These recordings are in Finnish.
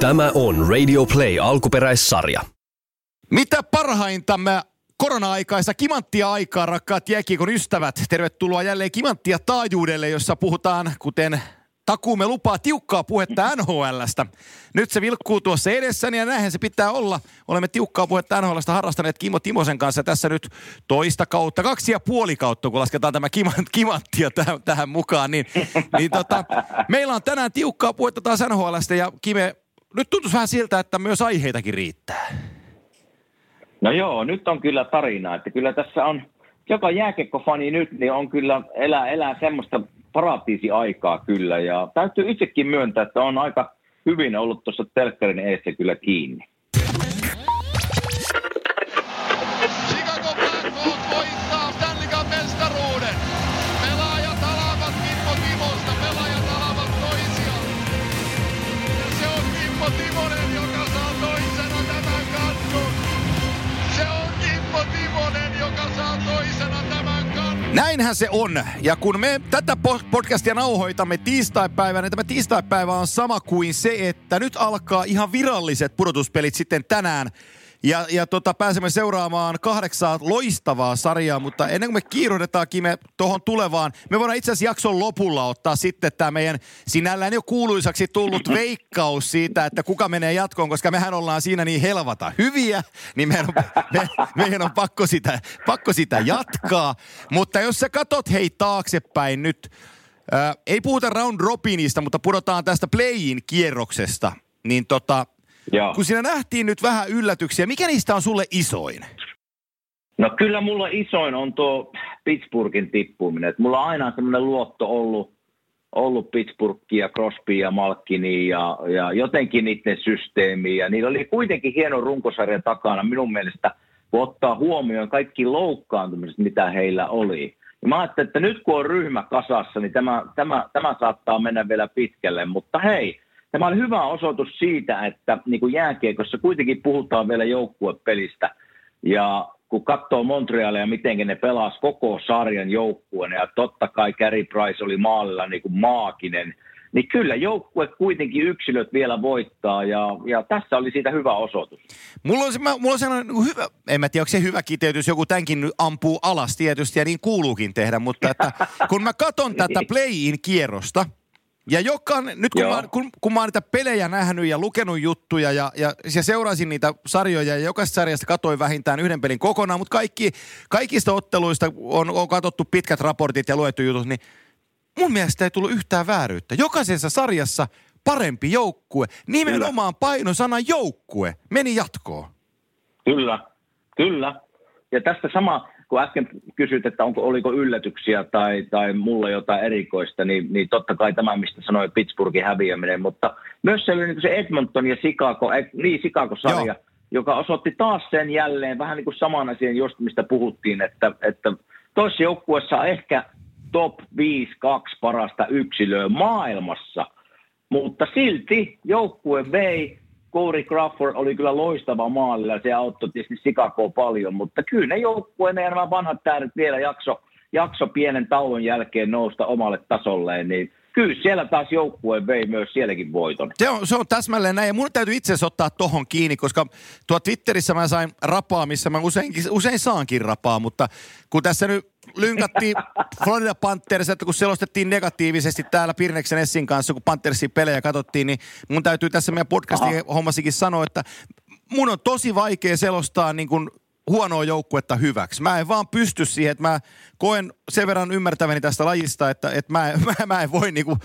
Tämä on Radio Play alkuperäissarja. Mitä parhainta mä korona-aikaista kimanttia aikaa, rakkaat jääkiekon ystävät. Tervetuloa jälleen kimanttia taajuudelle, jossa puhutaan, kuten takuumme lupaa, tiukkaa puhetta NHLstä. Nyt se vilkkuu tuossa edessäni ja näinhän se pitää olla. Olemme tiukkaa puhetta NHLstä harrastaneet Kimmo Timosen kanssa tässä nyt toista kautta, kaksi ja puoli kautta, kun lasketaan tämä kimant, kimanttia tähän, tähän mukaan. Niin, niin tota, meillä on tänään tiukkaa puhetta taas NHLstä ja Kime, nyt tuntuu vähän siltä, että myös aiheitakin riittää. No joo, nyt on kyllä tarina, että kyllä tässä on, joka jääkekkofani nyt, niin on kyllä, elää, elää semmoista paratiisi-aikaa kyllä, ja täytyy itsekin myöntää, että on aika hyvin ollut tuossa telkkarin eessä kyllä kiinni. Näinhän se on. Ja kun me tätä po- podcastia nauhoitamme tiistaipäivänä, niin tämä tiistaipäivä on sama kuin se, että nyt alkaa ihan viralliset pudotuspelit sitten tänään. Ja, ja tota, pääsemme seuraamaan kahdeksaa loistavaa sarjaa, mutta ennen kuin me kiiruhdetaankin Kime tuohon tulevaan, me voidaan itse asiassa jakson lopulla ottaa sitten tämä meidän sinällään jo kuuluisaksi tullut veikkaus siitä, että kuka menee jatkoon, koska mehän ollaan siinä niin helvata hyviä, niin meidän on, me, meidän on pakko, sitä, pakko sitä jatkaa. Mutta jos sä katot hei taaksepäin nyt, ää, ei puhuta round robinista, mutta pudotaan tästä playin kierroksesta, niin tota, Joo. kun siinä nähtiin nyt vähän yllätyksiä, mikä niistä on sulle isoin? No kyllä mulla isoin on tuo Pittsburghin tippuminen. Et mulla on aina semmoinen luotto ollut, ollut Pittsburghia, ja Crosby ja Malkini ja, ja jotenkin niiden systeemiä. Ja niillä oli kuitenkin hieno runkosarja takana minun mielestä, kun ottaa huomioon kaikki loukkaantumiset, mitä heillä oli. Ja mä ajattelin, että nyt kun on ryhmä kasassa, niin tämä, tämä, tämä saattaa mennä vielä pitkälle. Mutta hei, tämä on hyvä osoitus siitä, että niin kuin jääkiekossa kuitenkin puhutaan vielä joukkuepelistä. Ja kun katsoo Montrealia ja miten ne pelas koko sarjan joukkueen, ja totta kai Gary Price oli maalilla niin kuin maakinen, niin kyllä joukkue kuitenkin yksilöt vielä voittaa, ja, ja tässä oli siitä hyvä osoitus. Mulla on, se, mä, mulla on sellainen niin hyvä, en mä tiedä, onko se hyvä kiteytys, joku tämänkin ampuu alas tietysti, ja niin kuuluukin tehdä, mutta että kun mä katon tätä play-in kierrosta, ja jokainen, nyt kun Joo. mä, kun, kun mä oon niitä pelejä nähnyt ja lukenut juttuja ja, ja, ja seurasin niitä sarjoja ja jokaisesta sarjasta katoin vähintään yhden pelin kokonaan, mutta kaikki, kaikista otteluista on, on katsottu pitkät raportit ja luettu jutut, niin mun mielestä ei tullut yhtään vääryyttä. Jokaisessa sarjassa parempi joukkue, nimenomaan painosana joukkue, meni jatkoon. Kyllä, kyllä. Ja tästä sama, kun äsken kysyt, että onko, oliko yllätyksiä tai, tai mulle jotain erikoista, niin, niin totta kai tämä, mistä sanoin Pittsburghin häviäminen, mutta myös se oli niin kuin se Edmonton ja Chicago, eh, niin Chicago-sarja, Joo. joka osoitti taas sen jälleen vähän niin kuin saman asian, just mistä puhuttiin, että, että toisessa joukkueessa on ehkä top 5-2 parasta yksilöä maailmassa, mutta silti joukkue vei. Corey Crawford oli kyllä loistava maalilla se auttoi tietysti Chicagoa paljon, mutta kyllä ne joukkueen ja nämä vanhat tähdet vielä jakso, jakso pienen tauon jälkeen nousta omalle tasolleen, niin kyllä siellä taas joukkue vei myös sielläkin voiton. Se on, se on täsmälleen näin. Ja mun täytyy itse asiassa ottaa tohon kiinni, koska tuo Twitterissä mä sain rapaa, missä mä usein, usein saankin rapaa, mutta kun tässä nyt lynkattiin Florida Panthers, että kun selostettiin negatiivisesti täällä Pirneksen Essin kanssa, kun Panthersin pelejä katsottiin, niin mun täytyy tässä meidän podcastin hommasikin sanoa, että mun on tosi vaikea selostaa niin kuin huonoa joukkuetta hyväksi. Mä en vaan pysty siihen, että mä koen sen verran ymmärtäväni tästä lajista, että, että mä, mä, mä en voi niinku,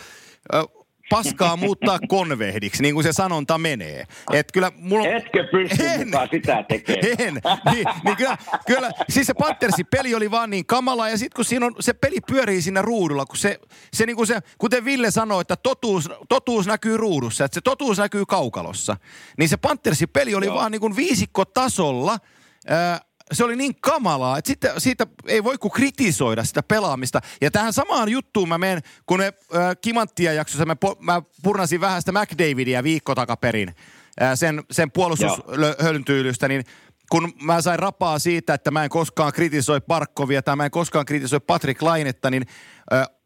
paskaa muuttaa konvehdiksi, niin kuin se sanonta menee. Et kyllä mulla. Etkö pysty mukaan sitä tekemään? En. Niin, niin kyllä, kyllä, siis se Panthersin peli oli vaan niin kamala ja sitten kun siinä on, se peli pyörii siinä ruudulla, kun se, se, niin kuin se kuten Ville sanoi, että totuus, totuus näkyy ruudussa, että se totuus näkyy kaukalossa, niin se Panthersin peli oli Joo. vaan niin kuin viisikkotasolla, ää, se oli niin kamalaa, että sitten, siitä ei voi kuin kritisoida sitä pelaamista. Ja tähän samaan juttuun mä menen, kun ne äh, Kimanttia jaksossa mä, po, mä purnasin vähän sitä McDavidia viikko takaperin, äh, sen, sen puolustushölyntyylystä, niin kun mä sain rapaa siitä, että mä en koskaan kritisoi Barkovia tai mä en koskaan kritisoi Patrick Lainetta, niin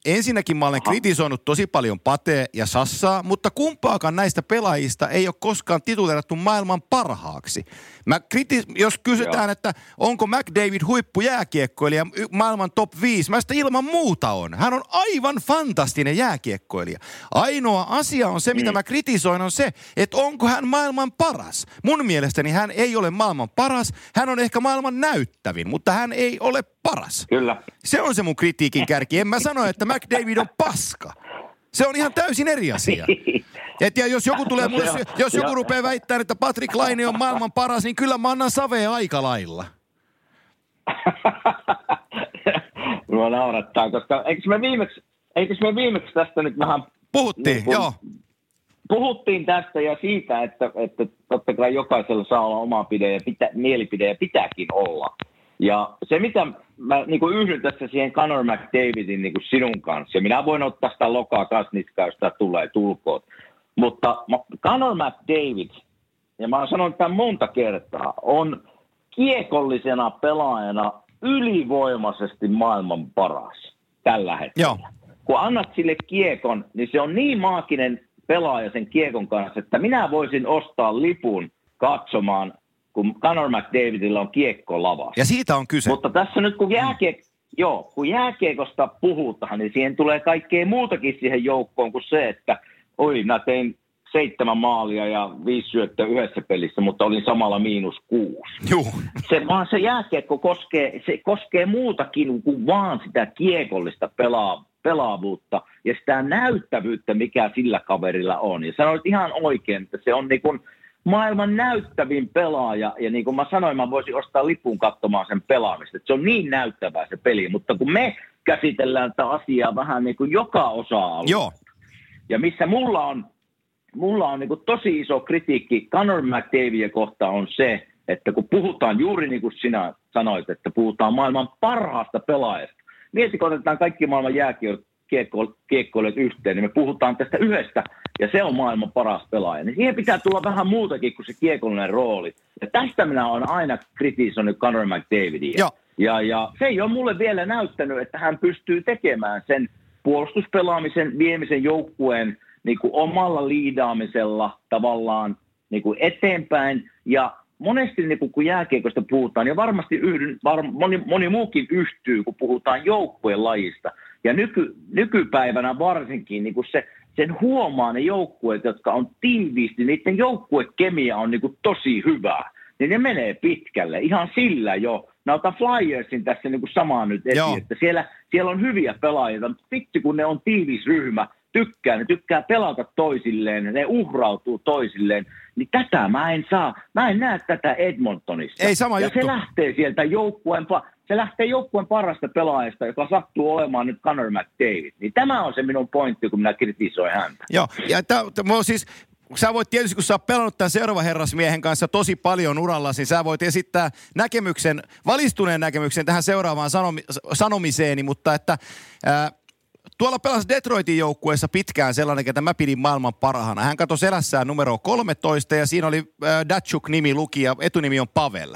ensinnäkin mä olen Aha. kritisoinut tosi paljon Pate ja Sassaa, mutta kumpaakaan näistä pelaajista ei ole koskaan tituleerattu maailman parhaaksi. Mä kriti- jos kysytään, Joo. että onko McDavid huippujääkiekkoilija y- maailman top 5, mä sitä ilman muuta on. Hän on aivan fantastinen jääkiekkoilija. Ainoa asia on se, mitä Mm. mä kritisoin, on se, että onko hän maailman paras. Mun mielestäni hän ei ole maailman paras, hän on ehkä maailman näyttävin, mutta hän ei ole paras. Kyllä. Se on se mun kritiikin kärki. En mä sano, että McDavid on paska. Se on ihan täysin eri asia. Et ja jos joku tulee No mulle, jos joku joo. rupeaa väittämään, että Patrick Laine on maailman paras, niin kyllä mä annan savea aika lailla. Mua naurattaa, koska eikö me viimeksi, eikö me viimeksi tästä nyt vähän Puhuttiin, Niin joo. puhuttiin tästä ja siitä, että, että totta kai jokaisella saa olla oma pide ja pitä, mielipide ja pitääkin olla. Ja se, mitä mä niin kuin yhdyn tässä siihen Conor McDavidin niin kuin sinun kanssa, ja minä voin ottaa sitä lokaa kasniskaa, jos sitä tulee, tulkoon. Mutta Conor McDavid, ja mä oon sanonut tämän monta kertaa, on kiekollisena pelaajana ylivoimaisesti maailman paras tällä hetkellä Joo. kun annat sille kiekon, niin se on niin maaginen pelaaja sen kiekon kanssa, että minä voisin ostaa lipun katsomaan, kun Conor McDavidilla on kiekko lavassa. Ja siitä on kyse. Mutta tässä nyt kun, jääkiek... Joo, kun jääkiekosta puhutaan, niin siihen tulee kaikkea muutakin siihen joukkoon kuin se, että oi, mä tein seitsemän maalia ja viisi syöttöä yhdessä pelissä, mutta olin samalla miinus kuusi Juu. se, vaan se jääkiekko koskee, se koskee muutakin kuin vaan sitä kiekollista pelaa, pelaavuutta ja sitä näyttävyyttä, mikä sillä kaverilla on. Ja sanoit ihan oikein, että se on niin kuin maailman näyttävin pelaaja, ja niin kuin mä sanoin, mä voisin ostaa lipun katsomaan sen pelaamista. Se on niin näyttävää se peli, mutta kun me käsitellään tätä asiaa vähän niin kuin joka osa-alue, Joo. ja missä mulla on, mulla on niin tosi iso kritiikki Conor McDavidia kohtaan on se, että kun puhutaan juuri niin kuin sinä sanoit, että puhutaan maailman parhaasta pelaajasta. Mieti, kun otetaan kaikki maailman jääkiekkoilijat yhteen, niin me puhutaan tästä yhdestä, ja se on maailman paras pelaaja. Niin siihen pitää tulla vähän muutakin kuin se kiekollinen rooli. Ja tästä minä olen aina kritisoinut Conor McDavidia. Joo. Ja, ja se ei ole mulle vielä näyttänyt, että hän pystyy tekemään sen puolustuspelaamisen, viemisen joukkueen niin kuin omalla liidaamisella tavallaan niin kuin eteenpäin. Ja monesti niin kuin, kun jääkiekosta puhutaan, ja varmasti yhdyn, var, moni, moni muukin yhtyy, kun puhutaan joukkueen lajista. Ja nyky, nykypäivänä varsinkin niin kuin se, sen huomaa ne joukkueet, jotka on tiiviisti, niiden joukkuekemia on niin kuin tosi hyvää. Niin ne menee pitkälle, ihan sillä jo. Mä otan Flyersin tässä niin kuin samaa nyt Joo. esiin, että siellä, siellä on hyviä pelaajia, mutta vitsi kun ne on tiivis ryhmä, tykkää, ne tykkää pelata toisilleen, ne uhrautuu toisilleen, niin tätä mä en saa, mä en näe tätä Edmontonissa. Ei, sama ja juttu. se lähtee sieltä joukkueen, pa- se lähtee joukkueen parasta pelaajasta, joka sattuu olemaan nyt Conor McDavid. Niin tämä on se minun pointti, kun minä kritisoin häntä. Joo, ja tää, tää, mä oon siis, sä voit tietysti, kun sä oot pelannut tämän seuraava herrasmiehen kanssa tosi paljon uralla, niin sä voit esittää näkemyksen, valistuneen näkemyksen tähän seuraavaan sanomi, sanomiseeni, mutta että ää, tuolla pelasi Detroitin joukkueessa pitkään sellainen, että mä pidin maailman parhaana. Hän katsoi selässään numero 13 ja siinä oli äh, Datsuk-nimi luki ja etunimi on Pavel.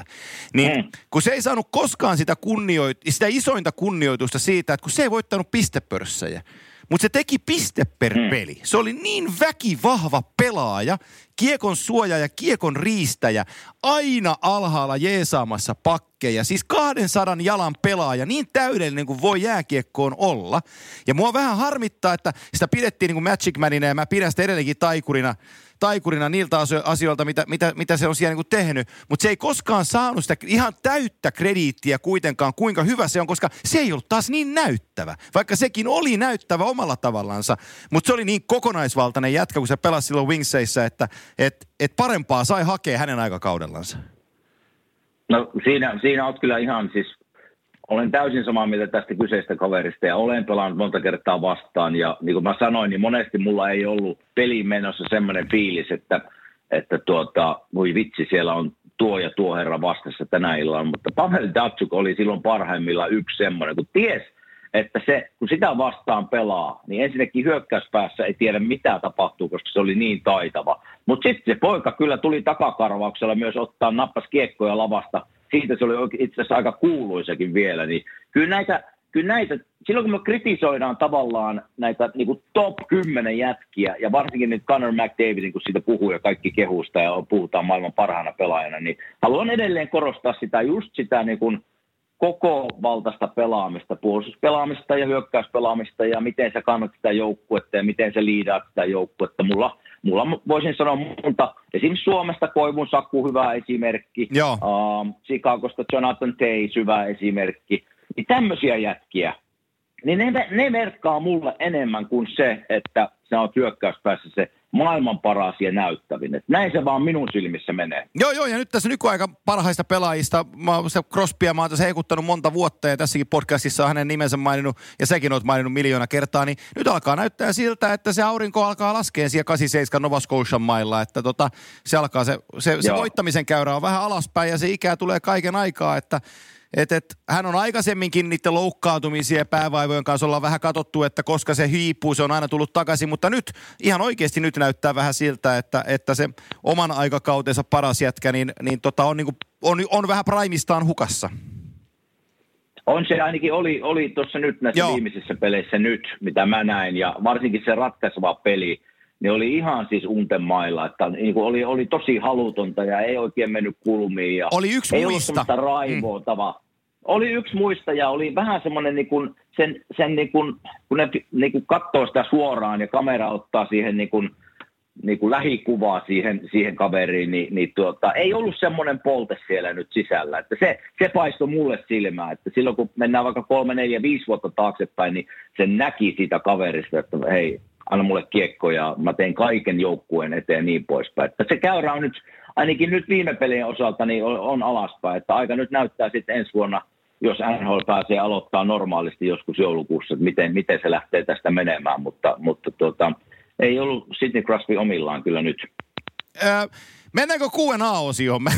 Niin Mm. kun se ei saanut koskaan sitä, kunnioit, sitä isointa kunnioitusta siitä, että kun se ei voittanut pistepörssejä, mutta se teki piste per Mm. peli. Se oli niin väkivahva pelaaja, kiekon suojaaja, kiekon riistäjä, aina alhaalla jeesaamassa pakkeja. Siis 200 jalan pelaaja, niin täydellinen kuin voi jääkiekkoon olla. Ja mua vähän harmittaa, että sitä pidettiin niin kuin Magic Manina ja mä pidän sitä edelleenkin taikurina, taikurina niiltä asio- asioilta, mitä, mitä, mitä se on siellä niin kuin tehnyt. Mutta se ei koskaan saanut sitä ihan täyttä krediittiä kuitenkaan, kuinka hyvä se on, koska se ei ollut taas niin näyttävä. Vaikka sekin oli näyttävä omalla tavallansa, mutta se oli niin kokonaisvaltainen jätkä, kun se pelasi silloin Wingseissä, että et, et parempaa sai hakea hänen aikakaudellansa. No siinä, siinä olet kyllä ihan siis, olen täysin samaa mieltä tästä kyseistä kaverista ja olen pelannut monta kertaa vastaan ja niin kuin mä sanoin, niin monesti mulla ei ollut pelin menossa semmoinen fiilis, että, että tuota, voi vitsi, siellä on tuo ja tuo herra vastassa tänä illalla, mutta Pavel Datsuk oli silloin parhaimmillaan yksi semmoinen, kun ties, että se, kun sitä vastaan pelaa, niin ensinnäkin hyökkäyspäässä ei tiedä mitä tapahtuu, koska se oli niin taitava. Mutta sitten se poika kyllä tuli takakarvauksella myös ottaa nappas kiekkoja lavasta. Siitä se oli itse asiassa aika kuuluisakin vielä. Niin kyllä näitä, kyllä näitä, silloin kun me kritisoidaan tavallaan näitä niin kuin top 10 jätkiä, ja varsinkin nyt Conor McDavidin, kun siitä puhuu ja kaikki kehusta ja puhutaan maailman parhaana pelaajana, niin haluan edelleen korostaa sitä, just sitä niin kuin koko valtaista pelaamista, puolustuspelaamista ja hyökkäyspelaamista ja miten sä kannat sitä joukkuetta ja miten sä liidaat sitä joukkuetta. Mulla, mulla voisin sanoa monta, esimerkiksi Suomesta Koivun Saku hyvä esimerkki, Joo. Uh, Chicagosta Jonathan Tays hyvä esimerkki, niin tämmöisiä jätkiä, niin ne, ne merkkaa mulle enemmän kuin se, että sä oot hyökkäyspäässä se maailman paras ja näyttävin. Et näin se vaan minun silmissä menee. Joo, joo, ja nyt tässä nykyaika parhaista pelaajista, mä oon sitä Crosbya mä oon tässä heikuttanut monta vuotta, ja tässäkin podcastissa on hänen nimensä maininnut, ja sekin oot maininnut miljoona kertaa, niin nyt alkaa näyttää siltä, että se aurinko alkaa laskea siellä 87 Nova Scotian mailla, että tota, se alkaa se, se, se voittamisen käyrä on vähän alaspäin, ja se ikää tulee kaiken aikaa, että et, et, hän on aikaisemminkin niiden loukkaantumisia ja päävaivojen kanssa ollaan vähän katsottu, että koska se hiipuu, se on aina tullut takaisin, mutta nyt ihan oikeasti nyt näyttää vähän siltä, että, että se oman aikakautensa paras jätkä, niin, niin tota on, niinku, on, on vähän primistaan hukassa. On se ainakin oli, oli tuossa nyt näissä Joo. viimeisissä peleissä nyt, mitä mä näin, ja varsinkin se ratkaiseva peli, niin oli ihan siis unten mailla, että niin kuin oli, oli tosi halutonta ja ei oikein mennyt kulmiin. Ja Oli yksi ei muista. ollut semmoista raivootavaa. Mm. Oli yksi muista ja oli vähän semmoinen niin kuin sen, sen niin kuin, kun ne niin kuin katsoo sitä suoraan ja kamera ottaa siihen niin kuin, niin kuin lähikuvaa siihen, siihen kaveriin, niin, niin tuota, ei ollut semmoinen polte siellä nyt sisällä. Että se, se paistoi mulle silmään, että silloin kun mennään vaikka kolme, neljä, viisi vuotta taaksepäin, niin se näki siitä kaverista, että hei, anna mulle kiekko ja mä teen kaiken joukkueen eteen niin poispäin. Että se käyrä on nyt, ainakin nyt viime pelien osalta, niin on, on alaspäin. Että aika nyt näyttää sitten ensi vuonna, jos NHL pääsee aloittaa normaalisti joskus joulukuussa, että miten, miten se lähtee tästä menemään, mutta, mutta tuota, ei ollut Sidney Crosby omillaan kyllä nyt. Öö, mennäänkö Q&A-osioon?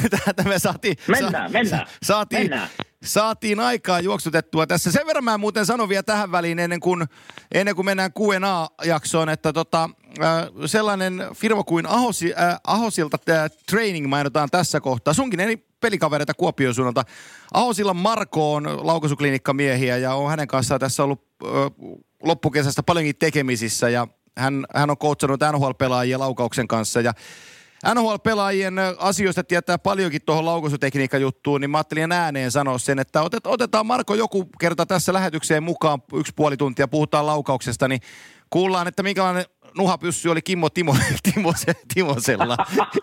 Me, saatiin, Mennään, mennään, saatiin, mennään. Saatiin aikaa juoksutettua tässä. Sen verran mä muuten sanon vielä tähän väliin ennen kuin, ennen kuin mennään Q&A-jaksoon, että tota, äh, sellainen firma kuin Ahosi, äh, Ahosilta tämä training mainitaan tässä kohtaa. Sunkin eri pelikavereita Kuopion suunnalta. Ahosilla Marko on laukaisuklinikkamiehiä ja on hänen kanssaan tässä ollut äh, loppukesästä paljonkin tekemisissä ja hän, hän on coachannut NHL-pelaajia laukauksen kanssa ja NHL-pelaajien asioista tietää paljonkin tuohon laukaisutekniikka-juttuun, niin mä ajattelin ääneen sanoa sen, että otet, otetaan Marko joku kerta tässä lähetykseen mukaan yksi puoli tuntia, puhutaan laukauksesta, niin kuullaan, että minkälainen nuhapyssy oli Kimmo Timo, Timo, Timosella,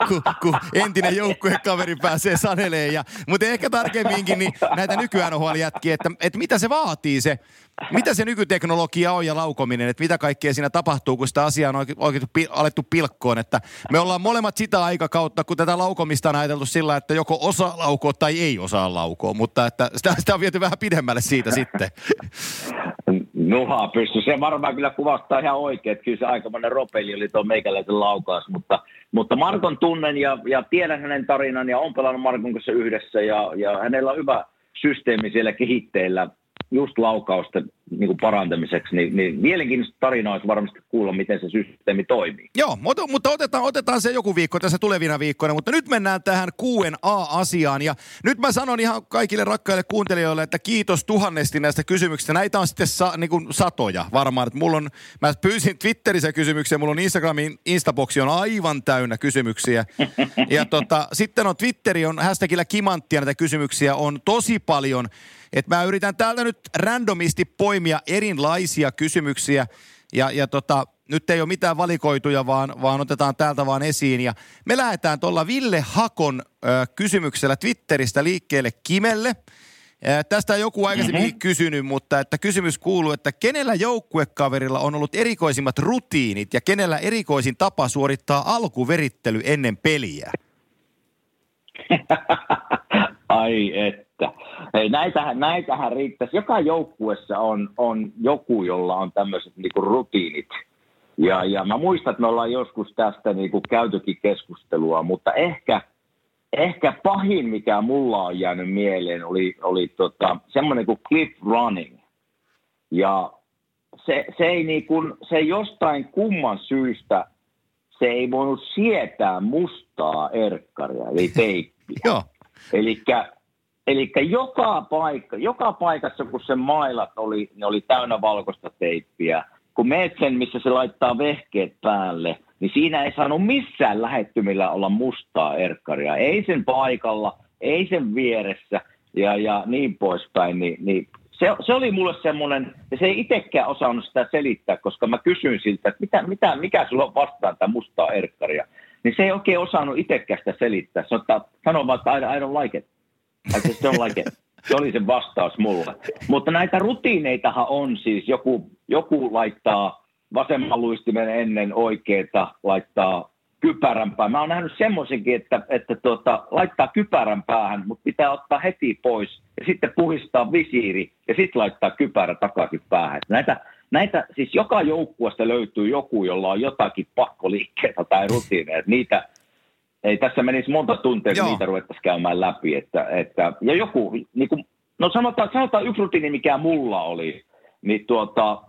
kun, kun entinen joukkuekaveri pääsee saneleen. Ja, mutta ehkä tarkemminkin niin näitä nykyään jätkiä, että, että mitä se vaatii se, mitä se nykyteknologia on ja laukominen, että mitä kaikkea siinä tapahtuu, kun sitä asiaa on oikein, oikein alettu pilkkoon. Että me ollaan molemmat sitä aikakautta, kun tätä laukomista on ajateltu sillä, että joko osaa laukoa tai ei osaa laukoa, mutta että sitä, sitä on viety vähän pidemmälle siitä sitten. Nuha pysty. Se varmaan kyllä kuvastaa ihan oikein, että kyllä se aikamoinen ropeli oli tuo meikäläisen laukaus, mutta, mutta Markon tunnen ja, ja tiedän hänen tarinan ja on pelannut Markon kanssa yhdessä ja, ja hänellä on hyvä systeemi siellä kehitteillä just laukausten niin kuin parantamiseksi, niin, niin mielenkiintoista tarinaa olisi varmasti kuulla, miten se systeemi toimii. Joo, mutta, otetaan, otetaan se joku viikko tässä tulevina viikkoina, mutta nyt mennään tähän Q&A-asiaan ja nyt mä sanon ihan kaikille rakkaille kuuntelijoille, että kiitos tuhannesti näistä kysymyksistä. Näitä on sitten sa, niin kuin satoja varmaan, että mulla on, mä pyysin Twitterissä kysymyksiä, mulla on Instagramin Instaboxi on aivan täynnä kysymyksiä ja tota, sitten on Twitteri on hashtagillä kimanttia näitä kysymyksiä on tosi paljon, että mä yritän täältä nyt randomisti poimia erilaisia kysymyksiä ja, ja tota, nyt ei ole mitään valikoituja, vaan, vaan otetaan täältä vaan esiin. Ja me lähdetään tuolla Ville Hakon ö, kysymyksellä Twitteristä liikkeelle Kimelle. Ö, tästä on joku aikaisemmin mm-hmm. kysynyt, mutta että kysymys kuuluu, että kenellä joukkuekaverilla on ollut erikoisimmat rutiinit ja kenellä erikoisin tapa suorittaa alkuverittely ennen peliä? Ai että. Näitähän, näitähän riittäisi. Joka joukkuessa on, on joku, jolla on tämmöiset niinku rutiinit. Ja, ja mä muistan, että me ollaan joskus tästä niinku käytykin keskustelua, mutta ehkä, ehkä pahin, mikä mulla on jäänyt mieleen, oli, oli tota, semmoinen kuin cliff running. Ja se, se, ei niinku, se jostain kumman syystä, se ei voinut sietää mustaa erkkaria, eli teippiä. Joo. Eli Eli joka, paikka, joka paikassa, kun se mailat oli, ne oli täynnä valkoista teippiä. Kun meet sen, missä se laittaa vehkeet päälle, niin siinä ei saanut missään lähettymillä olla mustaa erkkaria. Ei sen paikalla, ei sen vieressä ja, ja niin poispäin. Niin, niin se, se, oli mulle semmoinen, ja se ei itsekään osannut sitä selittää, koska mä kysyin siltä, että mitä, mitä, mikä sulla on vastaan tämä mustaa erkkaria. Niin se ei oikein osannut itsekään sitä selittää. Se sanoi vaan, että I, I don't like it. I just don't like it. Se oli se vastaus mulle. Mutta näitä rutiineitahan on siis, joku, joku laittaa vasemman luistimen ennen oikeeta, laittaa kypärän päähän. Mä oon nähnyt semmoisenkin, että, että tuota, laittaa kypärän päähän, mutta pitää ottaa heti pois ja sitten puhistaa visiiri ja sitten laittaa kypärä takaisin päähän. Näitä, näitä, siis joka joukkueesta löytyy joku, jolla on jotakin pakkoliikkeitä tai rutiineja. Niitä, ei tässä menisi monta tuntia, kun niitä ruvettaisiin käymään läpi. Että, että, ja joku, niin kuin, no sanotaan, sanotaan yksi rutiini, mikä mulla oli, niin tuota,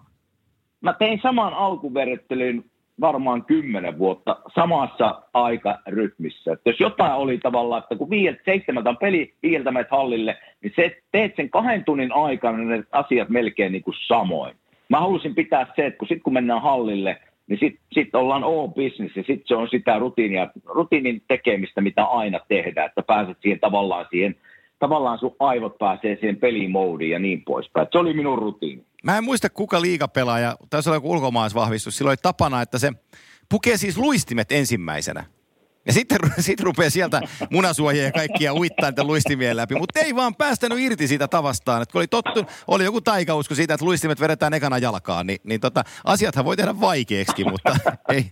mä tein saman alkuverryttelyn varmaan kymmenen vuotta samassa aikarytmissä. Että jos jotain oli tavallaan, että kun viieltä, seitsemältä on peli, viieltä menet hallille, niin se, teet sen kahden tunnin aikana ne asiat melkein niin kuin samoin. Mä halusin pitää se, että kun, sit kun mennään hallille, niin sitten sit ollaan all business ja sitten se on sitä rutiinia, rutiinin tekemistä, mitä aina tehdään, että pääset siihen tavallaan siihen, tavallaan sun aivot pääsee siihen pelimoodiin ja niin poispäin. Se oli minun rutiini. Mä en muista kuka liigapelaaja, taisi olla joku ulkomaisvahvistus, silloin oli tapana, että se pukee siis luistimet ensimmäisenä. Ja sitten sit rupeaa sieltä munasuojia ja kaikkia uittaa niitä luistimien läpi. Mutta ei vaan päästänyt irti siitä tavastaan. Että kun oli, tottu, oli joku taikausko siitä, että luistimet vedetään ekana jalkaan, niin, niin tota, asiathan voi tehdä vaikeaksi, mutta ei.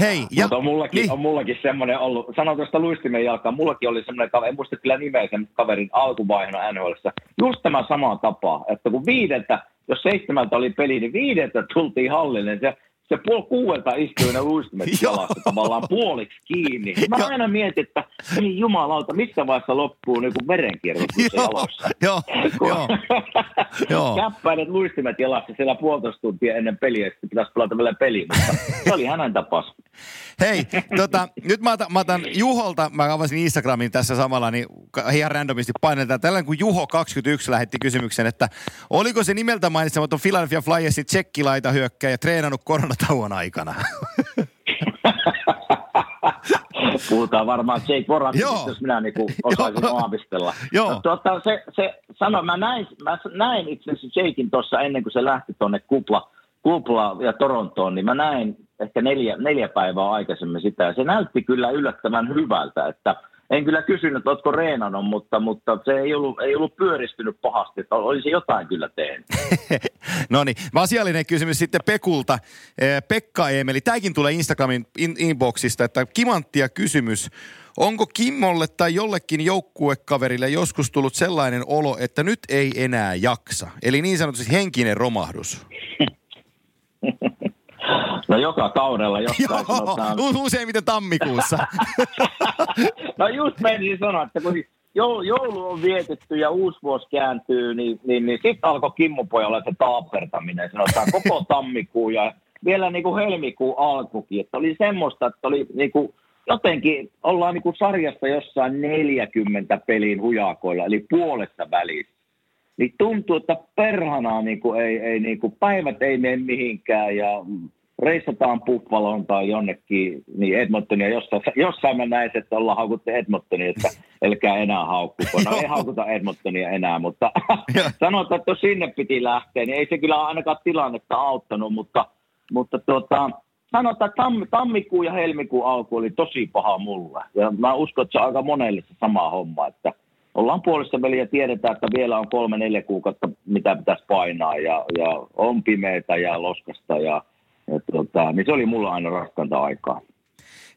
Hei, ja, Mutta on mullakin, niin. on mullakin semmoinen ollut, sanon tuosta luistimen jalkaan, mullakin oli semmoinen kaveri, en muista kyllä nimeä sen kaverin alkuvaihona nhl just tämä sama tapa, että kun viideltä, jos seitsemältä oli peli, niin viideltä tultiin hallille, niin se se puoli kuuelta istui ne luistimet jalassa tavallaan puoliksi kiinni. Mä Joo. aina mietin, että ei jumalauta, missä vaiheessa loppuu niin verenkierros jalossa. Joo, joo. joo. Käppäilet luistimet jalassa siellä puolitoista tuntia ennen peliä, sitten pitäisi pelata vielä peli, mutta se oli hänen tapas. Hei, tota, nyt mä otan, mä otan Juholta, mä avasin Instagramin tässä samalla, niin ihan randomisti painetaan. Tällainen kuin Juho21 lähetti kysymyksen, että oliko se nimeltä mainitsematon Philadelphia Flyersin tsekkilaita hyökkäjä treenannut koronatauon aikana? Puhutaan varmaan Jake Boratista, jos minä niinku osaisin aavistella. Joo. No, tuota, se, se sano, mä näin, mä näin itse asiassa Jakein tuossa ennen kuin se lähti tuonne kupla, kupla ja Torontoon, niin mä näin ehkä neljä, neljä päivää aikaisemmin sitä. Ja se näytti kyllä yllättävän hyvältä, että en kyllä kysynyt, oletko reenannut, mutta, mutta se ei ollut, ei ollut pyöristynyt pahasti, että olisi jotain kyllä tehnyt. no niin, asiallinen kysymys sitten Pekulta. Pekka Eemeli, tämäkin tulee Instagramin in- inboxista, että kimanttia kysymys. Onko Kimmolle tai jollekin joukkuekaverille joskus tullut sellainen olo, että nyt ei enää jaksa? Eli niin sanotusti henkinen romahdus. No joka kaudella jostain Joo, sanotaan. useimmiten tammikuussa. no just menisin sanoa, että kun joulu on vietetty ja uusi vuosi kääntyy, niin, niin, niin sitten alkoi Kimmupojalla se taapertaminen, sanotaan koko tammikuu ja vielä niin kuin helmikuun alkukin. Että oli semmoista, että oli niin kuin, jotenkin ollaan niin kuin sarjassa jossain 40 pelin hujakoilla, eli puolessa välissä. Niin tuntuu, että perhanaa niin kuin ei, ei niin kuin, päivät ei mene mihinkään ja reissataan Buffaloon tai jonnekin, niin Edmontonia, jossain, jossain mä näin, että ollaan haukuttu Edmontonia, että elkää enää haukkuko. No ei haukuta Edmontonia enää, mutta sanotaan, että sinne piti lähteä, niin ei se kyllä ainakaan tilannetta auttanut, mutta, mutta tuota, sanotaan, että tammi, tammikuun ja helmikuun alku oli tosi paha mulle. Ja mä uskon, että se on aika monelle se sama homma, että ollaan puolessa väliä ja tiedetään, että vielä on kolme, neljä kuukautta, mitä pitäisi painaa ja, ja on pimeitä ja loskasta ja et, tota, niin se oli mulla aina raskanta aikaa.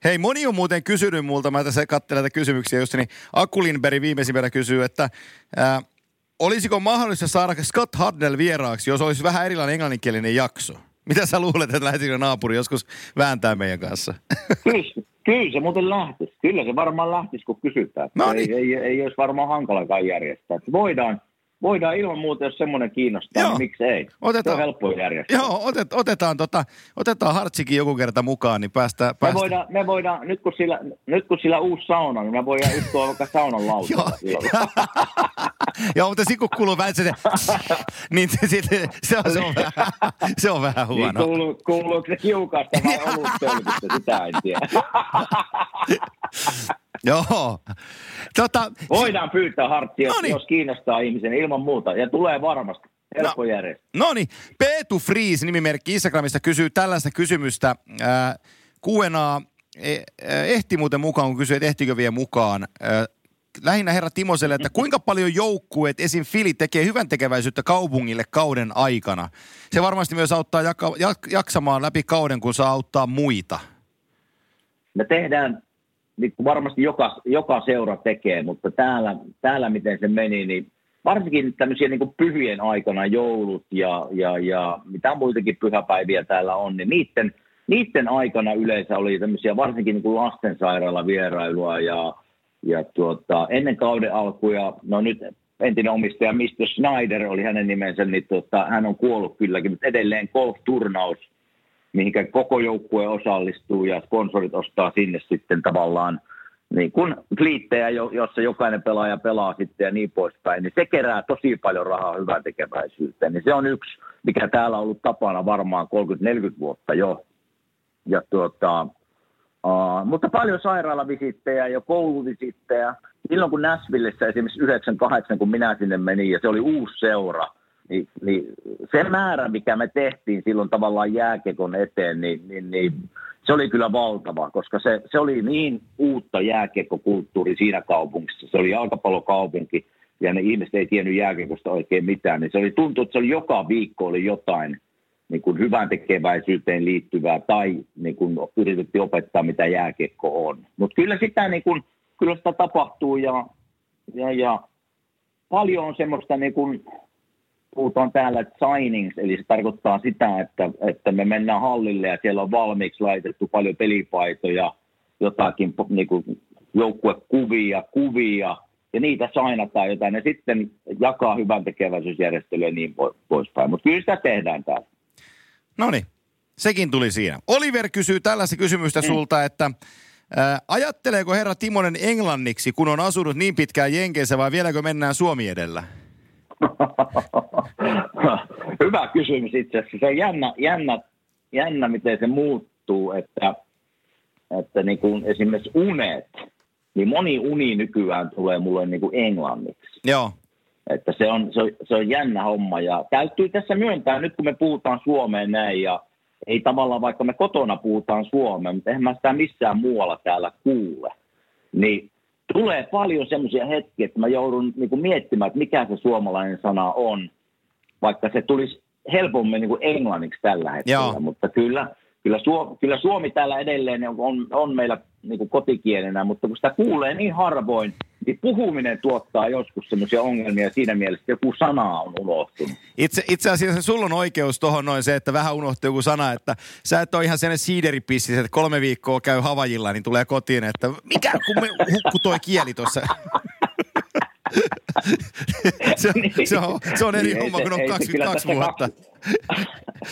Hei, moni on muuten kysynyt multa, mä tässä katselen näitä kysymyksiä just, niin Akulinberg viimeisimpänä kysyy, että ää, olisiko mahdollista saada Scott Hardnell vieraaksi, jos olisi vähän erilainen englanninkielinen jakso? Mitä sä luulet, että lähtisikö naapuri joskus vääntää meidän kanssa? Kyllä, kyllä se muuten lähtisi. Kyllä se varmaan lähtisi, kun kysytään. No niin. ei, ei, ei, olisi varmaan hankalakaan järjestää. Voidaan, voidaan ilman muuta, jos semmoinen kiinnostaa, Joo. niin miksi ei? Otetaan. Se on helppo järjestää. Joo, otet, otetaan, tota, otetaan Hartsikin joku kerta mukaan, niin päästään... Me päästään. voidaan, me voidaan nyt, kun sillä, nyt kun sillä uusi sauna, niin me voidaan istua vaikka saunan lautalla. silloin. Joo, mutta sitten kun kuuluu vähän se, niin se, se, se, on, se, on vähän, se on vähän Niin huono. kuuluu, kuuluuko se kiukasta vai oluttölkystä, sitä en tiedä. Joo. Tota, Voidaan pyytää harttia, No niin. jos kiinnostaa ihmisen ilman muuta. Ja tulee varmasti. Helppo No. No niin, Peetu Friis nimimerkki Instagramista kysyy tällaista kysymystä. Ää, Q&A e- ää, ehti muuten mukaan, kun kysyy, että ehtikö vielä mukaan. Ää, lähinnä herra Timoselle, että kuinka paljon joukkueet, esim. Fili, tekee hyvän tekeväisyyttä kaupungille kauden aikana? Se varmasti myös auttaa jaka, jak, jaksamaan läpi kauden, kun saa auttaa muita. Me tehdään, niin kuin varmasti joka, joka seura tekee, mutta täällä, täällä miten se meni, niin varsinkin tämmöisiä niin pyhien aikana, joulut ja, ja, ja mitä muitakin pyhäpäiviä täällä on, niin niiden, niiden aikana yleensä oli tämmöisiä varsinkin niin kuin lastensairaala vierailua ja, ja tuota, ennen kauden alkuja, no nyt entinen omistaja Mr. Schneider oli hänen nimensä, niin tuota, hän on kuollut kylläkin, mutta edelleen golf-turnaus, mihinkä koko joukkue osallistuu ja sponsorit ostaa sinne sitten tavallaan niin kuin fliittejä, jo- jossa jokainen pelaaja pelaa sitten ja niin poispäin, niin se kerää tosi paljon rahaa hyvän tekeväisyyteen. Niin se on yksi, mikä täällä on ollut tapana varmaan 30-40 vuotta jo. Ja tuota, uh, mutta paljon sairaalavisittejä ja kouluvisittejä. Silloin kun Nashvillessä esimerkiksi 98, kun minä sinne menin ja se oli uusi seura, niin, niin se määrä, mikä me tehtiin silloin tavallaan jääkekon eteen, niin, niin, niin se oli kyllä valtava, koska se, se oli niin uutta jääkiekkokulttuuri siinä kaupungissa. Se oli jalkapallokaupunki ja ne ihmiset ei tiennyt jääkiekosta oikein mitään. Niin se oli tuntuu, että se oli joka viikko oli jotain niin kuin hyvän tekeväisyyteen liittyvää tai niin kuin yritettiin opettaa, mitä jääkiekko on. Mutta kyllä sitä, niin kuin, kyllä sitä tapahtuu ja, ja, ja paljon on semmoista niin kuin, puhutaan täällä signings, eli se tarkoittaa sitä, että, että me mennään hallille ja siellä on valmiiksi laitettu paljon pelipaitoja, jotakin niin kuin joukkuekuvia, kuvia, ja niitä sainataan jotain, ja sitten jakaa hyvän tekeväisyysjärjestelyä ja niin po- poispäin. Mutta kyllä sitä tehdään täällä. No niin, sekin tuli siinä. Oliver kysyy tällaista kysymystä Mm. sulta, että ää, ajatteleeko herra Timonen englanniksi, kun on asunut niin pitkään Jenkeissä, vai vieläkö mennään Suomi edellä? Hyvä kysymys itse asiassa. Se on jännä, jännä, jännä miten se muuttuu, että, että niin kuin esimerkiksi unet, niin moni uni nykyään tulee mulle niin kuin englanniksi. Joo, Että se on, se, on, se on jännä homma ja täytyy tässä myöntää, nyt kun me puhutaan Suomeen näin ja ei tavallaan vaikka me kotona puhutaan Suomeen, mutta eihän mä sitä missään muualla täällä kuule, niin tulee paljon semmoisia hetkiä, että mä joudun niin kuin miettimään, että mikä se suomalainen sana on, vaikka se tulisi helpommin niin kuin englanniksi tällä hetkellä, Joo. mutta kyllä, kyllä, Suomi, kyllä Suomi täällä edelleen on, on, on meillä niin kuin kotikielenä, mutta kun sitä kuulee niin harvoin, niin puhuminen tuottaa joskus semmoisia ongelmia siinä mielessä, että joku sana on unohtunut. Itse, itse asiassa sulla on oikeus tuohon noin se, että vähän unohtuu joku sana, että sä et ole ihan sellainen siideripissis, että kolme viikkoa käy Havajilla, niin tulee kotiin, että mikä kun me hukku toi kieli tuossa. se, on- se, on, se on eri Niin, homma, se- kun on ei se kyllä 22 tässä vuotta. kaksi-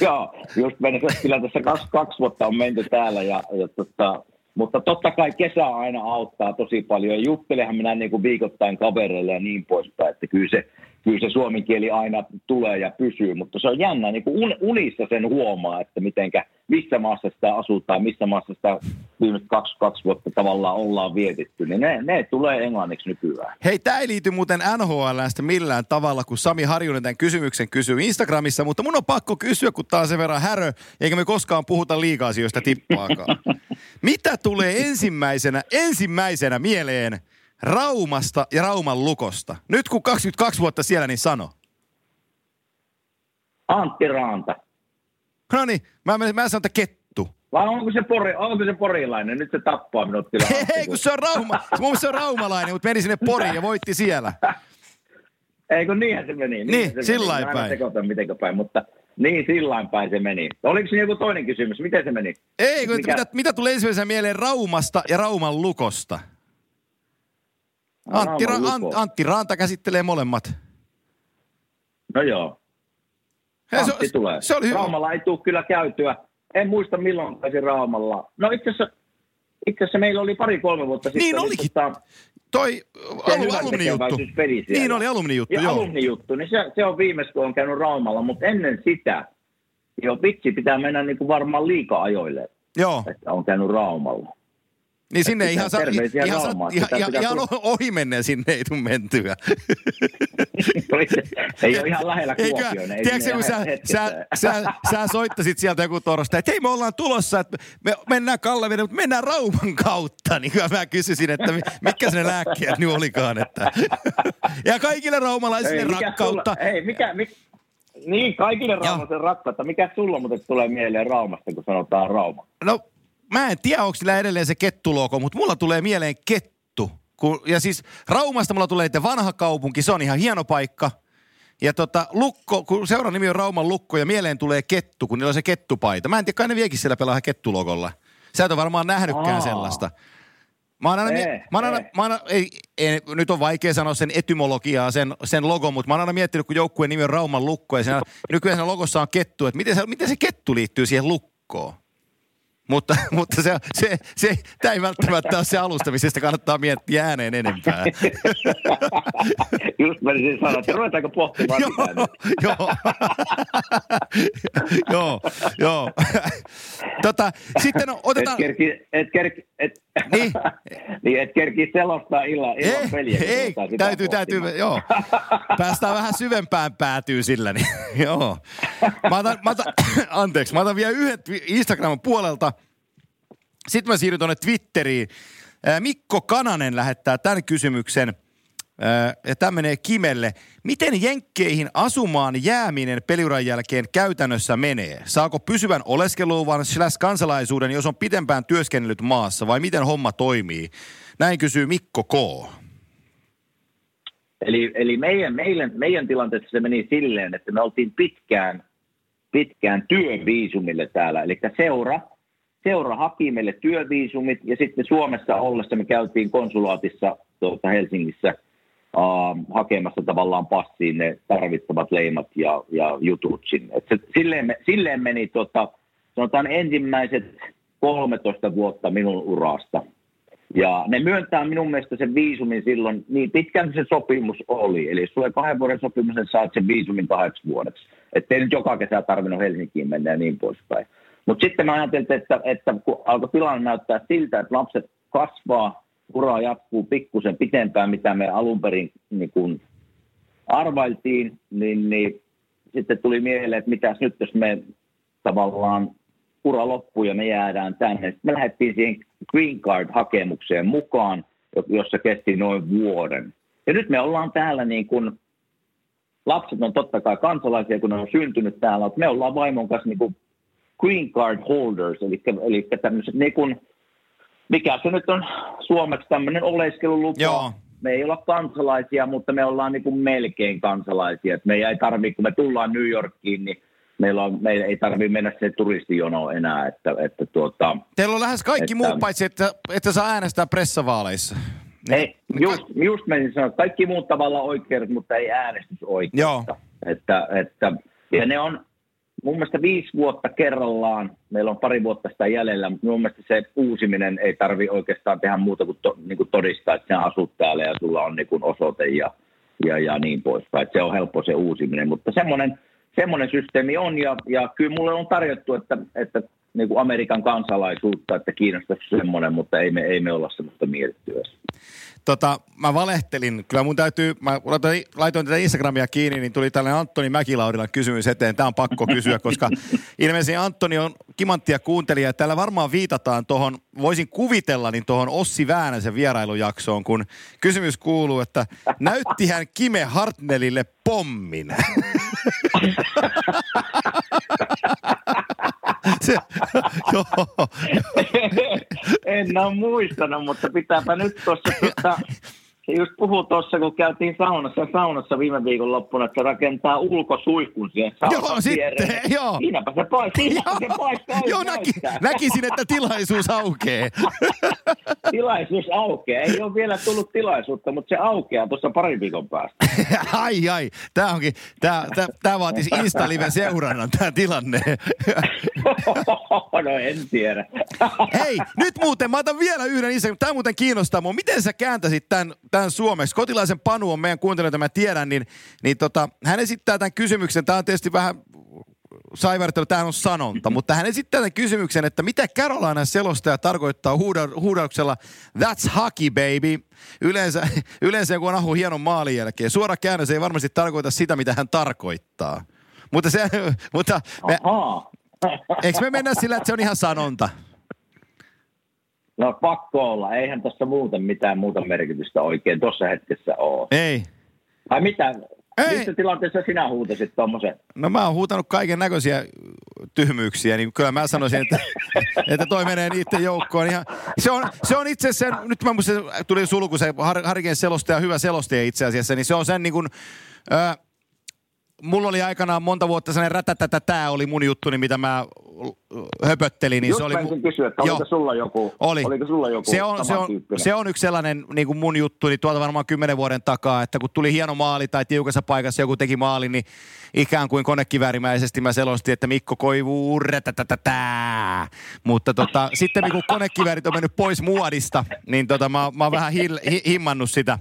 Joo, just mennessä, kyllä tässä kaksi, kaksi vuotta on menty täällä, ja, ja tota, mutta totta kai kesä aina auttaa tosi paljon. Juttelehan minä niin kuin viikoittain kavereille ja niin poispäin, että kyllä se, kyllä se suomen kieli aina tulee ja pysyy, mutta se on jännä, niin kuin un, unissa sen huomaa, että mitenkä, missä maassa sitä asutaan, missä maassa sitä viimeiset kaksi, kaksi vuotta tavallaan ollaan vietetty, niin ne, ne tulee englanniksi nykyään. Hei, tämä ei liity muuten NHLstä millään tavalla, kun Sami Harjunen tämän kysymyksen kysyy Instagramissa, mutta mun on pakko kysyä, kun tää on sen verran härö, eikä me koskaan puhuta liikaa asioista tippaakaan. Mitä tulee ensimmäisenä, ensimmäisenä mieleen Raumasta ja Rauman lukosta? Nyt kun 22 vuotta siellä, niin sano. Antti Raanta. No niin, mä, mä, mä sanon, että kettu. Vai onko se, pori, onko se porilainen? Nyt se tappaa minut. Hei, kun se on Rauma, mun se on raumalainen, mutta meni sinne Poriin ja voitti siellä. Eikö niinhän se meni? Niin, se sillain meni. Mä päin. sekoitan mitenkö päin, mutta niin sillain päin se meni. Oliko se joku toinen kysymys? Miten se meni? Ei, kun, Mikä- mitä, mitä tulee ensimmäisenä mieleen Raumasta ja Rauman lukosta? Antti, Ra- Ant. Antti Raanta käsittelee molemmat. No joo. Hei, Antti tulee. se oli hyvä. Raumalla ei tule kyllä käytyä. En muista milloin pääsin Raumalla. No itse asiassa, itse asiassa meillä oli pari-kolme vuotta sitten. Niin oli olikin. Tota, Toi se alu, alumni-juttu. Niin oli alumni-juttu, ja joo. alumni-juttu, niin se, se on viimeis, kun on käynyt Raumalla, mutta ennen sitä, jo vitsi, pitää mennä niin kuin varmaan liika-ajoille, Joo, että on käynyt Raumalla. Niin sinne pitää ihan, sa, terveisiä ihan, ihan, ihan, ihan tulla. ohi menneen sinne ei tule mentyä. ei ole ihan lähellä Kuopioon. ei tiedätkö, kun sä, ihan sä, sä, sä, soittasit sieltä joku torsta, että hei me ollaan tulossa, että me mennään Kalleveden, mutta mennään Rauman kautta. Niin kyllä mä kysyisin, että mi- mitkä se ne lääkkeet nyt olikaan. Että. Ja kaikille raumalaisille Ei, rakkautta. Sulla, ei, mikä, mikä, niin, kaikille Raumasen rakkautta. Mikä sulla muuten tulee mieleen Raumasta, kun sanotaan Rauma? No mä en tiedä, onko sillä edelleen se kettuloko, mutta mulla tulee mieleen kettu. Kun, ja siis Raumasta mulla tulee että vanha kaupunki, se on ihan hieno paikka. Ja tota, Lukko, kun seuran nimi on Rauman Lukko ja mieleen tulee kettu, kun niillä on se kettupaita. Mä en tiedä, kai ne viekin siellä pelaa kettulogolla. Sä et ole varmaan nähnytkään Aa. sellaista. Mä oon aina, Ei, mie- mä oon aina, ei. mä oon aina ei, ei, nyt on vaikea sanoa sen etymologiaa, sen, sen logo, mutta mä oon aina miettinyt, kun joukkueen nimi on Rauman Lukko ja siinä, nykyään siinä logossa on kettu, että miten se, miten se kettu liittyy siihen lukkoon. Mutta, mutta se, se, se, tämä ei välttämättä ole se alustamista, kannattaa miettiä ääneen enempää. Just menisin sanoa, että ruvetaanko pohtimaan joo, nyt? joo. joo, joo. tota, sitten no, Et otetaan... kerki, et kerki, et, Niin. niin, et kerki selostaa illan, illan peliä. ei, ruvetaan sitä täytyy, täytyy, pohtimaan. joo. Päästään vähän syvempään päätyy sillä, niin joo. Mä otan, mä otan, anteeksi, mä otan vielä yhden Instagramin puolelta. Sitten mä siirryn tuonne Twitteriin. Mikko Kananen lähettää tämän kysymyksen, ja tämä menee Kimelle. Miten Jenkkeihin asumaan jääminen peliuran jälkeen käytännössä menee? Saako pysyvän oleskeluvan slash kansalaisuuden, jos on pitempään työskennellyt maassa, vai miten homma toimii? Näin kysyy Mikko K. Eli, eli meidän, meidän, meidän tilanteessa se meni silleen, että me oltiin pitkään, pitkään työviisumille täällä. Eli seura, seura haki meille työviisumit ja sitten Suomessa ollessa me käytiin konsulaatissa tuota Helsingissä uh, hakemassa tavallaan passiin ne tarvittavat leimat ja, ja jutut sinne. Et se, silleen, me, silleen meni tota, sanotaan ensimmäiset 13 vuotta minun urasta. Ja ne myöntää minun mielestä sen viisumin silloin niin pitkään se sopimus oli. Eli jos tulee kahden vuoden sopimus, niin saat sen viisumin kahdeksi vuodeksi. Että ei nyt joka kesä tarvinnut Helsinkiin mennä ja niin poispäin. Mutta sitten mä ajattelin, että, että kun alkoi tilanne näyttää siltä, että lapset kasvaa, ura jatkuu pikkusen pitempään, mitä me alun perin niin kun arvailtiin, niin, niin sitten tuli mieleen, että mitäs nyt, jos me tavallaan ura loppuu ja me jäädään tänne. Sitten me lähdettiin siihen Green Card-hakemukseen mukaan, jo- jossa kesti noin vuoden. Ja nyt me ollaan täällä niin kuin, lapset on totta kai kansalaisia, kun ne on syntynyt täällä, mutta me ollaan vaimon kanssa niin kuin Green Card holders, eli, eli tämmöiset niin kuin, mikä se nyt on suomeksi tämmöinen oleskelulupa. Joo. Me ei olla kansalaisia, mutta me ollaan niin kuin melkein kansalaisia. Et me ei tarvitse, kun me tullaan New Yorkiin, niin meillä, on, meillä ei tarvitse mennä se turistijono enää. Että, että tuota, Teillä on lähes kaikki Että- muut, paitsi että, että saa äänestää pressavaaleissa. ei, just, just menisin sanoa, että kaikki muut tavallaan oikeudet, mutta ei äänestysoikeutta. Joo. Että, että, ja ne on mun mielestä viisi vuotta kerrallaan. Meillä on pari vuotta sitä jäljellä, mutta mun mielestä se uusiminen ei tarvi oikeastaan tehdä muuta kuin, to, niin kuin todistaa, että sä asut täällä ja sulla on niin kuin osoite ja, ja, ja niin poispäin. Se on helppo se uusiminen, mutta semmoinen, semmoinen systeemi on ja, ja kyllä mulle on tarjottu, että, että niin kuin Amerikan kansalaisuutta, että kiinnostaisi semmoinen, mutta ei me, ei me olla semmoista mietitty edes. Tota, mä valehtelin. Kyllä mun täytyy, mä laitoin, laitoin tätä Instagramia kiinni, niin tuli tällainen Antoni Mäkilaurilan kysymys eteen. Tämä on pakko kysyä, koska ilmeisesti Antoni on kimanttia kuuntelija. ja Täällä varmaan viitataan tuohon, voisin kuvitella, niin tuohon Ossi Väänäsen vierailujaksoon, kun kysymys kuuluu, että näytti hän Kime Hartnellille pommin. Joo, en ole muistanut, mutta pitääpä nyt tuossa, tuossa se just puhui tuossa, kun käytiin saunassa, saunassa viime viikon loppuna, että rakentaa ulkosuihkun siihen saunan Joo, sitten, viereen. joo. Siinäpä se paikka, siinäpä se oli Joo, näki, näkisin, että tilaisuus aukee. tilaisuus aukeaa. Ei ole vielä tullut tilaisuutta, mutta se aukeaa tuossa parin viikon päästä. ai ai, tämä onkin, tämä, tämä, tämä vaatisi Insta-live seurannan tämä tilanne. no en tiedä. Hei, nyt muuten, mä otan vielä yhden Insta, tämä muuten kiinnostaa mua. Miten sä kääntäisit tämän, tämän suomeksi? Kotilaisen Panu on meidän kuuntelijoita, mä tiedän, niin, niin tota, hän esittää tämän kysymyksen. Tämä on tietysti vähän saivartelu, tämä on sanonta, mutta hän esittää tämän kysymyksen, että mitä Carolina selostaja tarkoittaa huuda- huudauksella That's hockey, baby. Yleensä, yleensä kun on ahu hienon maalin jälkeen. Suora käännös ei varmasti tarkoita sitä, mitä hän tarkoittaa. Mutta, se, mutta me, eikö me mennä sillä, että se on ihan sanonta? No pakko olla. Eihän tässä muuten mitään muuta merkitystä oikein tuossa hetkessä ole. Ei. Tai mitä? Ei. Missä tilanteessa sinä huutasit tuommoisen? No mä oon huutanut kaiken näköisiä tyhmyyksiä, niin kyllä mä sanoisin, että, että toi menee niiden joukkoon. Ihan, se, on, se on itse asiassa, nyt mä muistin, tuli sulku se Har, Harken selostaja, hyvä selostaja itse asiassa, niin se on sen niin kuin, äh, mulla oli aikanaan monta vuotta sellainen rätätätä, tää oli mun juttuni, mitä mä höpöttelin. Niin Just se oli, mu- kysyä, että Joo. oliko sulla joku, Oli. oliko sulla joku se on, se, on, se on yksi sellainen niin kuin mun juttu, niin tuolta varmaan kymmenen vuoden takaa, että kun tuli hieno maali tai tiukassa paikassa joku teki maali, niin ikään kuin konekiväärimäisesti mä selostin, että Mikko koivuu rätätätätää. Mutta tota, sitten kun konekiväärit on mennyt pois muodista, niin tota, mä, mä oon vähän hil, hi, himmannut sitä.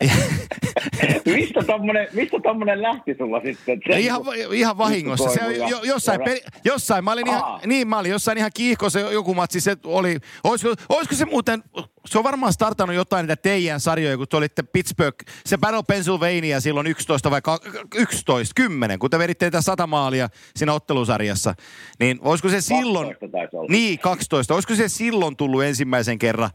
mistä tommonen, mistä tommonen lähti sulla sitten? Se, ihan, ihan vahingossa. Se, jo, jossain, peli, jossain, mä olin ihan, niin mä olin jossain ihan kiihkossa joku matsi, se oli, olisiko, olisiko se muuten, se on varmaan startannut jotain niitä teidän sarjoja, kun te olitte Pittsburgh, se Battle Pennsylvania silloin 11 vai ka- 11, 10, kun te veditte niitä sata maalia siinä ottelusarjassa, niin olisiko se silloin, 12 taisi olla. niin 12, olisiko se silloin tullut ensimmäisen kerran,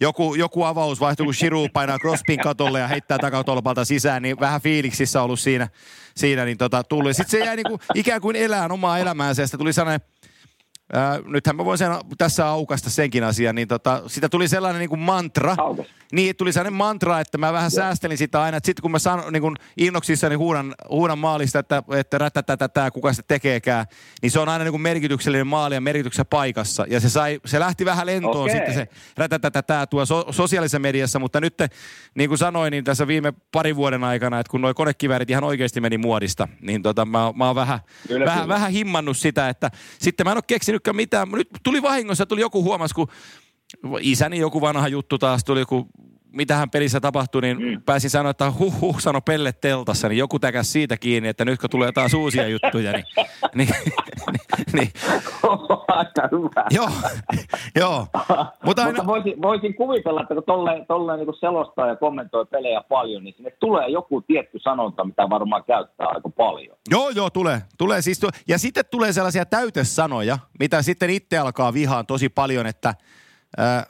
joku, joku avaus vaihtui, kun Shiru painaa Crosbyn katolle ja heittää takatolpalta sisään, niin vähän fiiliksissä ollut siinä, siinä niin tota, tullut. Sitten se jäi niin kuin, ikään kuin elään omaa elämäänsä ja tuli sellainen, ää, nythän mä voin sen, tässä aukasta senkin asian, niin tota, sitä tuli sellainen niin kuin mantra. Aukas. Niin, tuli sellainen mantra, että mä vähän säästelin sitä aina, sitten kun mä sanon niin kuin innoksissani huudan, huudan maalista, että, että rätätätätä, kuka sitä tekeekään, niin se on aina niin kuin merkityksellinen maali ja merkityksessä paikassa. Ja se, sai, se lähti vähän lentoon Okei. sitten se rätätätätä tuo so, sosiaalisessa mediassa, mutta nyt niin kuin sanoin, niin tässä viime parin vuoden aikana, että kun nuo konekiväärit ihan oikeasti meni muodista, niin tota, mä, mä oon vähän, Kyllä, vähän, kyllä. vähän himmannut sitä, että sitten mä en ole keksinytkään mitään. Nyt tuli vahingossa, tuli joku huomas, kun isäni joku vanha juttu taas tuli, kun mitähän pelissä tapahtui, niin mm. pääsin sanoa, että huh huh, sano pelle teltassa, niin joku täkäs siitä kiinni, että nyt kun tulee taas uusia juttuja, niin, niin, niin, niin joo, joo. Mutta aina, voisin, voisin kuvitella, että kun tolleen, tolleen niin selostaa ja kommentoi pelejä paljon, niin sinne tulee joku tietty sanonta, mitä varmaan käyttää aika paljon. Joo, joo, tulee. tulee siis tu- ja sitten tulee sellaisia täytesanoja, mitä sitten itse alkaa vihaan tosi paljon, että ää,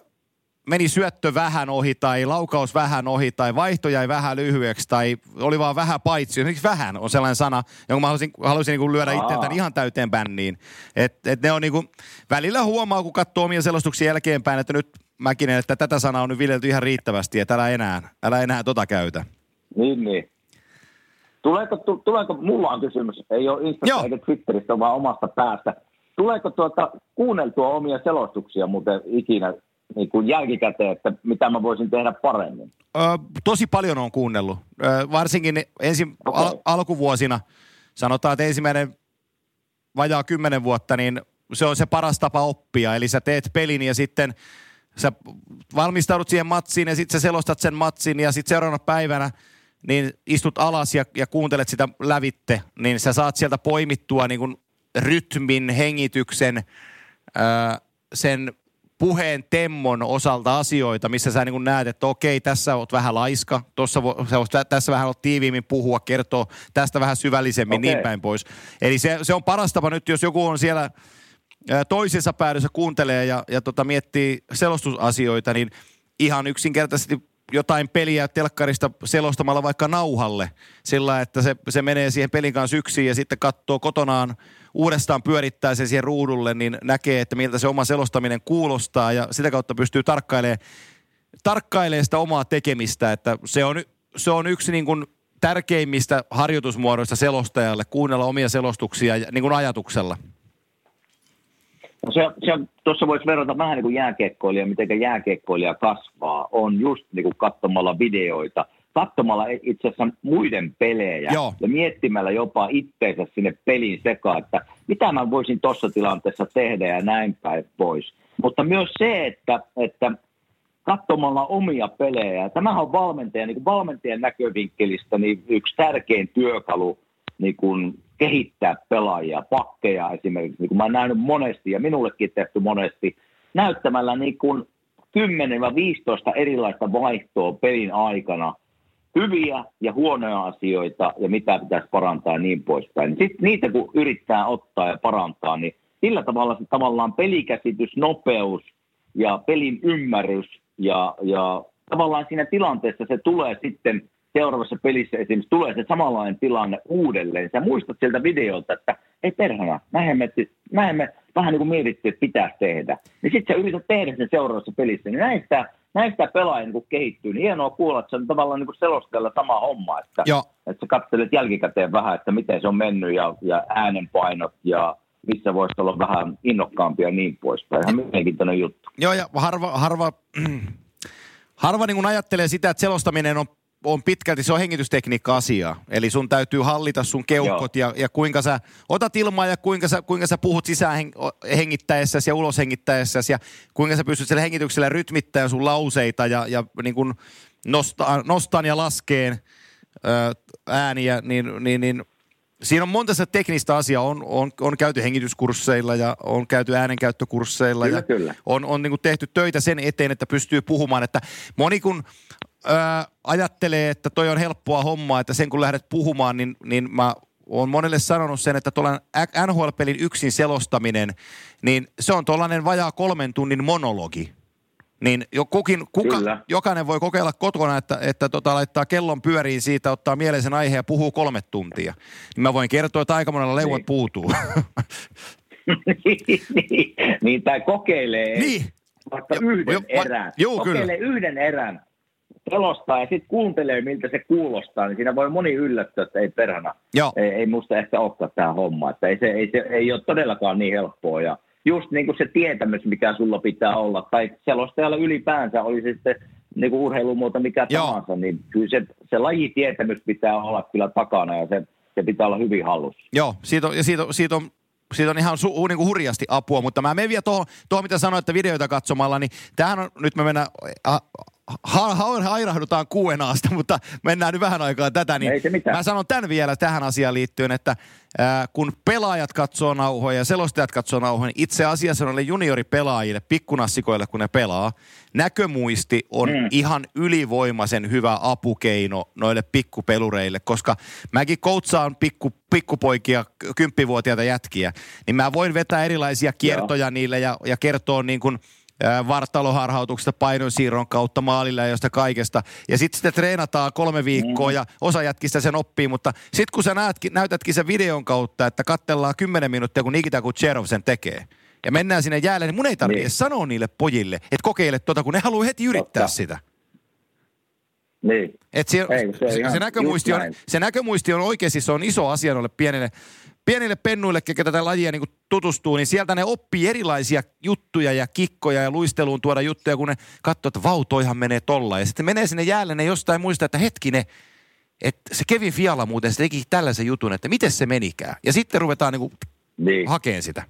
meni syöttö vähän ohi tai laukaus vähän ohi tai vaihto jäi vähän lyhyeksi tai oli vaan vähän paitsi. Esimerkiksi vähän on sellainen sana, jonka mä haluaisin, haluaisin niin kuin lyödä Aa. itseltäni ihan täyteen bänniin. Et, et ne on niin kuin, välillä huomaa, kun katsoo omia selostuksia jälkeenpäin, että nyt mäkin, että tätä sanaa on nyt viljelty ihan riittävästi, että älä enää, älä enää tota käytä. Niin, niin. Tuleeko, tu, tuleeko, mulla on kysymys, ei ole. Instassa eikä Twitteristä, vaan omasta päästä. Tuleeko tuota kuunneltua omia selostuksia muuten ikinä niin kuin jälkikäteen, että mitä mä voisin tehdä paremmin? Ö, tosi paljon on kuunnellut. Ö, varsinkin ensin Okei. al- alkuvuosina, sanotaan, että ensimmäinen vajaa kymmenen vuotta, niin se on se paras tapa oppia. Eli sä teet pelin ja sitten sä valmistaudut siihen matsiin ja sitten sä selostat sen matsin ja sitten seuraavana päivänä niin istut alas ja, ja kuuntelet sitä lävitte, niin sä saat sieltä poimittua niin kuin rytmin, hengityksen, ää, sen puheen temmon osalta asioita, missä sä niin näet, että okei, tässä oot vähän laiska, tossa vo, sä voit tä- tässä vähän oot tiiviimmin puhua, kertoa tästä vähän syvällisemmin, Okei. niin päin pois. Eli se, se on paras tapa nyt, jos joku on siellä toisessa päädyssä kuuntelee ja, ja tota, miettii selostusasioita, niin ihan yksinkertaisesti jotain peliä telkkarista selostamalla vaikka nauhalle sillä, että se, se menee siihen pelin kanssa yksin ja sitten katsoo kotonaan uudestaan pyörittää sen siihen ruudulle, niin näkee, että miltä se oma selostaminen kuulostaa ja sitä kautta pystyy tarkkailemaan, tarkkailemaan sitä omaa tekemistä, että se on, se on yksi niin kuin tärkeimmistä harjoitusmuodoista selostajalle, kuunnella omia selostuksia niin kuin ajatuksella. No se, se tuossa voisi verrata vähän niin kuin jääkiekkoilija, miten jääkiekkoilija kasvaa, on just niin kuin katsomalla videoita, katsomalla itse asiassa muiden pelejä Joo. ja miettimällä jopa itteensä sinne pelin sekaan, että mitä mä voisin tuossa tilanteessa tehdä ja näin päin pois. Mutta myös se, että, että katsomalla omia pelejä. Tämähän on valmentajan, niin kuin valmentajan näkövinkkelistä niin yksi tärkein työkalu niin kuin kehittää pelaajia, pakkeja esimerkiksi, niin kuin mä oon nähnyt monesti ja minullekin tehty monesti, näyttämällä niin kuin 10-15 erilaista vaihtoa pelin aikana, hyviä ja huonoja asioita ja mitä pitäisi parantaa ja niin poispäin. Sitten niitä kun yrittää ottaa ja parantaa, niin sillä tavalla se tavallaan pelikäsitys, nopeus ja pelin ymmärrys ja, ja tavallaan siinä tilanteessa se tulee sitten seuraavassa pelissä esimerkiksi tulee se samanlainen tilanne uudelleen. Sä muistat sieltä videolta, että ei perhana, näin me, vähän niin kuin mietittiin, että pitäisi tehdä. Niin sitten sä yrität tehdä sen seuraavassa pelissä, niin näistä, näistä pelaajia niin kehittyy. Niin hienoa kuulla, että se on tavallaan niin selostella sama homma, että, Joo. että sä katselet jälkikäteen vähän, että miten se on mennyt ja, ja äänenpainot ja missä voisi olla vähän innokkaampia ja niin poispäin. Ihan mielenkiintoinen juttu. Joo, ja harva, harva, harva niin kuin ajattelee sitä, että selostaminen on, on pitkälti, se on hengitystekniikka-asia. Eli sun täytyy hallita sun keuhkot ja, ja kuinka sä otat ilmaa ja kuinka sä, kuinka sä puhut sisään heng, hengittäessäsi ja ulos hengittäessäsi ja kuinka sä pystyt sillä hengityksellä rytmittämään sun lauseita ja, ja niin kuin nostaa, nostaan ja laskeen ö, ääniä, niin, niin, niin Siinä on monta sitä teknistä asiaa. On, on, on käyty hengityskursseilla ja on käyty äänenkäyttökursseilla. Kyllä, ja kyllä. On, on niin kuin tehty töitä sen eteen, että pystyy puhumaan. Että moni kun ö, ajattelee, että toi on helppoa hommaa, että sen kun lähdet puhumaan, niin, niin mä oon monelle sanonut sen, että tuollainen NHL-pelin yksin selostaminen, niin se on tuollainen vajaa kolmen tunnin monologi. Niin jo kukin, kuka, Kyllä. jokainen voi kokeilla kotona, että, että tota, laittaa kellon pyöriin siitä, ottaa mieleisen aiheen ja puhuu kolme tuntia. Niin mä voin kertoa, että aika monella leuat Niin. puutuu. niin, tai kokeilee niin. vaikka Jo- yhden jo- erän. juu, kokeilee yhden erän, selostaa ja sitten kuuntelee, miltä se kuulostaa, niin siinä voi moni yllättyä, että ei perhana. Joo. Ei, ei musta ehkä olekaan tämä homma. Että ei, se, ei, se, ei ole todellakaan niin helppoa. Ja just niin kuin se tietämys, mikä sulla pitää olla, tai selostajalla ylipäänsä oli se sitten niin kuin urheilumuoto mikä Joo. tahansa, niin kyllä se, se lajitietämys pitää olla kyllä takana ja se, se pitää olla hyvin hallussa. Joo, siitä on, siitä, on- siitä on siitä on ihan su, niin kuin hurjasti apua, mutta mä menen vielä tuohon, tuohon mitä sanoit, että videoita katsomalla, niin tämähän on, nyt me mennään, ha, ha, ha, hairahdutaan kuuenaasta, mutta mennään nyt vähän aikaa tätä, niin mä sanon tämän vielä tähän asiaan liittyen, että ää, kun pelaajat katsoo nauhoja ja selostajat katsoo nauhoja, niin itse asiassa noille junioripelaajille, pikkunassikoille kun ne pelaa, näkömuisti on mm. ihan ylivoimaisen hyvä apukeino noille pikkupelureille, koska mäkin koutsaan pikku, pikkupoikia, kymppivuotiaita jätkiä, niin mä voin vetää erilaisia kiertoja Joo. niille ja, ja kertoa niin kuin vartaloharhautuksesta painonsiirron kautta maalilla ja josta kaikesta. Ja sitten sitä treenataan kolme viikkoa ja osa jätkistä sen oppii, mutta sitten kun sä näetkin, näytätkin sen videon kautta, että katsellaan kymmenen minuuttia, kun Nikita Kucherov sen tekee, ja mennään sinne jäälle, niin mun ei tarvitse Niin. sanoa niille pojille, että kokeile tota, kun ne haluaa heti yrittää Totta. sitä. Niin. Et se, Ei, se on se, se, näkömuisti on, se näkömuisti on oikeasti se on iso asia noille pienille, pienille pennuille, ketkä tätä lajia niin tutustuu, niin sieltä ne oppii erilaisia juttuja ja kikkoja ja luisteluun tuoda juttuja, kun ne katsoo, että vau, toihan menee tolla. Ja sitten menee sinne jäälle, ne jostain muistaa, että hetkinen, että se Kevin Fiala muuten se teki tällaisen jutun, että miten se menikään. Ja sitten ruvetaan niin niin. hakeen sitä.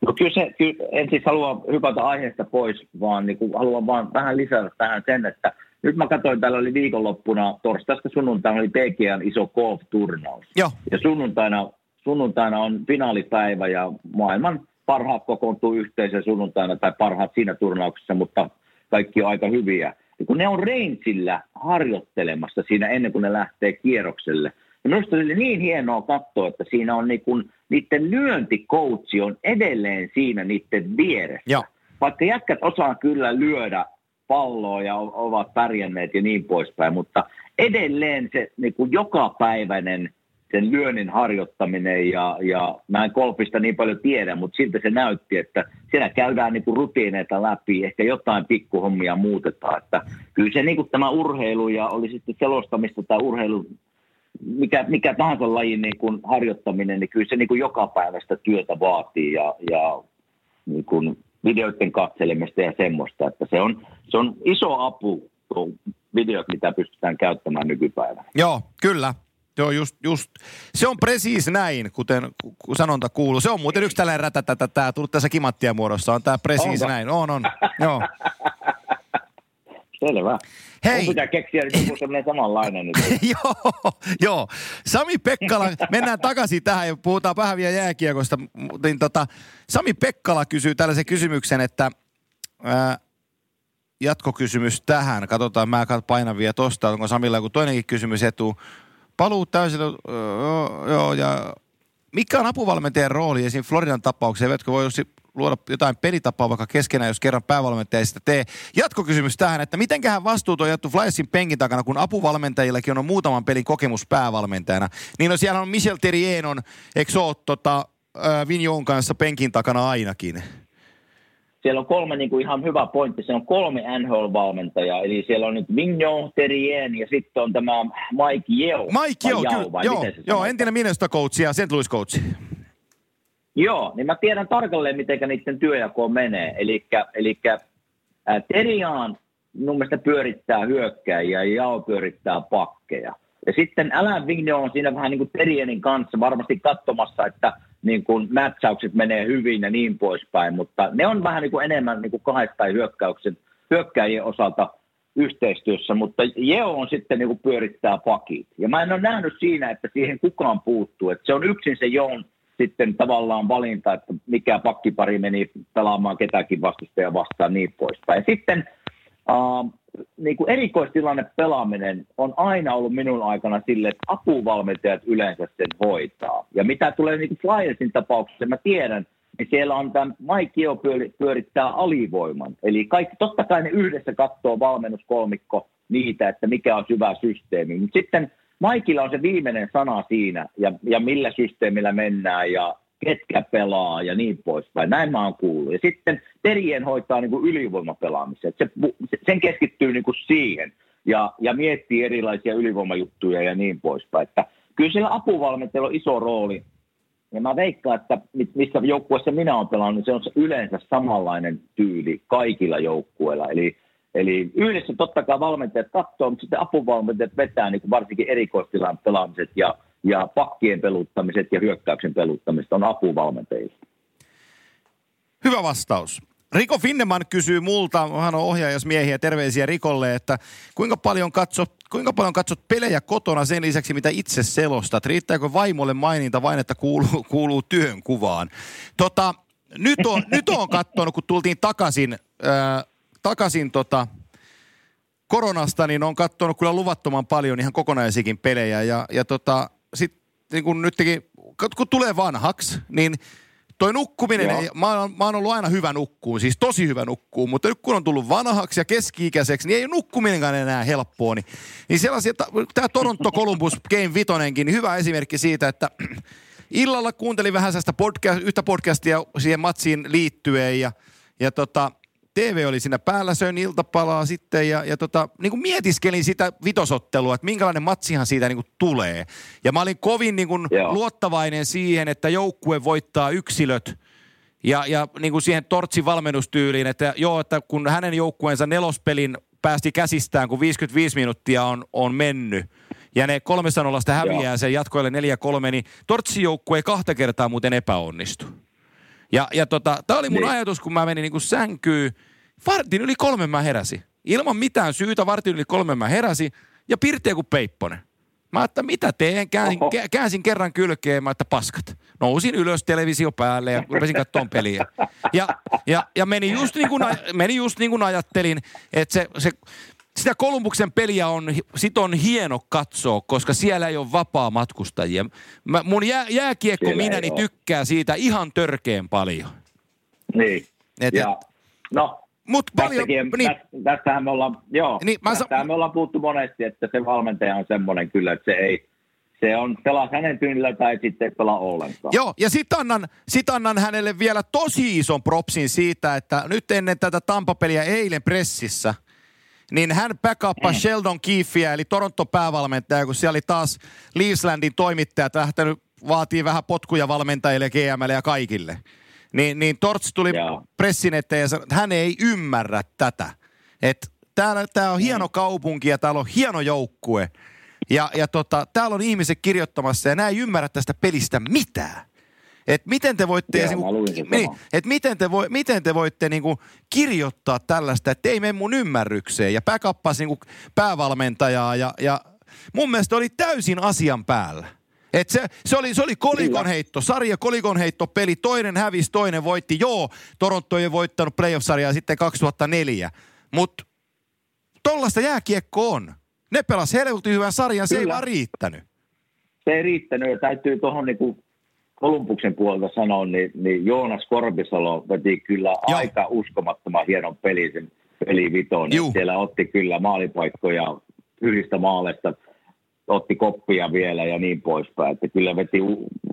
No kyllä, se, kyllä en siis halua hypätä aiheesta pois, vaan niin kuin haluan vaan vähän lisätä tähän sen, että nyt mä katsoin, täällä oli viikonloppuna, torstaista sunnuntaina oli PGN iso golf-turnaus. Joo, Ja sunnuntaina, sunnuntaina on finaalipäivä ja maailman parhaat kokoontuu yhteiseen sunnuntaina tai parhaat siinä turnauksessa, mutta kaikki on aika hyviä. Ja kun ne on rangeillä harjoittelemassa siinä ennen kuin ne lähtee kierrokselle. Ja minusta oli niin hienoa katsoa, että siinä on niin kuin, niiden lyöntikoutsi on edelleen siinä niiden vieressä. Joo. Vaikka jätkät osaa kyllä lyödä palloa ja ovat pärjänneet ja niin poispäin, mutta edelleen se niin kuin jokapäiväinen sen lyönnin harjoittaminen ja, ja mä en golfista niin paljon tiedä, mutta siltä se näytti, että siellä käydään niin kuin rutiineita läpi, ehkä jotain pikkuhommia muutetaan, että kyllä se niin kuin tämä urheilu ja oli sitten selostamista tai urheilun mikä, mikä tahansa lajin niin kuin harjoittaminen, niin kyllä se niin kuin joka päivästä työtä vaatii ja, ja niin kuin videoiden katselemista ja semmoista, että se on, se on iso apu videot, mitä pystytään käyttämään nykypäivänä. Joo, kyllä. Joo, just, just. Se on presiis näin, kuten ku- sanonta kuuluu. Se on muuten yksi tällainen rätätätä, tämä tullut tässä kimattia muodossa, on tämä presiis Onko? näin. On, on. Joo. Selvä. Hei. Mun pitää keksiä nyt joku semmoinen samanlainen nyt. joo, joo. Sami Pekkala, mennään takaisin tähän ja puhutaan vähän vielä jääkiekosta. Niin tota, Sami Pekkala kysyy tällaisen kysymyksen, että ää, jatkokysymys tähän. Katsotaan, mä painan vielä tosta, onko Samilla joku toinenkin kysymys etu. Paluu täysillä, joo, joo, ja mikä on apuvalmentajan rooli esim. Floridan tapauksessa? Eivätkö voi luoda jotain pelitapaa vaikka keskenään, jos kerran päävalmentaja ei sitä tee? Jatkokysymys tähän, että mitenköhän vastuut on jätty Flyersin penkin takana, kun apuvalmentajillakin on muutaman pelin kokemus päävalmentajana. Niin no siellä on Michel Terrien on, eikö se ole tota, Vignon kanssa penkin takana ainakin? Siellä on kolme niin kuin ihan hyvä pointti. Se on kolme NHL-valmentajaa. Eli siellä on nyt Vignon, Terrien ja sitten on tämä Mike Yeo. Mike, Yao, kyllä, joo, joo, entinen Minnesota coach ja St. Louis coach. Joo, niin mä tiedän tarkalleen, miten niiden työjako menee. Eli Teriaan mun mielestä pyörittää hyökkäjiä ja Jao pyörittää pakkeja. Ja sitten Alain Vigneault on siinä vähän niin kuin Terienin kanssa varmasti katsomassa, että niin kuin matchaukset menee hyvin ja niin poispäin, mutta ne on vähän niin kuin enemmän niin kuin kahdestaan hyökkäyksen, hyökkäjien osalta yhteistyössä, mutta Jeo on sitten niin kuin pyörittää pakit. Ja mä en ole nähnyt siinä, että siihen kukaan puuttuu. Että se on yksin se Joon sitten tavallaan valinta, että mikä pakkipari meni pelaamaan ketäkin vastustaja vastaan niin poispäin. Sitten uh, niin kuin erikoistilanne pelaaminen on aina ollut minun aikana sille, että apuvalmentajat yleensä sen hoitaa. Ja mitä tulee niin kuin Flyersin tapauksessa, mä tiedän, niin siellä on tämä pyöri, pyörittää alivoiman. Eli kaikki, totta kai ne yhdessä katsoo valmennuskolmikko niitä, että mikä on hyvä systeemi. Mutta sitten Maikilla on se viimeinen sana siinä, ja, ja millä systeemillä mennään, ja ketkä pelaa, ja niin poispäin. Näin mä oon kuullut. Ja sitten Terien hoitaa niin kuin ylivoimapelaamisen. Se, sen keskittyy niin kuin siihen, ja, ja miettii erilaisia ylivoimajuttuja ja niin poispäin. Että kyllä siellä apuvalmentajalla on iso rooli, ja mä veikkaan, että missä joukkueessa minä olen pelannut, niin se on yleensä samanlainen tyyli kaikilla joukkueilla. Eli, eli yhdessä totta kai valmentajat katsoo, mutta sitten apuvalmentajat vetää niin varsinkin erikoistilan pelaamiset ja, ja pakkien peluttamiset ja hyökkäyksen peluttamiset on apuvalmentajilla. Hyvä vastaus. Riko Finneman kysyy multa, hän on ohjaajasmiehiä, terveisiä Rikolle, että kuinka paljon katsot, kuinka paljon katsot pelejä kotona sen lisäksi, mitä itse selostat? Riittääkö vaimolle maininta vain, että kuuluu, kuuluu työn kuvaan? Tota, nyt on, nyt on katsonut, kun tultiin takaisin, takaisin tota, koronasta, niin on katsonut kyllä luvattoman paljon ihan kokonaisikin pelejä. Ja, ja tota, sitten niin kun nytkin, kun tulee vanhaksi, niin toi nukkuminen, Joo. ei, mä, oon, mä oon ollut aina hyvä nukkuun, siis tosi hyvä nukkuun, mutta nyt kun on tullut vanhaksi ja keski-ikäiseksi, niin ei nukkuminenkaan enää helppoa. Niin, niin sellaisia, tämä Toronto Columbus Game Vitonenkin, niin hyvä esimerkki siitä, että illalla kuuntelin vähän sellaista podcast, yhtä podcastia siihen matsiin liittyen ja, ja tota, TV oli siinä päällä, söin iltapalaa sitten ja, ja tota, niin kuin mietiskelin sitä vitosottelua, että minkälainen matsihan siitä niin kuin tulee. Ja mä olin kovin niin kuin Joo. luottavainen siihen, että joukkue voittaa yksilöt ja, ja niin kuin siihen Tortsin valmennustyyliin, että joo, että kun hänen joukkueensa nelospelin päästi käsistään, kun 55 minuuttia on, on mennyt, ja ne kolme sanollasta häviää Joo. sen jatkoille 4-3, niin Tortsin joukkue ei kahta kertaa muuten epäonnistu. Ja, ja tota, tämä oli mun Niin. ajatus, kun mä menin niinku sänkyyn. Vartin yli kolmen mä heräsin. Ilman mitään syytä vartin yli kolmen mä heräsin. Ja pirteä kuin peipponen. Mä ajattelin, mitä teen? Käänsin, käänsin kerran kylkeen, mä että paskat. Nousin ylös televisio päälle ja rupesin katsomaan peliä. Ja, ja, ja meni, just niin kuin, meni just niin kuin ajattelin, että se, se, sitä Kolumbuksen peliä on, sit on hieno katsoa, koska siellä ei ole vapaa matkustajia. Mä, mun jää, jääkiekko Siellä oo. tykkää siitä ihan törkeen paljon. Niin. Et- ja, no, Mut paljon, Tästäkin, niin, tästä, tästähän me ollaan, joo, Niin, niin, mä sa- tästähän me ollaan puhuttu monesti, että se valmentaja on semmoinen kyllä, että se ei, se on pelaa hänen tyynillä tai sitten pelaa ollenkaan. Joo, ja sit annan, sit annan hänelle vielä tosi ison propsin siitä, että nyt ennen tätä Tampapeliä eilen pressissä, niin hän backuppaa mm. Sheldon Keefeä, eli Toronto-päävalmentaja, kun siellä oli taas Leafslandin toimittajat lähtenyt vaatii vähän potkuja valmentajille, GMlle ja kaikille. Niin, niin Torts tuli pressin eteen ja sanoi, että hän ei ymmärrä tätä. Että täällä, tää on hieno kaupunki ja täällä on hieno joukkue. Ja, ja tota, täällä on ihmiset kirjoittamassa ja nämä ei ymmärrä tästä pelistä mitään. Et miten te voitte, Joo, sen niin, et miten te, voi, miten te voitte niinku kirjoittaa tällaista, että ei mene mun ymmärrykseen. Ja backuppasi niinku päävalmentajaa ja, ja mun mielestä oli täysin asian päällä. Et se, se, oli, se oli kolikon heitto, sarja kolikon heitto peli. Toinen hävisi, toinen voitti. Joo, Toronto ei voittanut playoff-sarjaa sitten 2004. Mutta tollasta jääkiekko on. Ne pelas helvetin hyvän sarjan, se ei Kyllä. vaan riittänyt. se ei riittänyt ja täytyy tuohon niin Kolumbuksen puolelta sanoa, niin, niin Joonas Korpisalo veti kyllä Joo. Aika uskomattoman hienon pelin sen pelivitoon. Siellä otti kyllä maalipaikkoja yhdistä maaleista, otti koppia vielä ja niin poispäin. Että kyllä veti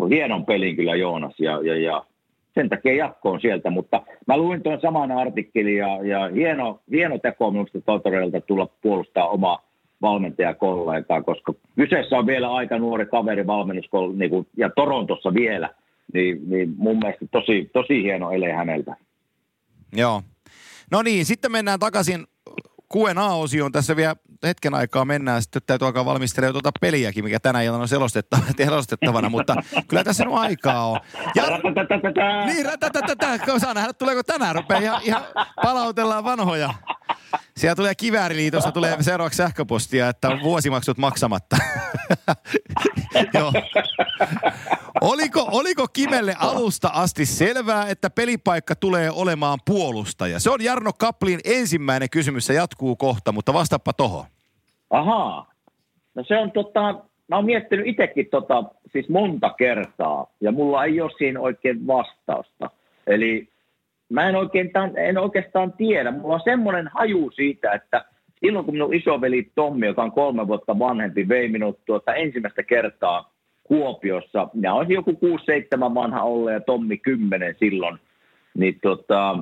hienon pelin kyllä Joonas ja, ja, ja sen takia jatkoon sieltä, mutta mä luin tuon saman artikkelin ja, ja hieno, hieno teko minusta Totorelta tulla puolustaa omaa valmentajakollegaa, koska kyseessä on vielä aika nuori kaveri valmennus niin kuin, ja Torontossa vielä, niin, niin mun mielestä tosi, tosi hieno ele häneltä. Joo. No niin, sitten mennään takaisin Q&A-osioon. Tässä vielä hetken aikaa mennään. Sitten täytyy alkaa valmistelemaan tuota peliäkin, mikä tänä iltana on selostettavana, selostettavana mutta kyllä tässä nyt aikaa on. Ja, niin, rätätätätä, saa nähdä, tuleeko tänään. Rupeaa ihan, ihan palautellaan vanhoja. Siellä tulee Kivääriliitosta, tulee seuraavaksi sähköpostia, että on vuosimaksut maksamatta. Joo. Oliko, oliko Kimelle alusta asti selvää, että pelipaikka tulee olemaan puolustaja? Se on Jarno Kaplin ensimmäinen kysymys, se jatkuu kohta, mutta vastappa tohon. Ahaa. No se on tota, mä oon miettinyt itsekin tota, siis monta kertaa, ja mulla ei ole siinä oikein vastausta. Eli mä en, oikein, tämän- en oikeastaan tiedä. Mulla on semmoinen haju siitä, että silloin kun minun isoveli Tommi, joka on kolme vuotta vanhempi, vei minut tuota ensimmäistä kertaa Kuopiossa. Minä olisin joku 6-7 vanha olla ja Tommi 10 silloin. Niin tota,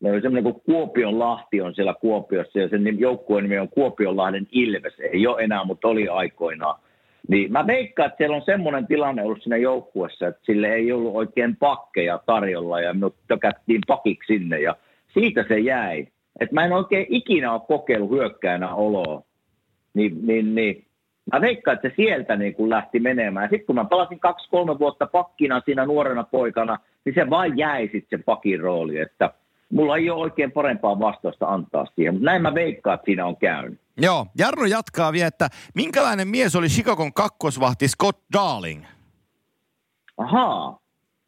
Meillä oli semmoinen kuin Kuopion Lahti on siellä Kuopiossa ja sen joukkueen nimi on Kuopionlahden Ilves. Ei ole enää, mutta oli aikoinaan. Niin mä veikkaan, että siellä on semmoinen tilanne ollut siinä joukkuessa, että sille ei ollut oikein pakkeja tarjolla ja minut tökättiin pakiksi sinne ja siitä se jäi. Et mä en oikein ikinä ole kokeillut hyökkäänä oloa. Niin, niin, niin. Mä veikkaan, että se sieltä niin kuin lähti menemään. Sitten kun mä pelasin kaksi-kolme vuotta pakkina siinä nuorena poikana, niin se vain jäi sitten se pakin rooli. Että mulla ei ole oikein parempaa vastausta antaa siihen, mutta näin mä veikkaan, että siinä on käynyt. Joo, Jarno jatkaa vielä, että minkälainen mies oli Chicagon kakkosvahti Scott Darling? Ahaa.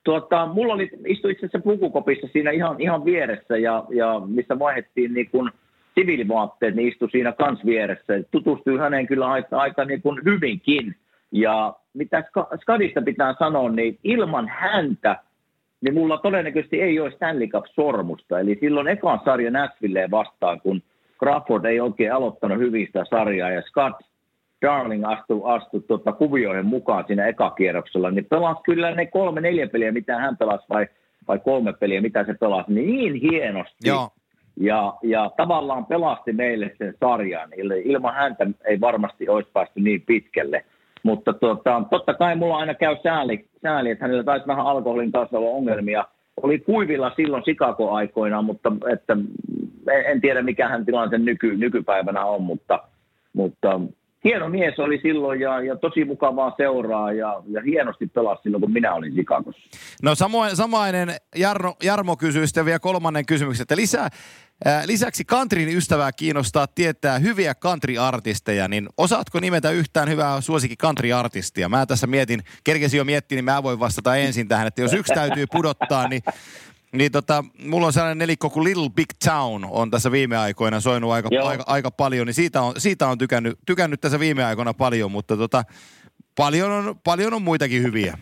Tuota, mulla oli, istui itse asiassa pukukopissa siinä ihan, ihan vieressä ja, ja missä vaihdettiin niin kuin siviilivaatteet, niin istui siinä kans vieressä. Tutustui häneen kyllä aika, aika niin kuin hyvinkin. Ja mitä Ska- Skadista pitää sanoa, niin ilman häntä, niin mulla todennäköisesti ei ole Stanley Cup-sormusta. Eli silloin ekan sarja Nashvilleen vastaan, kun Crawford ei oikein aloittanut hyvin sitä sarjaa ja Scott Darling astui, astui tuota, kuvioihin mukaan siinä ekakierroksella, niin pelasi kyllä ne kolme, neljä peliä, mitä hän pelasi, vai, vai kolme peliä, mitä se pelasi, niin, niin hienosti. Joo. Ja, ja tavallaan pelasti meille sen sarjan. Ilman häntä ei varmasti olisi päästy niin pitkälle. Mutta tuota, totta kai mulla aina käy sääli, sääli, että hänellä taisi vähän alkoholin kanssa olla ongelmia. Oli kuivilla silloin Chicago-aikoina, mutta että, en, tiedä mikä hän tilanne nyky, nykypäivänä on, mutta, mutta hieno mies oli silloin ja, ja tosi mukavaa seuraa ja, ja hienosti pelasi silloin, kun minä olin Chicagossa. No samoin, samainen Jarno, Jarmo kysyy sitten vielä kolmannen kysymyksen, että lisää, ää, lisäksi countryn ystävää kiinnostaa tietää hyviä country-artisteja, niin osaatko nimetä yhtään hyvää suosikin country-artistia? Mä tässä mietin, kerkesin jo miettiä, niin mä voin vastata ensin tähän, että jos yksi täytyy pudottaa, niin niin tota, mulla on sellainen nelikko kuin Little Big Town on tässä viime aikoina soinut aika, Joo. aika, aika paljon, niin siitä on, siitä on tykännyt, tykännyt tässä viime aikoina paljon, mutta tota, paljon, on, paljon on muitakin hyviä.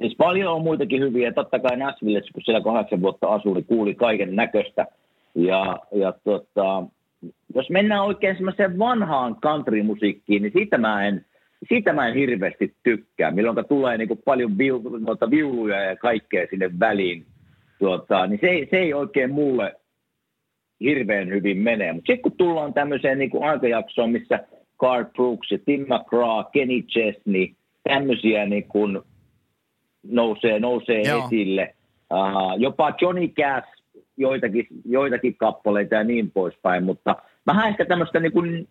Siis paljon on muitakin hyviä. Totta kai Nashvillessä, kun siellä kahdeksan vuotta asui, niin kuuli kaiken näköistä. Ja, ja tota, jos mennään oikein semmoiseen vanhaan country-musiikkiin, niin siitä mä en, siitä mä en hirveästi tykkää. Milloin tulee niin kuin paljon viuluja ja kaikkea sinne väliin. Tuota, niin se, ei, se ei oikein mulle, hirveän hyvin menee. Mutta sitten kun tullaan tämmöiseen niin kuin aikajaksoon, missä Carl Brooks ja Tim McGraw, Kenny Chesney, tämmöisiä niin kuin nousee, nousee Joo. esille. Uh, jopa Johnny Cash, joitakin, joitakin kappaleita ja niin poispäin, mutta vähän ehkä tämmöistä niin kuin,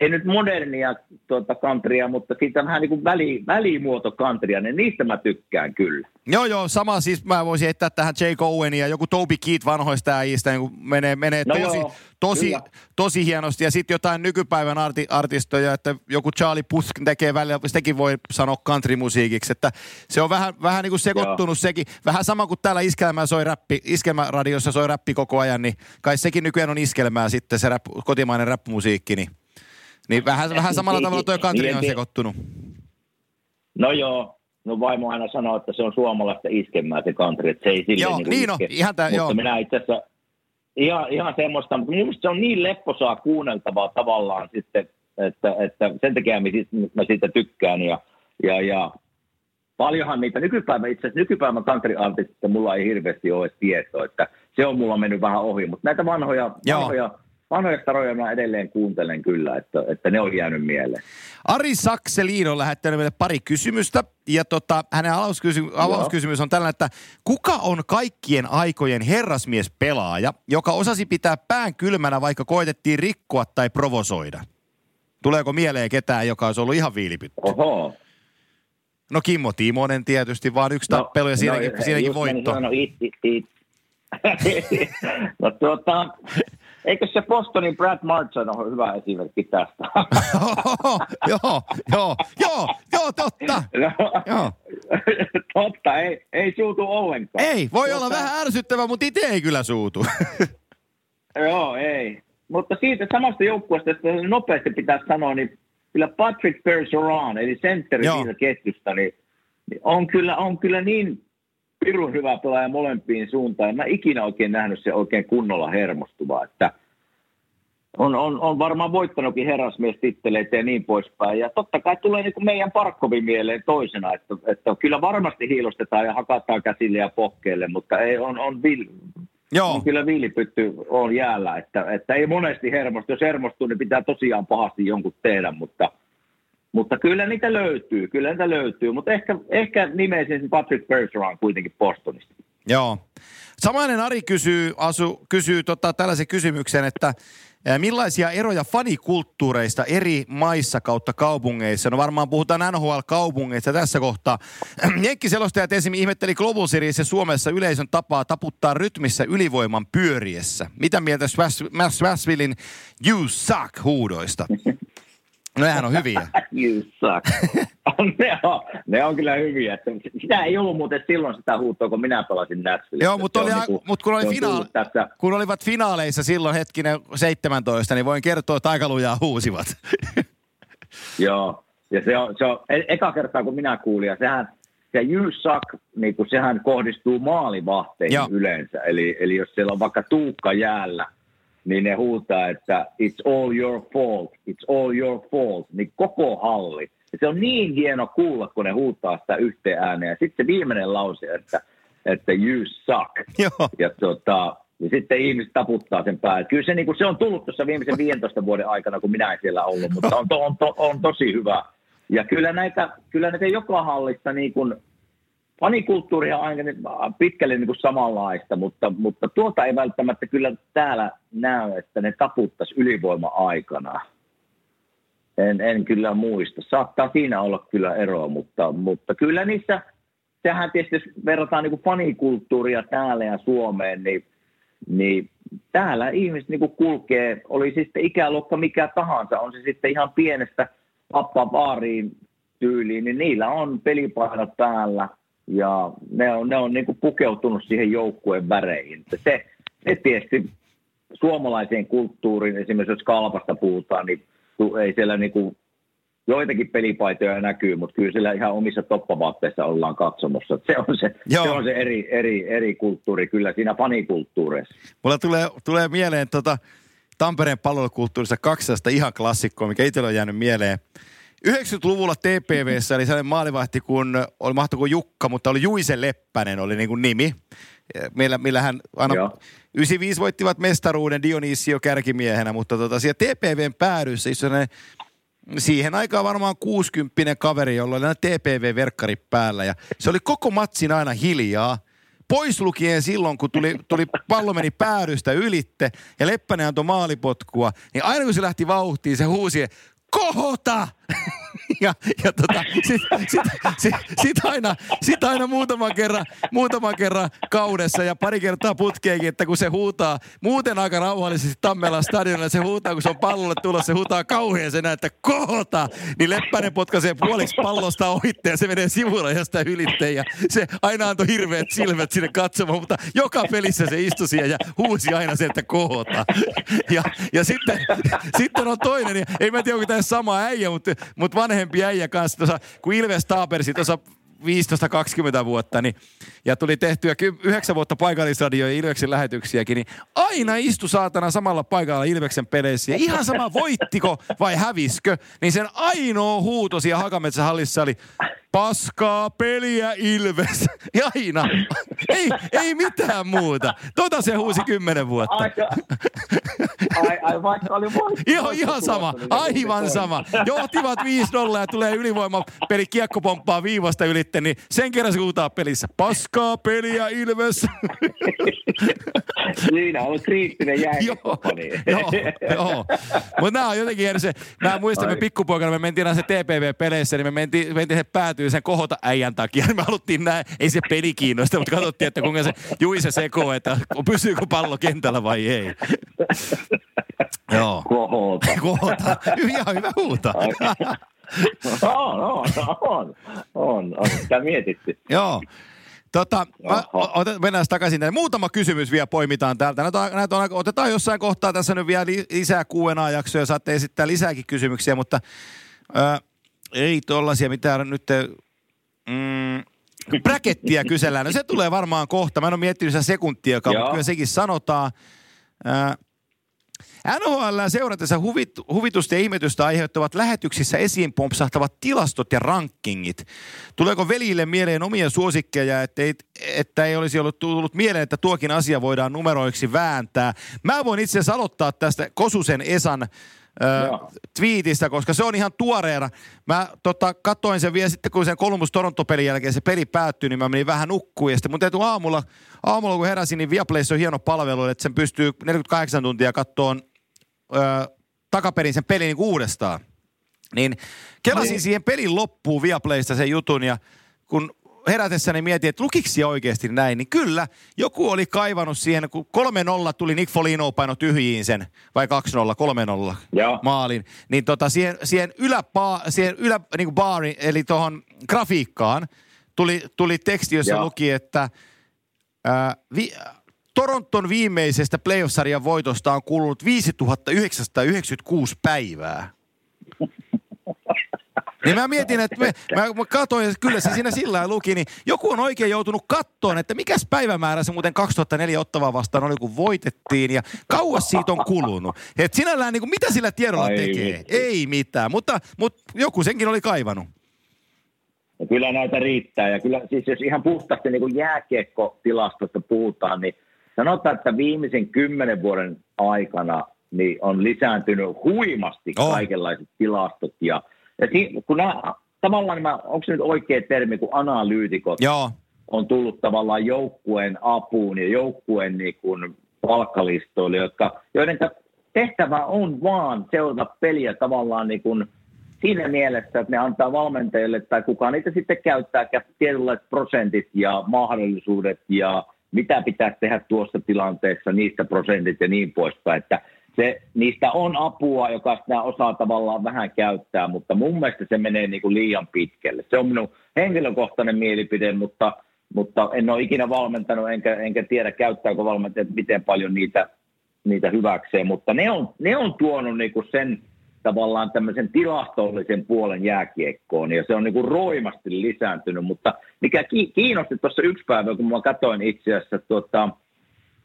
ei nyt modernia tuota countrya, mutta siitä vähän niin kuin väli, välimuoto countrya, niin niistä mä tykkään kyllä. Joo, joo, sama siis mä voisin heittää tähän Jake Owen ja joku Toby Keith vanhoista äijistä, niin menee, menee No tosi, joo, tosi, kyllä. tosi hienosti. Ja sitten jotain nykypäivän arti, artistoja, että joku Charlie Puth tekee välillä, sitäkin voi sanoa countrymusiikiksi, että se on vähän, vähän niin kuin sekoittunut sekin. Vähän sama kuin täällä iskelmää soi räppi, iskelmäradiossa soi räppi koko ajan, niin kai sekin nykyään on iskelmää sitten se rap, kotimainen rap-musiikki, niin, niin vähän, vähän samalla tavalla tuo country on Niin, sekoittunut. No joo, no vaimo aina sanoo, että se on suomalaista iskemää se country, että se ei sille Joo, niinku niin on, iske. ihan tää- Mutta joo. minä itse asiassa ihan, ihan semmoista, mutta minusta se on niin lepposaa kuunneltavaa tavallaan sitten, että, että sen takia mä siitä, tykkään ja, ja, ja paljonhan niitä nykypäivän, itse asiassa nykypäivän country mulla ei hirveästi ole edes tietoa, että se on mulla mennyt vähän ohi, mutta näitä vanhoja, Joo. Vanhoja, staroja mä edelleen kuuntelen kyllä, että, että ne on jäänyt mieleen. Ari Sakselin on lähettänyt meille pari kysymystä. Ja tota, hänen avauskysymys, avauskysymys on tällainen, että kuka on kaikkien aikojen herrasmiespelaaja, joka osasi pitää pään kylmänä, vaikka koitettiin rikkoa tai provosoida? Tuleeko mieleen ketään, joka olisi ollut ihan viilipytty? Oho. No Kimmo Timonen tietysti, vaan yksi tappelu ja siinäkin, no, siinäkin voitto. sanoa, it, it, it. no tuota, eikö se Bostonin Brad Marchand ole hyvä esimerkki tästä? joo, joo, joo, joo, totta. no, Joo. totta, ei, ei suutu ollenkaan. Ei, voi Tuota, olla vähän ärsyttävä, mutta itse ei kyllä suutu. Joo, ei. Mutta siitä samasta joukkueesta, että nopeasti pitäisi sanoa, niin kyllä Patrick Bergeron, eli sentteri Joo. siitä ketjusta, niin, niin on, kyllä, on kyllä niin pirun hyvä pelaaja molempiin suuntaan. Mä ikinä oikein nähnyt se oikein kunnolla hermostuvaa, että on, on, on varmaan voittanutkin herrasmiestitteleitä ja niin poispäin. Ja totta kai tulee niin kuin meidän Parkkovin mieleen toisena, että, että kyllä varmasti hiilostetaan ja hakataan käsille ja pokkeille, mutta ei, on, on, vil, joo, on kyllä viilipytty on jäällä, että, että ei monesti hermostu. Jos hermostuu, niin pitää tosiaan pahasti jonkun tehdä, mutta, mutta kyllä niitä löytyy, kyllä niitä löytyy. Mutta ehkä, ehkä nimeisin Patrick Bergeron kuitenkin Bostonista. Joo. Samainen Ari kysyy, asu, kysyy tota, tällaisen kysymyksen, että millaisia eroja fanikulttuureista eri maissa kautta kaupungeissa? No varmaan puhutaan NHL-kaupungeista tässä kohtaa. Jenkkiselostajat esimerkiksi ihmetteli Global Seriesissä Suomessa yleisön tapaa taputtaa rytmissä ylivoiman pyöriessä. Mitä mieltä Swashvillein You Suck huudoista? No nehän on hyviä. You suck. ne, on, ne on kyllä hyviä. Sitä ei ollut muuten silloin sitä huutoa, kun minä pelasin Nashville. Joo, mutta, oli, niinku- mut kun, oli finaali, Tässä, kun olivat finaaleissa silloin hetkinen 17, niin voin kertoa, että aika lujaa huusivat. Joo, ja se on, se on e- eka kertaa, kun minä kuulin, ja sehän, se you suck, niin sehän kohdistuu maalivahteihin Joo. yleensä. Eli, eli jos siellä on vaikka tuukka jäällä, niin ne huutaa, että it's all your fault, it's all your fault, niin koko halli. Ja se on niin hieno kuulla, kun ne huutaa sitä yhteen ääneen. Ja sitten se viimeinen lause, että, että you suck. Joo. Ja, tota, ja sitten ihmiset taputtaa sen päälle. Kyllä se, niin kuin, se on tullut tuossa viimeisen 15 vuoden aikana, kun minä en siellä ollut, mutta on, to, on, to, on tosi hyvä. Ja kyllä näitä, kyllä näitä joka hallissa niin kuin, fanikulttuuria on aika pitkälle niin kuin samanlaista, mutta, mutta tuota ei välttämättä kyllä täällä näy, että ne taputtaisi ylivoima-aikana. En, en kyllä muista. Saattaa siinä olla kyllä eroa, mutta, mutta kyllä niissä, sehän tietysti jos verrataan niin kuin fanikulttuuria täällä ja Suomeen, niin, niin täällä ihmiset niin kuin kulkee, oli sitten ikäluokka mikä tahansa, on se sitten ihan pienestä vaariin tyyliin, niin niillä on pelipainot päällä ja ne on, ne on niin kuin pukeutunut siihen joukkueen väreihin. Se, se tietysti suomalaiseen kulttuuriin, esimerkiksi jos kalpasta puhutaan, niin ei siellä niin kuin joitakin pelipaitoja näkyy, mutta kyllä siellä ihan omissa toppavaatteissa ollaan katsomossa. Se on se, Joo. se, on se eri, eri, eri kulttuuri kyllä siinä fanikulttuureissa. Mulla tulee, tulee mieleen tota Tampereen palvelukulttuurista kaksi ihan klassikkoa, mikä itsellä on jäänyt mieleen. 90-luvulla TPVssä oli sellainen maalivahti, kun oli mahtoiko Jukka, mutta oli Juise Leppänen oli niin kuin nimi. Meillä, millä hän aina Joo. 95 voittivat mestaruuden Dionisio kärkimiehenä, mutta tota, siellä TPVn päädyssä istui siihen aikaan varmaan 60 kaveri, jolla oli TPV-verkkari päällä ja se oli koko matsin aina hiljaa. Pois lukien silloin, kun tuli, tuli pallo meni päädystä ylitte ja Leppänen antoi maalipotkua, niin aina kun se lähti vauhtiin, se huusi, kohota! ja, ja tota, sit, sit, sit, sit, aina, sit aina muutaman kerran, muutaman kerran kaudessa ja pari kertaa putkeekin, että kun se huutaa muuten aika rauhallisesti Tammelan stadionilla, se huutaa, kun se on pallolle tulossa, se huutaa kauhean sen, että kohota, niin Leppänen potkaisee puoliksi pallosta ohitte ja se menee sivulla ja sitä ylitte ja se aina antoi hirveät silmät sinne katsomaan, mutta joka pelissä se istui siellä ja huusi aina sen, että kohota. Ja, ja sitten, sitten on toinen, ja ei mä tiedä, onko tämä sama äijä, mutta, mutta vanhempi äijä kanssa, tuossa, kun Ilves taapersi tuossa 15-20 vuotta, niin, ja tuli tehtyä 9 vuotta paikallisradio ja Ilveksen lähetyksiäkin, niin aina istu saatana samalla paikalla Ilveksen peleissä. Ja ihan sama voittiko vai häviskö, niin sen ainoa huuto siellä Hakametsähallissa oli paskaa peliä Ilves. Ja aina. Ei, ei mitään muuta. Tota se huusi kymmenen vuotta. Aika, ai, ai, vaikka oli voitto. Ihan, ihan sama, aivan sama. Johtivat 5-0 ja tulee ylivoimapeli, kiekko pomppaa viivasta ylitte, niin sen kerran se pelissä. Paskaa peliä Ilves. Siinä on kriittinen joo, jääkiekko-fani. joo, joo. Mutta nämä on jotenkin se, mä muistan, me pikkupoikana me mentiin aina se TPV-peleissä, niin me mentiin, mentiin se päätyy sen kohota äijän takia. Me haluttiin näin, ei se peli kiinnosta, mutta katsottiin, että kuinka se Juise sekoo, että pysyykö pallo kentällä vai ei. Joo. Kohota. Kohota. Ihan hyvä huuta. on, on, on, on, on. Sitä mietitty. Joo. Tota, mä, otet, mennään takaisin tänne. Muutama kysymys vielä poimitaan täältä. Näitä, on- näitä on, otetaan jossain kohtaa tässä nyt vielä li, lisää Q&A-jaksoja. Saatte esittää lisääkin kysymyksiä, mutta ää, ei tollasia mitään nyt... Mm, bräkettiä kysellään. No se tulee varmaan kohta. Mä en ole miettinyt sitä sekuntiakaan, mutta kyllä sekin sanotaan. NHL seuratessa huvit, huvitusta ja ihmetystä aiheuttavat lähetyksissä esiin pompsahtavat tilastot ja rankingit. Tuleeko velille mieleen omia suosikkeja, että ei, että ei olisi ollut tullut mieleen, että tuokin asia voidaan numeroiksi vääntää? Mä voin itse asiassa aloittaa tästä Kosusen Esan Joo. twiitistä, koska se on ihan tuoreena. Mä tota, katsoin sen vielä sitten, kun sen Columbus Toronto-pelin jälkeen se peli päättyi, niin mä menin vähän nukkuun. Ja sitten mun täytyy aamulla, aamulla kun heräsin, niin Viaplayssa on hieno palvelu, että sen pystyy 48 tuntia kattoon ö, takaperin sen pelin niin uudestaan. Niin kelasin Niin. siihen pelin loppuun Viaplaysta sen jutun ja kun herätessäni mietin, että lukiksi oikeasti näin, niin kyllä, joku oli kaivannut siihen, kun 3-0 tuli Nick Folino paino tyhjiin sen, vai 2-0, 3-0 Joo. maalin, niin tota siihen, siihen yläpaa, siihen ylä, niin kuin baari, eli tuohon grafiikkaan tuli, tuli teksti, jossa Joo. luki, että ää, vi, Toronton viimeisestä playoff-sarjan voitosta on kulunut 5996 päivää. Niin mä mietin, että me, mä, mä katsoin, että kyllä se siinä sillä luki, niin joku on oikein joutunut kattoon, että mikäs päivämäärä se muuten 2004 ottavaa vastaan oli, kun voitettiin ja kauas siitä on kulunut. Et sinällään niin kuin, mitä sillä tiedolla Ai tekee? vitsi. Ei mitään, mutta, mutta joku senkin oli kaivannut. Ja kyllä näitä riittää. Ja kyllä siis jos ihan puhtaasti niin jääkiekkotilastosta puhutaan, niin sanotaan, että viimeisen kymmenen vuoden aikana niin on lisääntynyt huimasti On. kaikenlaiset tilastot. Ja, ja si- kun nämä, tavallaan nämä, onko se nyt oikea termi, kun analyytikot Joo, on tullut tavallaan joukkueen apuun ja joukkueen niin kuin palkkalistoille, jotka, joiden tehtävä on vaan seurata peliä tavallaan niin kuin siinä mielessä, että ne antaa valmentajille tai kuka niitä sitten käyttää tietynlaiset prosentit ja mahdollisuudet ja mitä pitää tehdä tuossa tilanteessa, niistä prosentit ja niin poispäin. Että se, niistä on apua, joka sitä osaa tavallaan vähän käyttää, mutta mun mielestä se menee niin kuin liian pitkälle. Se on minun henkilökohtainen mielipide, mutta, mutta en ole ikinä valmentanut, enkä, enkä tiedä käyttääkö valmentajat miten paljon niitä, niitä hyväkseen, mutta ne on, ne on tuonut niin kuin sen tavallaan tämmöisen tilastollisen puolen jääkiekkoon, ja se on niin kuin roimasti lisääntynyt, mutta mikä ki- kiinnosti tuossa yksi päivä, kun mä katsoin itse asiassa tuota,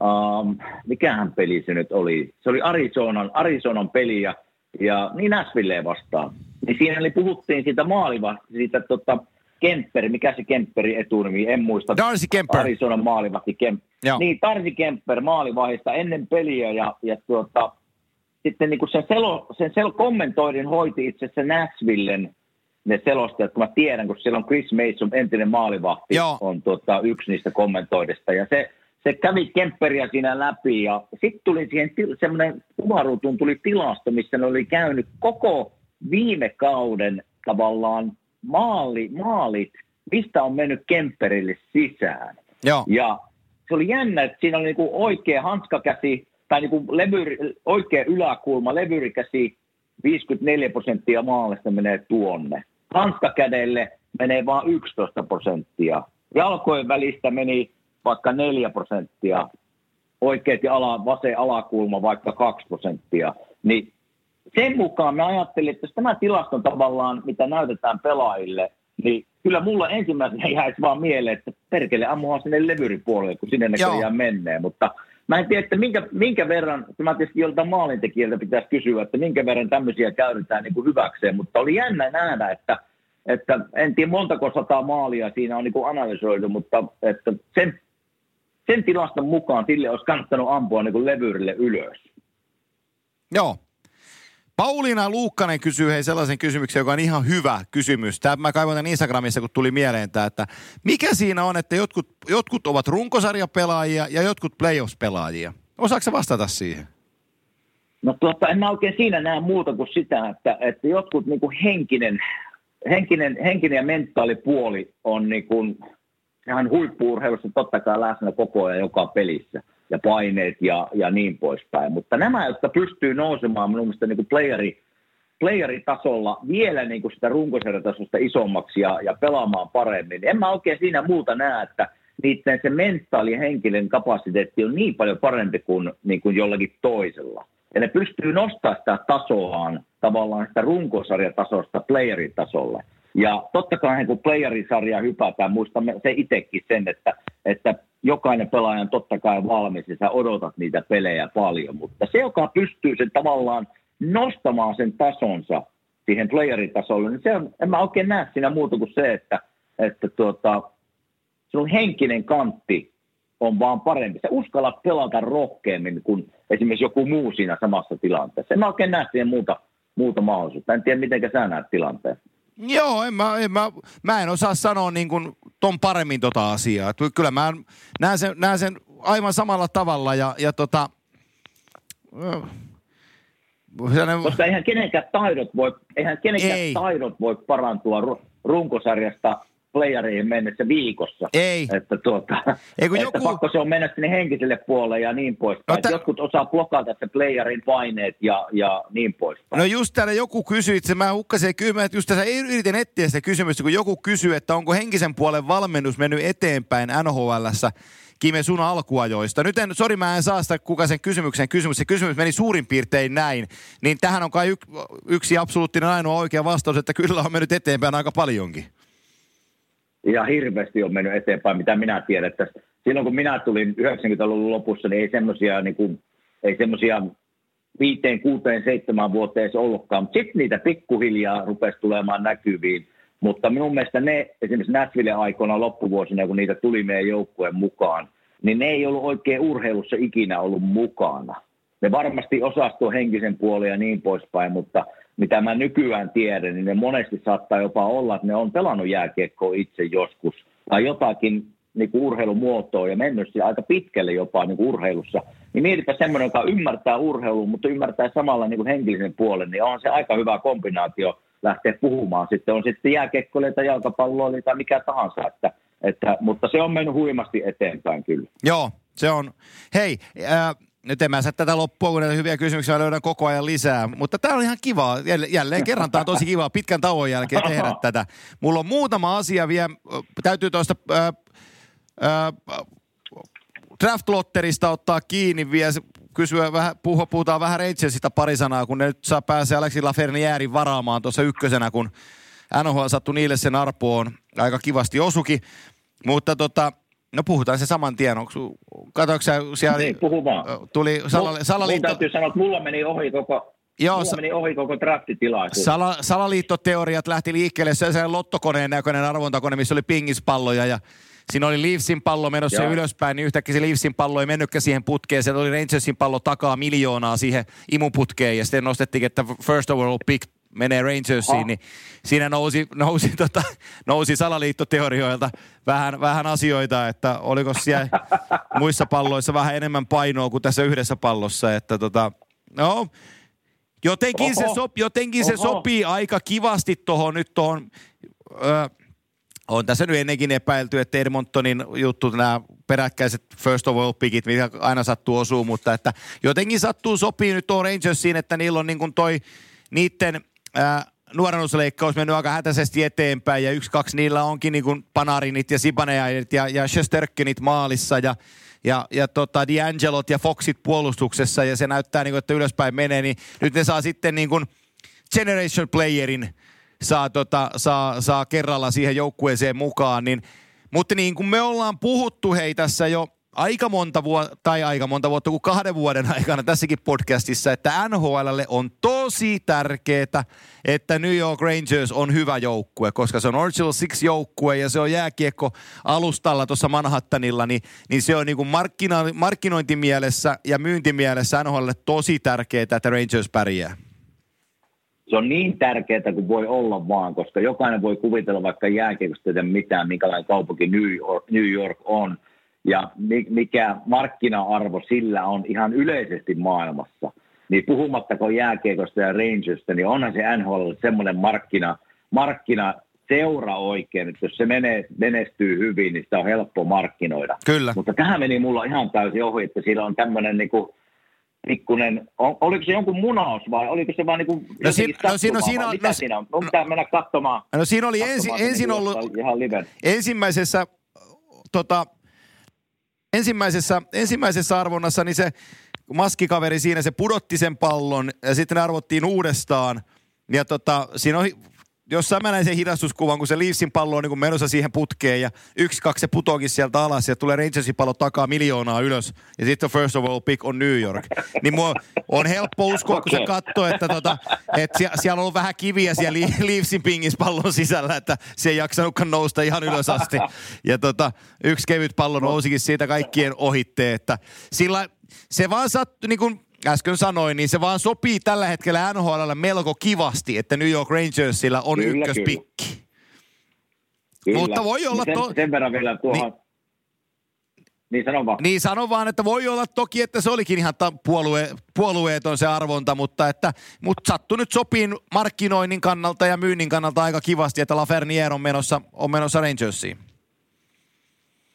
Um, mikähän peli se nyt oli? Se oli Arizonan, Arizonan peli ja, ja niin Nashvilleen vastaan. Niin siinä oli, puhuttiin siitä maaliva, siitä tota, Kemper, mikä se Kemperi etunimi, en muista. Darcy Kemper. Arizonan maalivahti Kemp. Joo. Niin, Darcy Kemper maalivahdista ennen peliä ja, ja tuota, sitten niin kuin sen, selo, sen sel, kommentoidin hoiti itse asiassa Nashvillen ne selostajat, kun mä tiedän, kun siellä on Chris Mason, entinen maalivahti, Joo. on tuota, yksi niistä kommentoidista. Ja se, se kävi Kemperiä siinä läpi ja sitten tuli siihen til- semmoinen kuvaruutuun tuli tilasto, missä ne oli käynyt koko viime kauden tavallaan maali, maalit, mistä on mennyt Kemperille sisään. Joo. Ja se oli jännä, että siinä oli niinku oikea hanskakäsi tai niinku levyri, oikea yläkulma, levyrikäsi, 54 prosenttia maalista menee tuonne. Hanskakädelle menee vain 11 prosenttia. Jalkojen välistä meni vaikka 4 prosenttia. Oikeat ja ala, vasen alakulma vaikka 2 prosenttia. Niin sen mukaan mä ajattelin, että jos tämä tilasto tavallaan, mitä näytetään pelaajille, niin kyllä mulla ensimmäisenä jäisi vaan mieleen, että perkele ammuhan sinne levyripuolelle, kun sinne näköjään menee. Mutta mä en tiedä, että minkä, minkä verran, mä tietysti joltain maalintekijältä pitäisi kysyä, että minkä verran tämmöisiä käytetään niin kuin hyväkseen, mutta oli jännä nähdä, että, että en tiedä montako sataa maalia siinä on niin kuin analysoitu, mutta että sen, sen tilaston mukaan sille olisi kannattanut ampua niin kuin levyrille ylös. Joo. Pauliina Luukkanen kysyy hei sellaisen kysymyksen, joka on ihan hyvä kysymys. Tämä mä kaivoin tämän Instagramissa, kun tuli mieleen tämä, että mikä siinä on, että jotkut, jotkut ovat runkosarjapelaajia ja jotkut playoffs-pelaajia? Osaatko vastata siihen? No tuota, en mä oikein siinä näe muuta kuin sitä, että, että jotkut niin kuin henkinen, henkinen, henkinen ja mentaalipuoli on niin kuin, sehän huippuurheilussa totta kai läsnä koko ajan joka pelissä ja paineet ja, ja niin poispäin. Mutta nämä, jotka pystyy nousemaan minun mielestä niin playeri, playeritasolla vielä niin kuin sitä runkosarjatasosta isommaksi ja, ja pelaamaan paremmin, niin en mä oikein siinä muuta näe, että niiden se mentaali ja henkinen kapasiteetti on niin paljon parempi kuin, niin kuin jollakin toisella. Ja ne pystyy nostamaan sitä tasoaan tavallaan sitä runkosarjatasosta playeritasolle. Ja totta kai kun playerisarjaa hypätään, muistamme se itsekin sen, että, että jokainen pelaaja on totta kai valmis ja sä odotat niitä pelejä paljon. Mutta se, joka pystyy sen tavallaan nostamaan sen tasonsa siihen playeritasolle, niin se on, en mä oikein näe siinä muuta kuin se, että, että tuota, sun henkinen kantti on vaan parempi. Sä uskallat pelata rohkeammin kuin esimerkiksi joku muu siinä samassa tilanteessa. En mä oikein näe siihen muuta, muuta mahdollisuutta. En tiedä, miten sä näet tilanteen. Joo, en mä, en mä, mä en osaa sanoa niin kuin ton paremmin tota asiaa. Kyllä mä näen sen, näen sen aivan samalla tavalla ja, ja tota, ö, sellainen- Koska eihän kenenkään taidot voi, eihän kenenkään Ei. taidot voi parantua ru- runkosarjasta playereihin mennessä viikossa. Ei. Että, tuota, Ei, kun että joku- pakko se on mennä sinne henkiselle puolelle ja niin poispäin. No tä- Jotkut osaa blokata se playerin paineet ja, ja niin poispäin. No just täällä joku kysyi, että mä hukkasin kymmen, että just tässä yritin etsiä sitä kysymystä, kun joku kysyy, että onko henkisen puolen valmennus mennyt eteenpäin NHLssä Kime sun alkuajoista. Nyt en, sori mä en saa sitä kuka sen kysymyksen kysymys. Se kysymys meni suurin piirtein näin. Niin tähän on kai yksi absoluuttinen ainoa oikea vastaus, että kyllä on mennyt eteenpäin aika paljonkin. Ja hirveästi on mennyt eteenpäin, mitä minä tiedän. Että silloin kun minä tulin 90-luvun lopussa, niin ei semmoisia niin kuin, ei semmoisia viiteen, kuuteen, seitsemän vuoteen edes ollutkaan. Mutta sitten niitä pikkuhiljaa rupesi tulemaan näkyviin. Mutta minun mielestä ne, esimerkiksi Nashville aikoina loppuvuosina, kun niitä tuli meidän joukkueen mukaan, niin ne ei ollut oikein urheilussa ikinä ollut mukana. Ne varmasti osasi tuon henkisen puolen ja niin poispäin, mutta mitä mä nykyään tiedän, niin ne monesti saattaa jopa olla, että ne on pelannut jääkiekkoa itse joskus tai jotakin niin kuin urheilumuotoa ja mennyt aika pitkälle jopa niin kuin urheilussa. Niin mietipä semmoinen, joka ymmärtää urheilua, mutta ymmärtää samalla niin kuin henkilisen puolen, niin on se aika hyvä kombinaatio lähteä puhumaan. Sitten on sitten jalkapalloille tai mikä tahansa, että, että, mutta se on mennyt huimasti eteenpäin kyllä. Joo, se on. Hei, ää, nyt en mä saa tätä loppua, kun näitä hyviä kysymyksiä löydän koko ajan lisää. Mutta tämä on ihan kiva. Jälle- Jälleen kerran tämä on tosi kiva pitkän tauon jälkeen tehdä tätä. Mulla on muutama asia vielä. Täytyy tuosta draft-lotterista ottaa kiinni vielä. Kysyä vähän, puhua, puhutaan vähän Rangersista pari sanaa, kun ne nyt saa pääsee Alexi Lafrenièrin varaamaan tuossa ykkösenä, kun NHL sattui niille sen arpoon. Aika kivasti osuki. Mutta tota, no puhutaan se saman tien. Katsoitko sä siellä... Niin, puhu vaan. Tuli Salali, Mun Salaliitto... täytyy sanoa, että mulla meni ohi koko, Joo, mulla sa- meni ohi koko draftitilaisuus. Sala, salaliittoteoriat lähti liikkeelle. Se oli sellainen lottokoneen näköinen arvontakone, missä oli pingispalloja ja siinä oli Leafsin pallo menossa Joo. ylöspäin, niin yhtäkkiä se Leafsin pallo ei mennytkään siihen putkeen. Se oli Rangersin pallo takaa miljoonaa siihen imuputkeen ja sitten nostettiin, että first overall pick menee Rangersiin, Ah. niin siinä nousi, nousi, tota, nousi salaliittoteorioilta vähän, vähän asioita, että oliko siellä muissa palloissa vähän enemmän painoa kuin tässä yhdessä pallossa, että tota, no, Jotenkin, se, Oho. sop, jotenkin se sopii aika kivasti tuohon nyt tuohon, on tässä nyt ennenkin epäilty, että Edmontonin juttu, nämä peräkkäiset first of all pickit, mitä aina sattuu osuu, mutta että jotenkin sattuu sopii nyt tuo Rangersiin, että niillä on niin kuin toi niiden nuorennusleikkaus mennyt aika hätäisesti eteenpäin ja yksi, kaksi niillä onkin niin kuin Panarinit ja Sibanejait ja, ja Shesterkenit maalissa ja ja, ja tota D'Angelot ja Foxit puolustuksessa ja se näyttää niin kuin, että ylöspäin menee, niin nyt ne saa sitten niin kuin generation playerin saa, tota, saa, saa kerralla siihen joukkueeseen mukaan, niin, mutta niin kuin me ollaan puhuttu hei tässä jo aika monta vuotta, tai aika monta vuotta kuin kahden vuoden aikana tässäkin podcastissa, että NHLlle on tosi tärkeää, että New York Rangers on hyvä joukkue, koska se on Original Six joukkue ja se on jääkiekko alustalla tuossa Manhattanilla, niin, niin se on niin kuin markkina, markkinointimielessä ja myyntimielessä NHLlle tosi tärkeää, että Rangers pärjää. se on niin tärkeää kuin voi olla vaan, koska jokainen voi kuvitella vaikka jääkiekosta mitään, minkälainen kaupunki New York, New York on ja mi- mikä markkina-arvo sillä on ihan yleisesti maailmassa. Niin puhumattako jääkiekosta ja Rangersta, niin onhan se NHL semmoinen markkina, markkina seura oikein, että jos se menee, menestyy hyvin, niin sitä on helppo markkinoida. Kyllä. Mutta tähän meni mulla ihan täysin ohi, että siellä on tämmöinen niinku, pikkunen, on, oliko se jonkun munaus vai oliko se vaan niinku No si- no siinä sattumaa siinä on- mitä no- siinä on? On pitää mennä katsomaan. No siinä oli ensi, ensin sen ollut, Ihan liven. ensimmäisessä, tota, ensimmäisessä, ensimmäisessä arvonnassa, niin se maskikaveri siinä, se pudotti sen pallon ja sitten ne arvottiin uudestaan. Ja tota, siinä on, jossain mä näin sen hidastuskuvan, kun se Leafsin pallo on niin menossa siihen putkeen ja yksi, kaksi se putoakin sieltä alas ja tulee Rangersin pallo takaa miljoonaa ylös ja sitten first of all pick on New York. Niin mua on helppo uskoa, kun se katsoo, että, tota, että sie- siellä on ollut vähän kiviä siellä Leafsin pingispallon sisällä, että se ei jaksanutkaan nousta ihan ylös asti. Ja tota, yksi kevyt pallo nousikin siitä kaikkien ohitte, että sillä se vaan sattui, niin kuin äsken sanoin, niin se vaan sopii tällä hetkellä NHL melko kivasti, että New York Rangersilla on Kyllä, ykköspikki. Kyllä. Mutta voi olla sen, to- sen verran vielä tuohon. Niin, niin sano vaan. Niin sano vaan, että voi olla toki, että se olikin ihan ta- puolue, puolueeton se arvonta, mutta että mut sattui nyt sopiin markkinoinnin kannalta ja myynnin kannalta aika kivasti, että Laferniere on menossa, on menossa Rangersiin.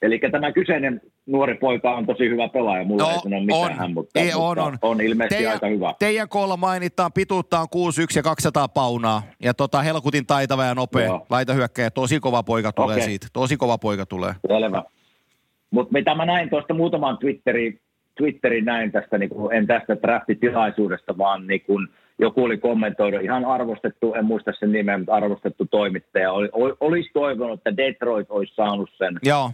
Eli tämä kyseinen nuori poika on tosi hyvä pelaaja. Mulla ei sano mitään hän, mutta, Ei, on, mutta on. on ilmeisesti teidän, aika hyvä. Teidän koolla mainitaan, pituutta on 6'1 ja 200 paunaa. Ja tota, helkutin taitava ja nopea Joo. laitahyökkäjä. Tosi kova poika tulee Okei. siitä. Tosi kova poika tulee. Selvä. Mutta mitä mä näin tuosta muutaman Twitterin, Twitterin näin tästä, niin kuin, en tästä draftitilaisuudesta, vaan niin kuin joku oli kommentoinut, ihan arvostettu, en muista sen nimen, mutta arvostettu toimittaja, oli, ol- olisi toivonut, että Detroit olisi saanut sen, Joo,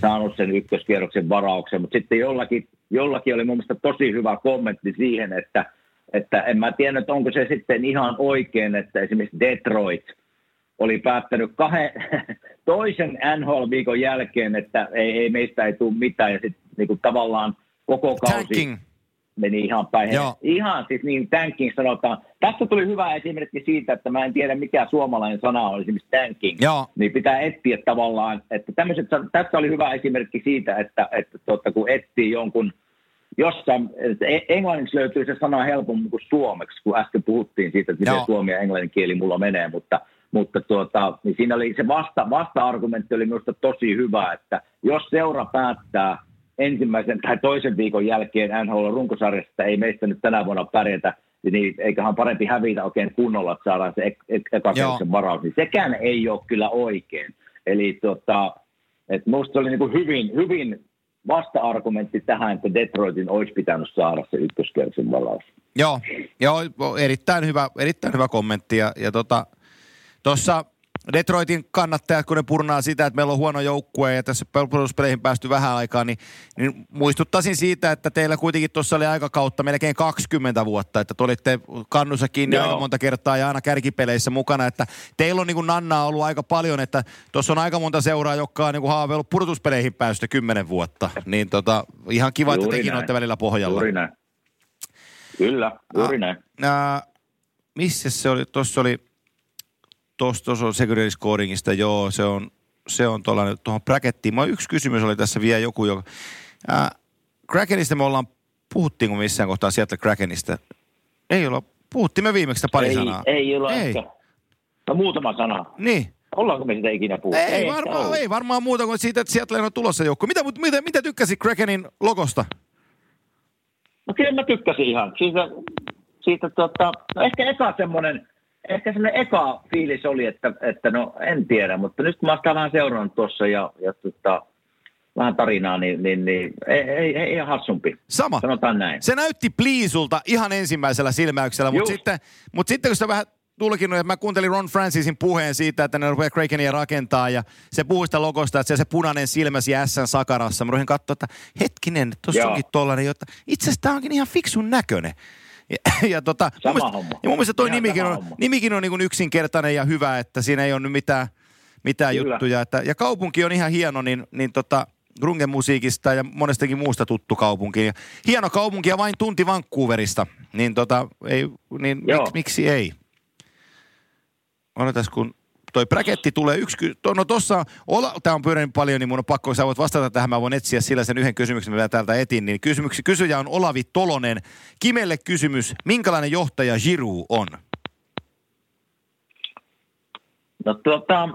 saanut sen ykköskierroksen varauksen, mutta sitten jollakin, jollakin oli mun mielestä tosi hyvä kommentti siihen, että, että en mä tiedä, että onko se sitten ihan oikein, että esimerkiksi Detroit oli päättänyt kahden, toisen NHL-viikon jälkeen, että ei, ei meistä ei tule mitään, ja sitten niin tavallaan koko kausi tanking. Meni ihan päin. Joo. Ihan siis niin tanking sanotaan. Tässä tuli hyvä esimerkki siitä, että mä en tiedä mikä suomalainen sana on esimerkiksi tanking. Joo. Niin pitää etsiä tavallaan, että tämmöiset, tässä oli hyvä esimerkki siitä, että, että tuota, kun etsii jonkun, jossain, että e- englanniksi löytyy se sana helpommin kuin suomeksi, kun äsken puhuttiin siitä, että miten Joo. suomi ja englannin kieli mulla menee, mutta, mutta tuota, niin siinä oli se vasta, vasta-argumentti oli minusta tosi hyvä, että jos seura päättää ensimmäisen tai toisen viikon jälkeen NHL runkosarjasta, että ei meistä nyt tänä vuonna pärjätä, niin eiköhän parempi hävitä oikein kunnolla, että saadaan se ek- ek- ekakerroksen varaus, niin sekään ei ole kyllä oikein. Eli tota, et musta oli niin hyvin, hyvin vasta-argumentti tähän, että Detroitin olisi pitänyt saada se ykköskerroksen varaus. Joo, joo, erittäin hyvä, erittäin hyvä kommentti. Ja, ja tota, tuossa Detroitin kannattajat, kun ne purnaa sitä, että meillä on huono joukkue ja tässä pudotuspeleihin päästy vähän aikaa, niin, niin muistuttaisin siitä, että teillä kuitenkin tuossa oli aikakautta melkein 20 vuotta, että te olitte kannussa kiinni Joo. aika monta kertaa ja aina kärkipeleissä mukana, että teillä on niin kuin Nannaa ollut aika paljon, että tuossa on aika monta seuraa, jotka on niin kuin haaveillut pudotuspeleihin päästä 10 vuotta, niin tota, ihan kiva, että Juuri tekin näin. olette välillä pohjalla. Juuri näin. Kyllä, juuri Ah. näin. Ää, missä se oli? Tuossa oli, tuossa on security scoringista, joo, se on, se on tuollainen tuohon brackettiin. Mä yksi kysymys oli tässä vielä joku, joka... Ää, Krakenista me ollaan, puhuttiinko missään kohtaa sieltä Krakenista? Ei olla, puhuttiin me viimeksi sitä pari ei, sanaa. Ei ole Ei. ehkä. No muutama sana. Niin. Ollaanko me sitä ikinä puhuttu? Ei, varmaan, ollut. ei varmaan muuta kuin siitä, että sieltä on tulossa joukko. Mitä, mitä, mitä tykkäsit Krakenin logosta? No kyllä mä tykkäsin ihan. Siitä, siitä tota, no ehkä eka semmoinen, ehkä semmoinen eka fiilis oli, että, että no en tiedä, mutta nyt kun mä oon sitä vähän seurannut tuossa ja, ja tota, vähän tarinaa, niin, niin, niin ei, ei, ei ihan hassumpi. Sama. Sanotaan näin. Se näytti pliisulta ihan ensimmäisellä silmäyksellä, mutta sitten, mut sitten kun se vähän tulkinut, että mä kuuntelin Ron Francisin puheen siitä, että ne rupeaa Krakenia rakentaa ja se puhui sitä logosta, että se, se punainen silmä siellä Sn sakarassa. Mä rupesin katsoa, että hetkinen, tuossa onkin tollanen, jotta itse asiassa tää onkin ihan fiksun näköinen. Ja, ja, tota, mun Sama mielestä, homma. ja mun mielestä toi Ihan nimikin on, homma. nimikin on niin kuin yksinkertainen ja hyvä, että siinä ei ole nyt mitään, mitään Kyllä. juttuja. Että, ja kaupunki on ihan hieno, niin, niin tota, grungen musiikista ja monestakin muusta tuttu kaupunki. Ja hieno kaupunki ja vain tunti Vancouverista, niin, tota, ei, niin mik, miksi ei? Odotas, kun toi braketti tulee yksi, no tossa, Ola, tää on pyörinyt paljon, niin mun on pakko, sä voit vastata tähän, mä voin etsiä sillä sen yhden kysymyksen, mitä täältä etin, niin kysymyksi, kysyjä on Olavi Tolonen. Kimelle kysymys, minkälainen johtaja Giroud on? No tuota,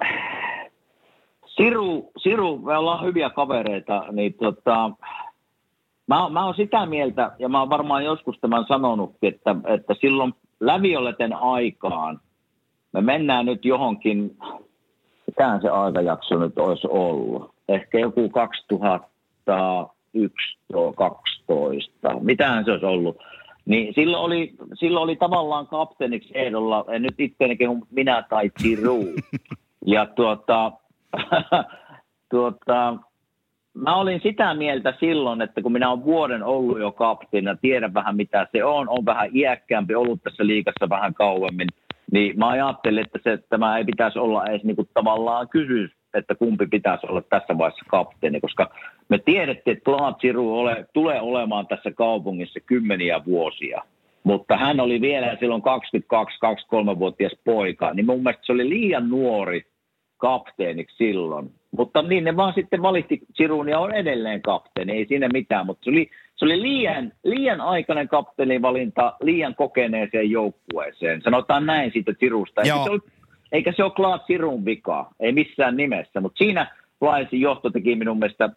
Siru, Siru, me ollaan hyviä kavereita, niin tota, mä, mä oon sitä mieltä, ja mä oon varmaan joskus tämän sanonutkin, että, että silloin lävioleten aikaan me mennään nyt johonkin, mitähän se aikajakso nyt olisi ollut, ehkä joku 2011-2012, mitähän se olisi ollut. Niin silloin oli, silloin oli tavallaan kapteeniksi ehdolla, en nyt itseäni kehu, minä tai Giroud. Ja tuota, tuota, mä olin sitä mieltä silloin, että kun minä olen vuoden ollut jo kapteena, tiedän vähän mitä se on, on vähän iäkkäämpi, ollut tässä liikassa vähän kauemmin, niin mä ajattelin, että se, tämä ei pitäisi olla edes niin kuin tavallaan kysymys, että kumpi pitäisi olla tässä vaiheessa kapteeni, koska me tiedettiin, että Claude Giroux ole, tulee olemaan tässä kaupungissa kymmeniä vuosia. Mutta hän oli vielä silloin 22-23-vuotias poika, niin mun mielestä se oli liian nuori kapteeniksi silloin. Mutta niin ne vaan sitten valitti Sirun ja on edelleen kapteeni, ei siinä mitään. Mutta se oli, se oli liian, liian aikainen kapteenivalinta liian kokeneeseen joukkueeseen. Sanotaan näin siitä Sirusta. Eikä Joo. se, ole, eikä se ole Klaas Sirun vika, ei missään nimessä. Mutta siinä Flyersin johto teki minun mielestä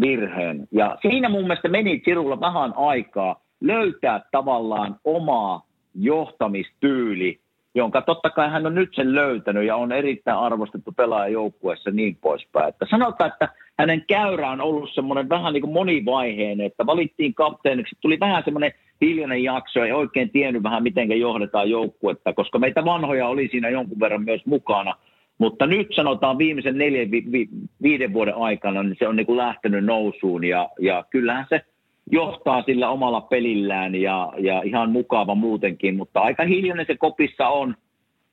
virheen. Ja siinä mun mielestä meni Sirulla vähän aikaa löytää tavallaan omaa johtamistyyli, jonka totta kai hän on nyt sen löytänyt ja on erittäin arvostettu pelaaja joukkueessa niin poispäin. Että sanotaan, että hänen käyrä on ollut semmoinen vähän niin kuin monivaiheinen, että valittiin kapteeniksi, tuli vähän semmoinen hiljainen jakso, ei oikein tiennyt vähän miten johdetaan joukkuetta, koska meitä vanhoja oli siinä jonkun verran myös mukana. Mutta nyt sanotaan viimeisen neljän, vi, vi, viiden vuoden aikana, niin se on niin kuin lähtenyt nousuun ja, ja kyllähän se johtaa sillä omalla pelillään ja, ja ihan mukava muutenkin, mutta aika hiljainen se kopissa on.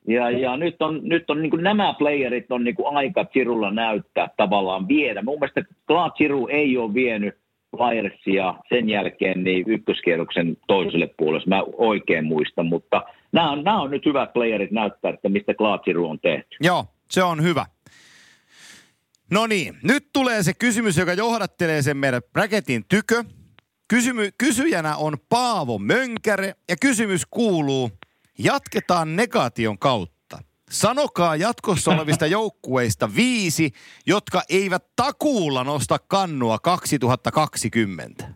Ja, ja nyt on, nyt on niin nämä playerit on niin aika Chirulla näyttää tavallaan viedä. Mun mielestä Claude Chiru ei ole vienyt Flyersia sen jälkeen niin ykköskierroksen toiselle puolelle, mä oikein muistan, mutta nämä on, nämä on nyt hyvät playerit näyttää, että mistä Chiru on tehty. Joo, se on hyvä. No niin, nyt tulee se kysymys, joka johdattelee sen meidän bracketin tykö. Kysymy, kysyjänä on Paavo Mönkäre ja kysymys kuuluu, jatketaan negaation kautta. Sanokaa jatkossa olevista joukkueista viisi, jotka eivät takuulla nosta kannua 2020.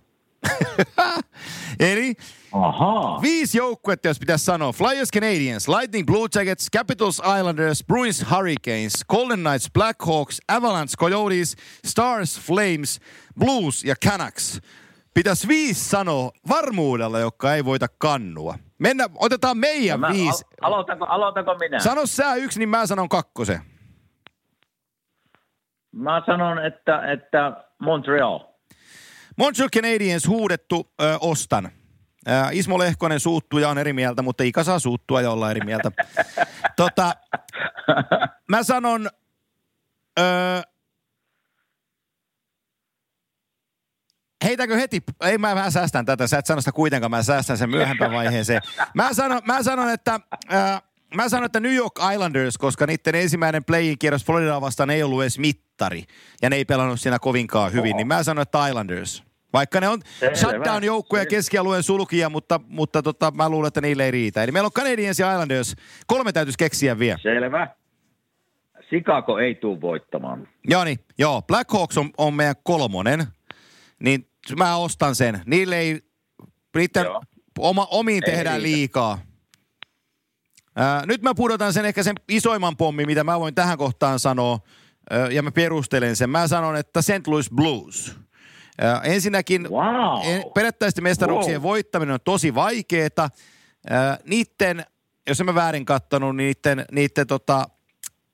Eli Ahaa. Viisi joukkuetta, jos pitäisi sanoa. Flyers Canadiens, Lightning Blue Jackets, Capitals Islanders, Bruins Hurricanes, Golden Knights Black Hawks, Avalanche Coyotes, Stars Flames, Blues ja Canucks. Pitäisi viisi sanoa varmuudella, joka ei voita kannua. Mennä, otetaan meidän Mä, viisi. al- aloitanko, aloitanko minä? Sano sä yksi, niin mä sanon kakkosen. Mä sanon, että, että Montreal. Montreal Canadiens huudettu, ö, ostan. Ä, Ismo Lehkonen suuttuja on eri mieltä, mutta Ika saa suuttua ja olla eri mieltä. tota, mä sanon, ö, heitäkö heti, ei mä vähän säästän tätä, sä et sano sitä kuitenkaan, mä säästän sen myöhempään vaiheeseen. Mä sanon, mä sanon että... Ö, Mä sanon, että New York Islanders, koska niiden ensimmäinen play kierros Floridaa vastaan ei ollut edes mittari. Ja ne ei pelannut siinä kovinkaan hyvin, niin mä sanon, että Islanders. Vaikka ne on shutdown joukkoja ja keskialueen sulkia, mutta, mutta tota, mä luulen, että niille ei riitä. Eli meillä on Canadiens ja Islanders. Kolme täytyisi keksiä vielä. Selvä. Chicago ei tule voittamaan. Joo niin, joo. Blackhawks on, on meidän kolmonen. Niin mä ostan sen. Niille ei, niiden Joo. oma, omiin Ei tehdään riitä. liikaa. Ää, nyt mä pudotan sen ehkä sen isoimman pommin, mitä mä voin tähän kohtaan sanoa, ää, ja mä perustelen sen. Mä sanon, että St. Louis Blues. Ää, ensinnäkin Wow. en- periaatteisten mestaruuksien Wow. voittaminen on tosi vaikeeta. Ää, niitten, jos en mä väärin kattonut, niin niitten, niitten tota,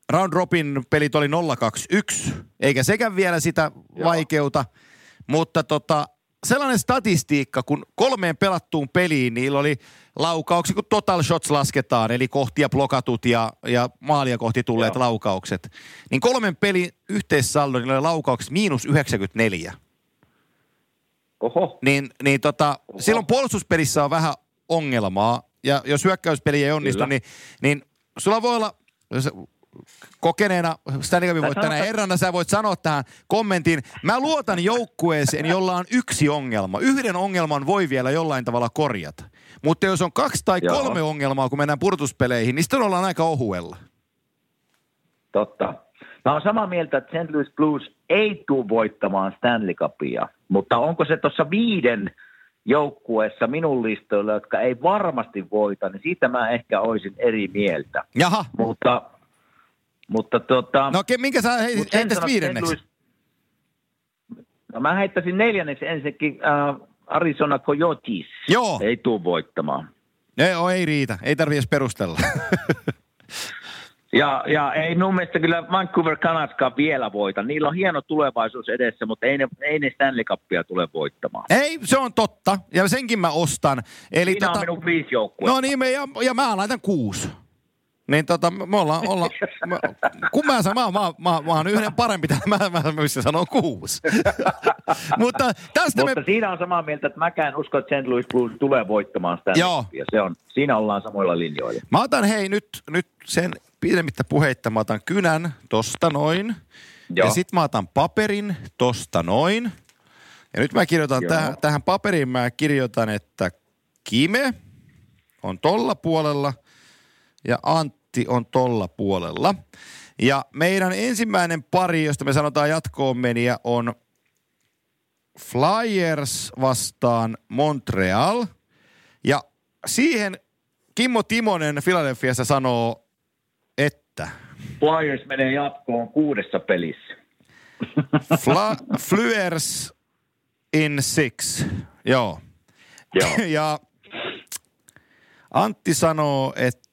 round robin pelit oli 0-2-1, eikä sekään vielä sitä vaikeuta. Mutta tota, sellainen statistiikka, kun kolmeen pelattuun peliin niillä oli laukauksia, kun total shots lasketaan, eli kohtia blokatut ja, ja maalia kohti tulleet Joo. laukaukset, niin kolmen pelin yhteissaldo niillä oli laukaukset miinus 94 Oho. niin, niin tota, silloin puolustuspelissä on vähän ongelmaa. Ja jos hyökkäyspeli ei onnistu, Kyllä. niin, niin sulla voi olla kokeneena Stanley Cupin voittajana eränä sä voit sanoa tähän kommentin. Mä luotan joukkueeseen, jolla on yksi ongelma. Yhden ongelman voi vielä jollain tavalla korjata. Mutta jos on kaksi tai Joo. kolme ongelmaa, kun mennään purtuspeleihin, niin sitten ollaan aika ohuella. Totta. Mä oon samaa mieltä, että St. Louis Blues ei tule voittamaan Stanley Cupia, mutta onko se tuossa viiden joukkueessa minun listoilla, jotka ei varmasti voita, niin siitä mä ehkä olisin eri mieltä. Jaha, Mutta, mutta tota... no ke, minkä sä hei- heittäisit viidenneksi? Louis- No mä heittäisin neljänneksi ensinnäkin äh, Arizona Coyotes. Joo. Ei tule voittamaan. Ei, oo, ei riitä, ei tarvitse edes perustella. Ja, ja ei mun mielestä kyllä Vancouver Canuckskaan vielä voita. Niillä on hieno tulevaisuus edessä, mutta ei ne, ei ne Stanley Cupia tule voittamaan. Ei, se on totta. Ja senkin mä ostan. Eli Siinä tota, on minun viisi joukkuetta. no niin, ja, ja mä laitan kuusi. Niin tota, me ollaan, olla, me, kun mä sanon, mä, mä, mä, mä oon yhden parempi, mä, mä, missä sanon kuusi. Mutta tästä Mutta me, siinä on samaa mieltä, että mäkään usko, että St. Louis Blues tulee voittamaan Stanley Joo. Cupia. Se on, siinä ollaan samoilla linjoilla. mä otan hei nyt, nyt sen pidemmittä puheitta, mä otan kynän tosta noin. Joo. Ja sit mä otan paperin tosta noin. Ja nyt mä kirjoitan Joo. tähän, tähän paperiin, mä kirjoitan, että Kime on tolla puolella ja Antti on tolla puolella. Ja meidän ensimmäinen pari, josta me sanotaan jatkoon meniä, on Flyers vastaan Montreal. Ja siihen Kimmo Timonen Philadelphiassa sanoo, että Flyers menee jatkoon kuudessa pelissä. Fla- Flyers in six. Joo. Joo. ja Antti sanoo, että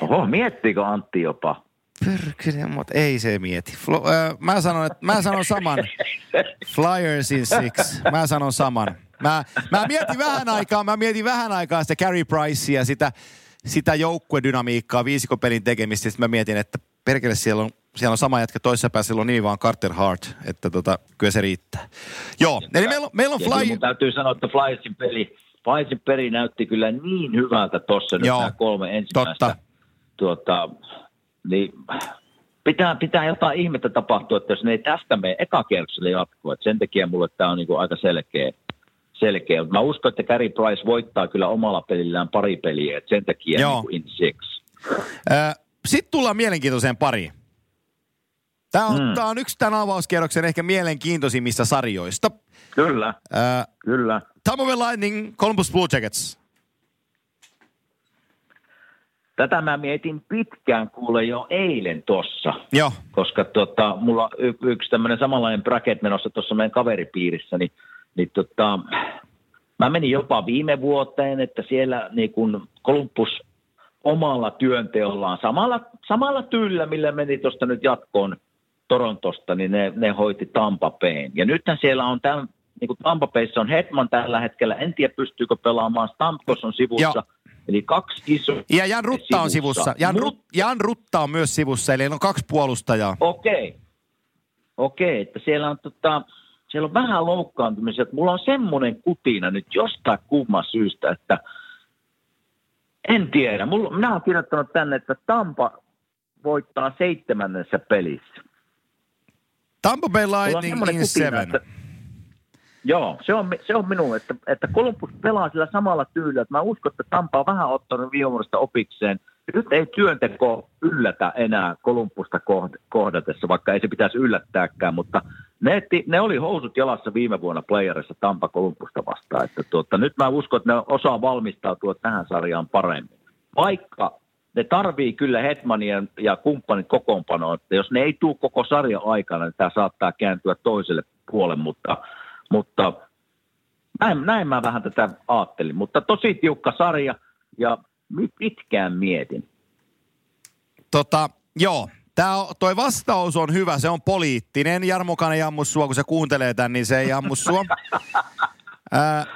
Oho, miettiikö Antti jopa? Pyrkinen, mutta ei se mieti. Flo, äh, mä, sanon, että, mä sanon saman. Flyers in six. Mä sanon saman. Mä, mä mietin vähän aikaa, mä mietin vähän aikaa sitä Carey Pricea, sitä, sitä joukkuedynamiikkaa, viisikopelin tekemistä. Sitten mä mietin, että perkele siellä on, siellä on sama jätkä toisessa päässä, sillä on nimi vaan Carter Hart, että tota, kyllä se riittää. Joo, eli meillä on, meillä on Fly... mun täytyy sanoa, että Flyersin peli, Flyersin peli näytti kyllä niin hyvältä tuossa nyt Joo, nämä kolme ensimmäistä. totta. Tuota, niin pitää, pitää jotain ihmettä tapahtua, että jos ne ei tästä mene eka kierrokselle jatkuu. Et sen takia mulle tämä on niinku aika selkeä. selkeä. Mut Mä uskon, että Carey Price voittaa kyllä omalla pelillään pari peliä, et sen takia Joo. niinku in six. Sitten tullaan mielenkiintoiseen pariin. Tämä on, Mm. tää on yksi tämän avauskierroksen ehkä mielenkiintoisimmista sarjoista. Kyllä, Ää, kyllä. Tampa Bay Lightning, Columbus Blue Jackets. Tätä mä mietin pitkään kuule jo eilen tossa. Joo, koska tota, mulla y- yksi tämmöinen samanlainen bracket menossa tuossa meidän kaveripiirissä, niin, niin tota, mä menin jopa viime vuoteen, että siellä niin kun Columbus omalla työnteollaan, samalla, samalla tyylillä, millä meni tuosta nyt jatkoon Torontosta, niin ne, ne hoiti Tampa Bayn. Ja nythän siellä on tämän, niin kuin Tampa Bayssä on Hetman tällä hetkellä, en tiedä pystyykö pelaamaan, Stamkos on sivussa, Joo. eli kaksi iso Ja Jan Rutta on sivussa. Jan, Mut- Rut, Jan Rutta on myös sivussa, eli on kaksi puolustajaa. Okei. Okei, että siellä on, tota, siellä on vähän loukkaantumisia. Että Mulla on semmoinen kutina nyt jostain kumman syystä, että en tiedä. Mulla, minä olen kirjoittanut tänne, että Tampa voittaa seitsemännessä pelissä. Tampa Bay Lightning in kutina, seven. että, joo, se on, se on minun, että, että Columbus pelaa sillä samalla tyylillä. Että mä uskon, että Tampa on vähän ottanut viime vuodesta opikseen. Nyt ei työnteko yllätä enää Kolumpusta kohd- kohdatessa, vaikka ei se pitäisi yllättääkään, mutta ne, ne oli housut jalassa viime vuonna playerissa Tampa Kolumpusta vastaan. Että tuota, nyt mä uskon, että ne osaa valmistautua tähän sarjaan paremmin. Vaikka ne tarvii kyllä Hetmanien ja kumppanit kokoonpanoa, että jos ne ei tule koko sarjan aikana, niin tämä saattaa kääntyä toiselle puolelle, mutta, mutta näin, näin mä vähän tätä ajattelin. Mutta tosi tiukka sarja ja pitkään mietin. Tota, joo. Tää on, toi vastaus on hyvä, se on poliittinen. Jarmokan ei ammu sua, kun se kuuntelee tän, niin se ei ammu sua. Ää,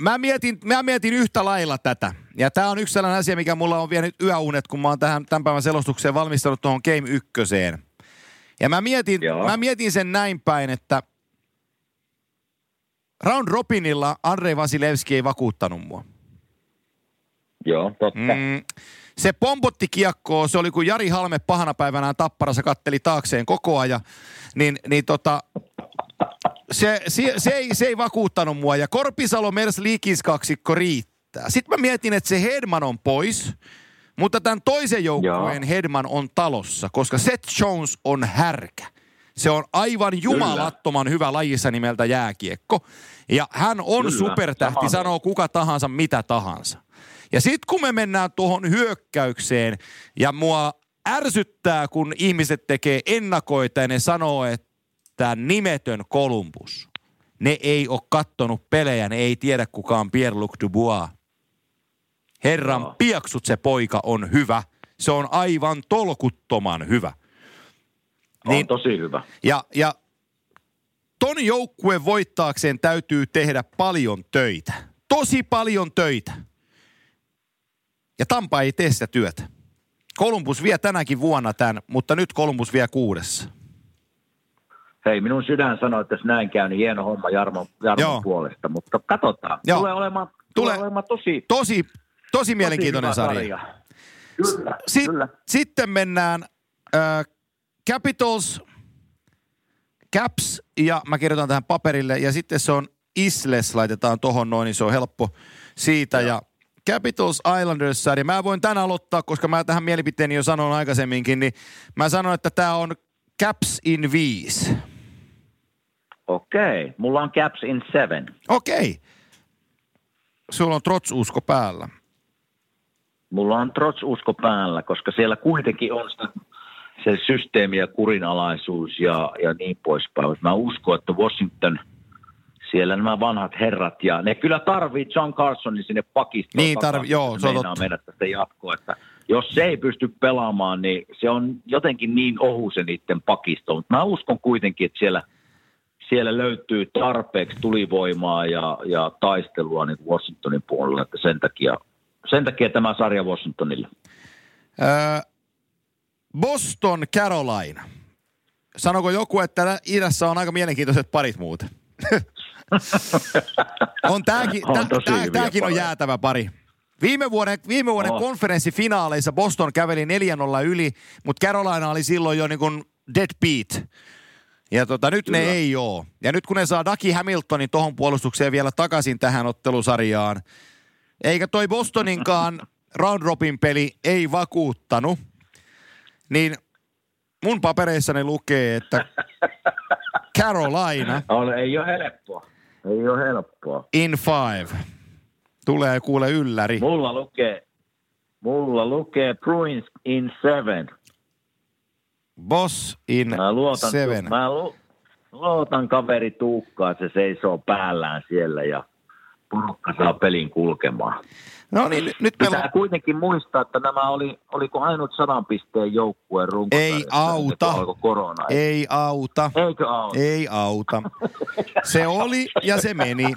mä, mietin, mä mietin yhtä lailla tätä. Ja tämä on yksi sellainen asia, mikä mulla on vienyt yöunet, kun mä oon tähän tämän päivän selostukseen valmistanut tuohon Game ykköseen. Ja mä mietin, Joo. mä mietin sen näin päin, että round robinilla Andrei Vasilevski ei vakuuttanut mua. Joo, totta. Mm. Se pompotti kiekkoa, se oli kuin Jari Halme pahana päivänään tapparassa katteli taakseen koko ajan, niin, niin tota, se, se, se, ei, se ei vakuuttanut mua. Ja Korpisalo Mers Liikis kaksikko riittää. Sitten mä mietin, että se Hedman on pois, mutta tämän toisen joukkueen Hedman on talossa, koska Seth Jones on härkä. Se on aivan jumalattoman hyvä lajissa nimeltä jääkiekko. Ja hän on Kyllä, supertähti, samaa sanoo kuka tahansa mitä tahansa. Ja sitten kun me mennään tuohon hyökkäykseen, ja mua ärsyttää, kun ihmiset tekee ennakoita ja ne sanoo, että nimetön Columbus. Ne ei ole kattonut pelejä, ne ei tiedä kuka on Pierre-Luc Dubois. Herran Joo. piaksut se poika on hyvä. Se on aivan tolkuttoman hyvä. On Niin- tosi hyvä. Ja, ja ton joukkueen voittaakseen täytyy tehdä paljon töitä. Tosi paljon töitä. Ja Tampa ei tee sitä työtä. Kolumbus vie tänäkin vuonna tämän, mutta nyt Kolumbus vie kuudessa. Hei, minun sydän sanoi, että jos näin käy, niin hieno homma Jarmon, Jarmon Joo. puolesta. Mutta katsotaan. Joo. Tulee olemaan, Tulee. tulee olemaan tosi, Tosi, tosi mielenkiintoinen tosi hyvä sarja. Kyllä, Sit, kyllä. Sitten mennään äh, Capitals, Caps ja mä kirjoitan tähän paperille ja sitten se on Isles laitetaan tohon noin, niin se on helppo siitä ja Capitals Islanders sarja. Mä voin tän aloittaa, koska mä tähän mielipiteeni jo sanoin aikaisemminkin, niin mä sanon, että tää on Caps in 5. Okei, mulla on Caps in seven. Okei. Sulla on trots-usko päällä. Mulla on trots-usko päällä, koska siellä kuitenkin on sitä, se systeemi ja kurinalaisuus ja, ja niin poispäin. Mä uskon, että Washington, siellä nämä vanhat herrat, ja ne kyllä tarvii John Carsonin sinne pakistoon. Niin tarvii, joo, se on totta. mennä tästä jatkoa, että jos se ei pysty pelaamaan, niin se on jotenkin niin ohu se niiden pakisto. Mutta mä uskon kuitenkin, että siellä, siellä löytyy tarpeeksi tulivoimaa ja, ja taistelua niin Washingtonin puolella, että sen takia, sen takia tämä sarja Washingtonille. Öö, Boston, Carolina. Sanoko joku, että idässä on aika mielenkiintoiset parit muuten? on tääkin, On on jäätävä pari. Viime vuoden, viime vuoden Oh. konferenssifinaaleissa Boston käveli 4-0 yli, mutta Carolina oli silloin jo niin kuin dead beat. Ja tota, nyt ne Kyllä. ei oo. Ja nyt kun ne saa Ducky Hamiltonin tohon puolustukseen vielä takaisin tähän ottelusarjaan, eikä toi Bostoninkaan round robin peli ei vakuuttanut, niin mun papereissani lukee, että Carolina On, ei ole helppoa. Ei ole helppoa. in five. Tulee kuule ylläri. Mulla lukee, mulla lukee Bruins in seven. Boss in Mä luotan, seven. Mä lu, luotan kaveri Tuukkaan, se seisoo päällään siellä ja porukka saa pelin kulkemaan. No niin, nyt, nyt meillä Pitää kuitenkin muistaa, että nämä oli, oliko ainut sadan pisteen joukkueen runko. Ei auta. Korona. Ei auta. Eikö auta? Ei auta. Se oli ja se meni.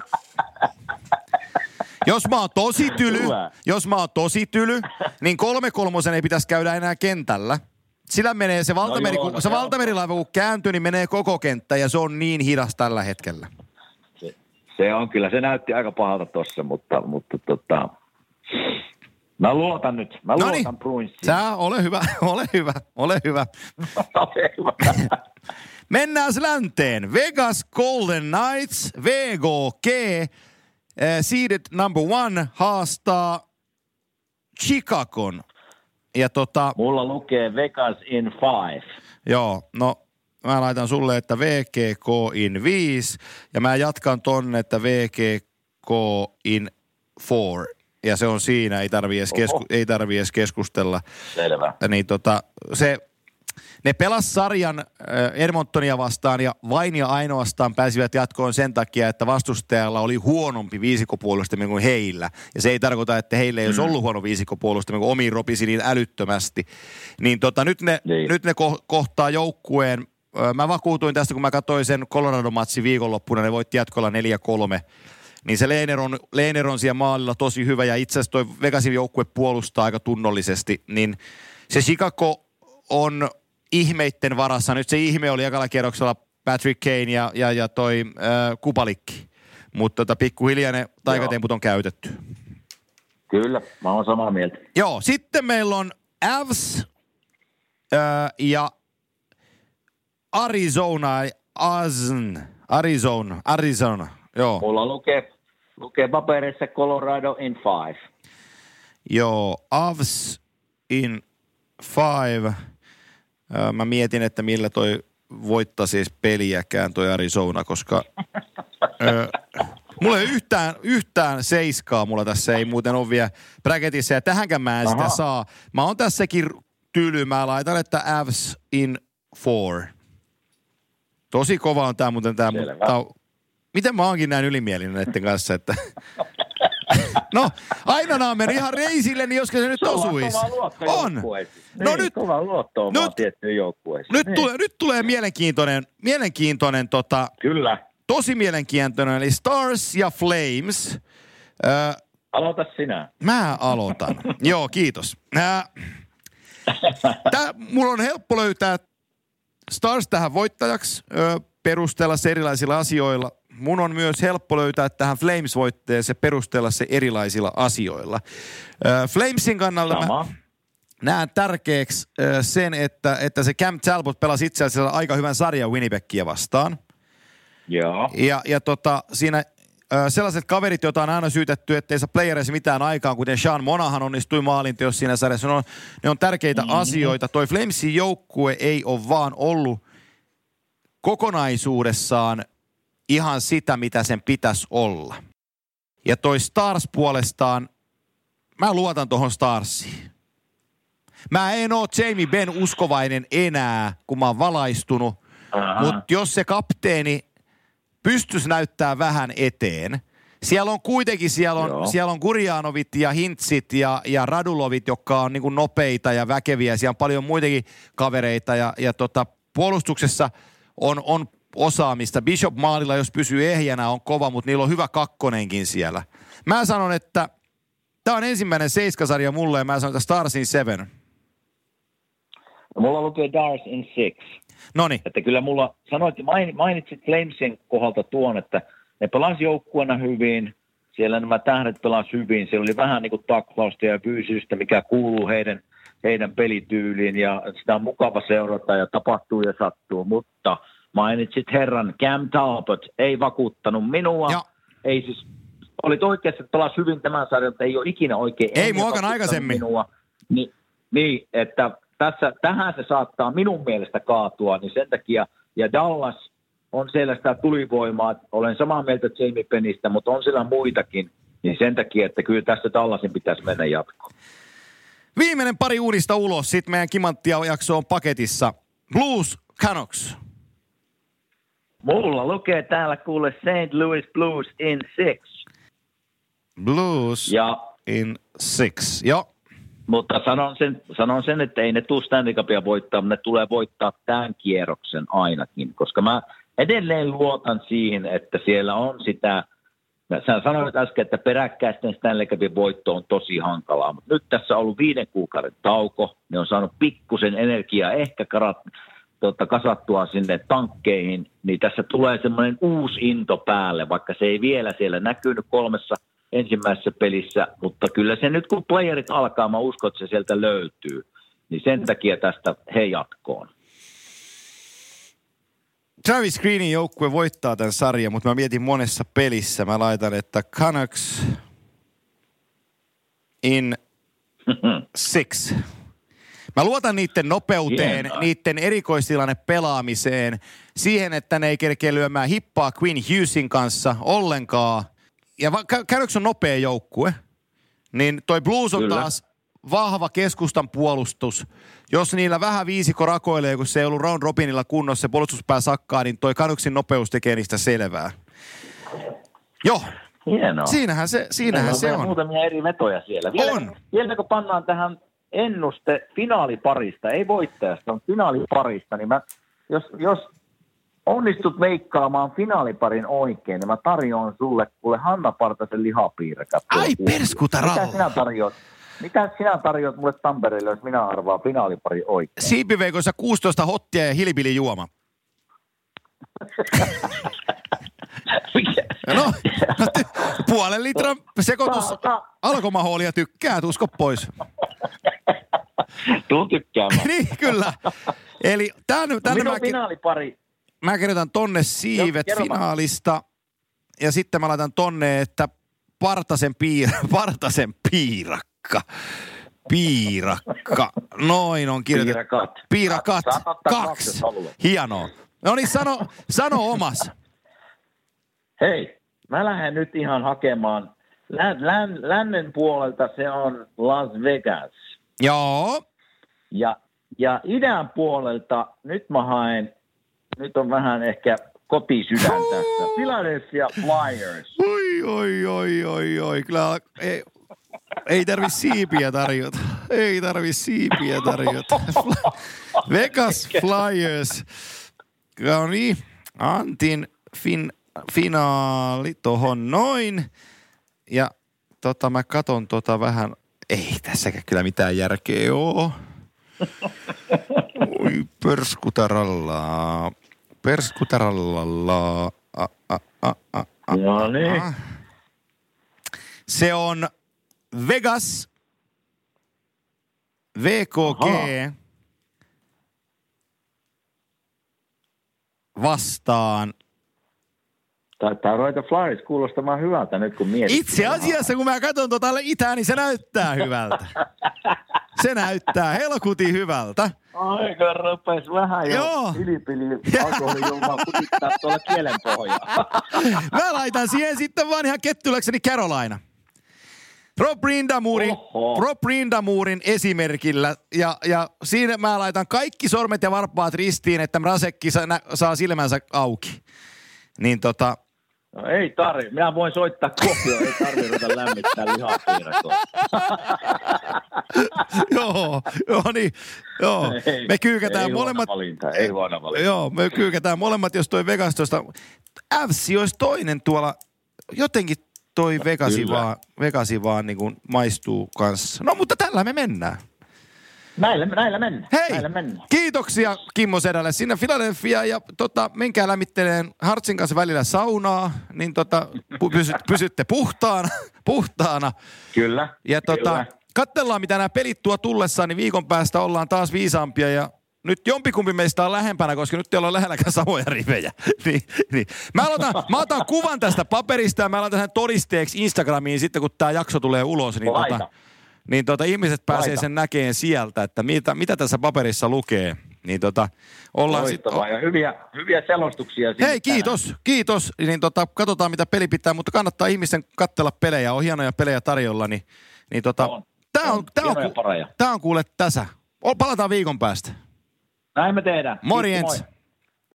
Jos mä oon tosi tyly, Hyvä. jos mä oon tosi tyly, niin kolme kolmosen ei pitäisi käydä enää kentällä. Sillä menee se, valtameri, No joo, kun, no se valtamerilaiva kun kääntyy, niin menee koko kenttä ja se on niin hidas tällä hetkellä. Se, se on kyllä, se näytti aika pahalta tossa, mutta, mutta tota, mä luotan nyt, mä Noniin. luotan Bruinsiin. Sä ole hyvä, ole hyvä, ole hyvä. Mennään länteen. Vegas Golden Knights, VGK, eh, seeded number one, haastaa Chicagon. Ja tota, Mulla lukee Vegas in five. joo, no mä laitan sulle, että VGK in 5 ja mä jatkan tonne, että VGK in 4. Ja se on siinä, ei tarvii edes, kesku, ei tarvii edes keskustella. Selvä. niin tota, se, ne pelas sarjan Edmontonia vastaan ja vain ja ainoastaan pääsivät jatkoon sen takia, että vastustajalla oli huonompi viisikopuolustaminen kuin heillä. Ja se ei tarkoita, että heillä ei olisi ollut huono viisikopuolustaminen, kun omiin ropisi niin älyttömästi. Niin tota, nyt ne, Niin. nyt ne ko- kohtaa joukkueen. Mä vakuutuin tästä, kun mä katsoin sen Colorado-matsi viikonloppuna, ne voitti jatkolla 4-3. Niin se Lehner on, Lehner on siellä maalilla tosi hyvä ja itse asiassa toi Vegasin joukkue puolustaa aika tunnollisesti. Niin se Chicago on ihmeitten varassa. Nyt se ihme oli ekalla kierroksella Patrick Kane ja, ja, ja toi äh, Kupalikki. Mutta tota, pikkuhiljaa ne taikatemput on käytetty. Kyllä, mä oon samaa mieltä. Joo, sitten meillä on Avs äh, ja Arizona, Azn, Arizona, Arizona, joo. Mulla lukee, lukee paperissa Colorado in five. Joo, Avs in five. Mä mietin, että millä toi voittaa siis peliäkään toi Arizona, koska ö, mulla ei yhtään, yhtään seiskaa mulla tässä, ei muuten ole vielä bracketissa ja tähänkään mä en sitä Aha. saa. Mä oon tässäkin tyly, mä laitan, että Avs in four. Tosi kova on tää muuten mutta miten mä oonkin näin ylimielinen näiden kanssa, että No, aina meni ihan reisille, niin joskus se nyt osuisi. On. joukkueisiin. No niin, nyt, Kova luotto on nyt- tiettyyn nyt, niin. tulee, nyt tulee mielenkiintoinen, mielenkiintoinen tota, Kyllä. tosi mielenkiintoinen, eli Stars ja Flames. Öö, Aloita sinä. mä aloitan. Joo, kiitos. Ää, tää, mulla on helppo löytää Stars tähän voittajaksi ö, perustella erilaisilla asioilla. Mun on myös helppo löytää tähän Flames-voitteeseen perustella se erilaisilla asioilla. Ö, Flamesin kannalta mä, Sama. näen tärkeäksi ö, sen, että, että se Cam Talbot pelasi itse asiassa aika hyvän sarjan Winnipegia vastaan. Joo. Ja, ja tota, siinä sellaiset kaverit, joita on aina syytetty, ettei saa playereissa mitään aikaan, kuten Sean Monahan onnistui maalinteossa siinä sarjassa. Ne on, ne on tärkeitä mm-hmm. asioita. Toi Flamesin joukkue ei ole vaan ollut kokonaisuudessaan ihan sitä, mitä sen pitäisi olla. Ja toi Stars puolestaan, mä luotan tuohon Starsiin. Mä en oo Jamie Ben uskovainen enää, kun mä oon valaistunut. Mutta jos se kapteeni pystyisi näyttää vähän eteen, siellä on kuitenkin, siellä on, Joo. siellä on Gurjanovit ja Hintsit ja, ja Radulovit, jotka on niin nopeita ja väkeviä. Siellä on paljon muitakin kavereita ja, ja tota, puolustuksessa on, on osaamista. Bishop Maalilla, jos pysyy ehjänä, on kova, mutta niillä on hyvä kakkonenkin siellä. Mä sanon, että tämä on ensimmäinen seiskasarja mulle ja mä sanon, että Starsin Seven. No, mulla lukee Dars in six. Noni, Että kyllä mulla, sanoit, main- mainitsit Flamesin kohdalta tuon, että ne pelasi joukkueena hyvin, siellä nämä tähdet pelasi hyvin, siellä oli vähän niin kuin taklausta ja fyysistä, mikä kuuluu heidän, heidän pelityyliin ja sitä on mukava seurata ja tapahtuu ja sattuu, mutta mainitsit herran Cam Talbot, ei vakuuttanut minua, Ja. ei siis, olit oikeasti, että pelasi hyvin tämän sarjan, mutta ei ole ikinä oikein Ei vakuuttanut aikaisemmin. Minua. Niin, niin, että tässä, tähän se saattaa minun mielestä kaatua, niin sen takia, ja Dallas on siellä sitä tulivoimaa, että olen samaa mieltä Jamie Pennistä, mutta on siellä muitakin, niin sen takia, että kyllä tässä Dallasin pitäisi mennä jatkoon. Viimeinen pari uudista ulos, sitten meidän kimanttia jakso on paketissa. Blues Canucks. Mulla lukee täällä kuule St. Louis Blues in six. Blues Ja, in six. Joo. mutta sanon sen, sanon sen, että ei ne tule Stanley Cupia voittaa, mutta ne tulee voittaa tämän kierroksen ainakin, koska mä edelleen luotan siihen, että siellä on sitä, sä sanoit äsken, että peräkkäisten Stanley Cupin voitto on tosi hankalaa, mutta nyt tässä on ollut viiden kuukauden tauko, ne on saanut pikkusen energiaa, ehkä karat, tota, kasattua sinne tankkeihin, niin tässä tulee semmoinen uusi into päälle, vaikka se ei vielä siellä näkynyt kolmessa ensimmäisessä pelissä, mutta kyllä se nyt kun playerit alkaa, mä uskon, että se sieltä löytyy, niin sen takia tästä he jatkoon. Travis Greenin joukkue voittaa tämän sarjan, mutta mä mietin monessa pelissä. Mä laitan, että Canucks in six. Mä luotan niiden nopeuteen, Hienoa. niiden erikoistilanne pelaamiseen, siihen, että ne ei kerkeä lyömään hippaa Queen Hughesin kanssa ollenkaan. Ja va- Canucks on nopea joukkue, niin toi Blues on Kyllä. taas vahva keskustan puolustus. Jos niillä vähän viisiko rakoilee, kun se ei ollut round robinilla kunnossa, se puolustuspää sakkaa, niin toi Canucksin nopeus tekee niistä selvää. Joo, Hienoa. siinähän se, siinähän se on. Muutamia eri vetoja siellä. Vielä, On. Vielä kun pannaan tähän ennuste finaaliparista, ei voittajasta, on finaaliparista, niin mä, jos, jos onnistut veikkaamaan finaaliparin oikein, niin mä tarjoan sulle kuule Hanna Partasen lihapiirakat. Ai perskuta Mitä sinä tarjoat? Mitä sinä tarjoat mulle Tampereelle, jos minä arvaan finaalipari oikein? Siipiveikoissa 16 hottia ja hilibili juoma. Mikä? No, no puolen litran sekoitus alkomahoolia tykkää, usko pois. Tuun tykkäämään. niin, kyllä. Eli Minun mä, ki- finaalipari, mä kirjoitan tonne siivet vaan. finaalista. Ja sitten mä laitan tonne, että Partasen, piir, Partasen piirakka. Piirakka. Noin on kirjoitettu. piirakat. Piirakat. Kaksi. Hienoa. No niin, sano, sano omas. Hei, mä lähden nyt ihan hakemaan. Län, län, lännen puolelta se on Las Vegas. Joo. Ja, ja idän puolelta nyt mä haen, nyt on vähän ehkä kotisydän tässä. Philadelphia Flyers. Oi, oi, oi, oi, oi. Kyllä ei, ei tarvi siipiä tarjota. Ei tarvi siipiä tarjota. Vegas Flyers. No niin, Antin fin, finaali tohon noin. Ja tota, mä katon tota vähän. Ei tässäkään kyllä mitään järkeä oo. Oi, perskutarallaa. Perskutarallaa. A, a, a, a, a. No niin. Se on Vegas, VKG Ahaa. vastaan. Taitaa ruveta Flyers kuulostamaan hyvältä nyt kun mietit. Itse asiassa, kun mä katson tuota itää, niin se näyttää hyvältä. Se näyttää helkutin hyvältä. Aika rupes vähän jo Joo. pilipili alkoholijuomaa kutittaa tuolla kielen pohjaa. Mä laitan siihen sitten vaan ihan kettyläkseni Carolina. Rob Rindamurin, Oho. Rob Rindamurin esimerkillä. Ja, ja siinä mä laitan kaikki sormet ja varpaat ristiin, että Mrasekki saa, saa silmänsä auki. Niin tota, No ei tarvi. Minä voin soittaa Kuopioon, ei tarvi ruveta lämmittää lihapiirakoa. joo, joo niin, joo. Ei, Me kyykätään ei molemmat. Valinta, ei huono valinta. Joo, me kyykätään molemmat, jos toi Vegas tuosta. FC olisi toinen tuolla, jotenkin toi Vegasi Kyllä. vaan, Vegasi vaan niin kuin maistuu kanssa. No mutta tällä me mennään. Näillä, näillä mennään. Hei, Näillä mennään. kiitoksia Kimmo Sedälle sinne Philadelphia ja tota, menkää lämmitteleen Hartsin kanssa välillä saunaa, niin tota, pu- pysy, pysytte puhtaana, puhtaana. Kyllä. Ja tota, Kyllä. katsellaan mitä nämä pelit tuo tullessaan, niin viikon päästä ollaan taas viisaampia ja nyt jompikumpi meistä on lähempänä, koska nyt ei olla lähelläkään samoja rivejä. niin, niin. Mä, aloitan, mä otan kuvan tästä paperista ja mä laitan sen todisteeksi Instagramiin sitten, kun tämä jakso tulee ulos. Niin, Laita. tota, niin tota, ihmiset pääsee Laita. sen näkeen sieltä, että mitä, mitä tässä paperissa lukee. Niin tota, ollaan sit, ja hyviä, hyviä selostuksia. Hei, kiitos, kiitos. Niin tota, katsotaan mitä peli pitää, mutta kannattaa ihmisten katsella pelejä. On hienoja pelejä tarjolla, niin, niin tota, On. tää on, On. tää on, tää on kuule tässä. Palataan viikon päästä. Näin me tehdään. Morjens. moi.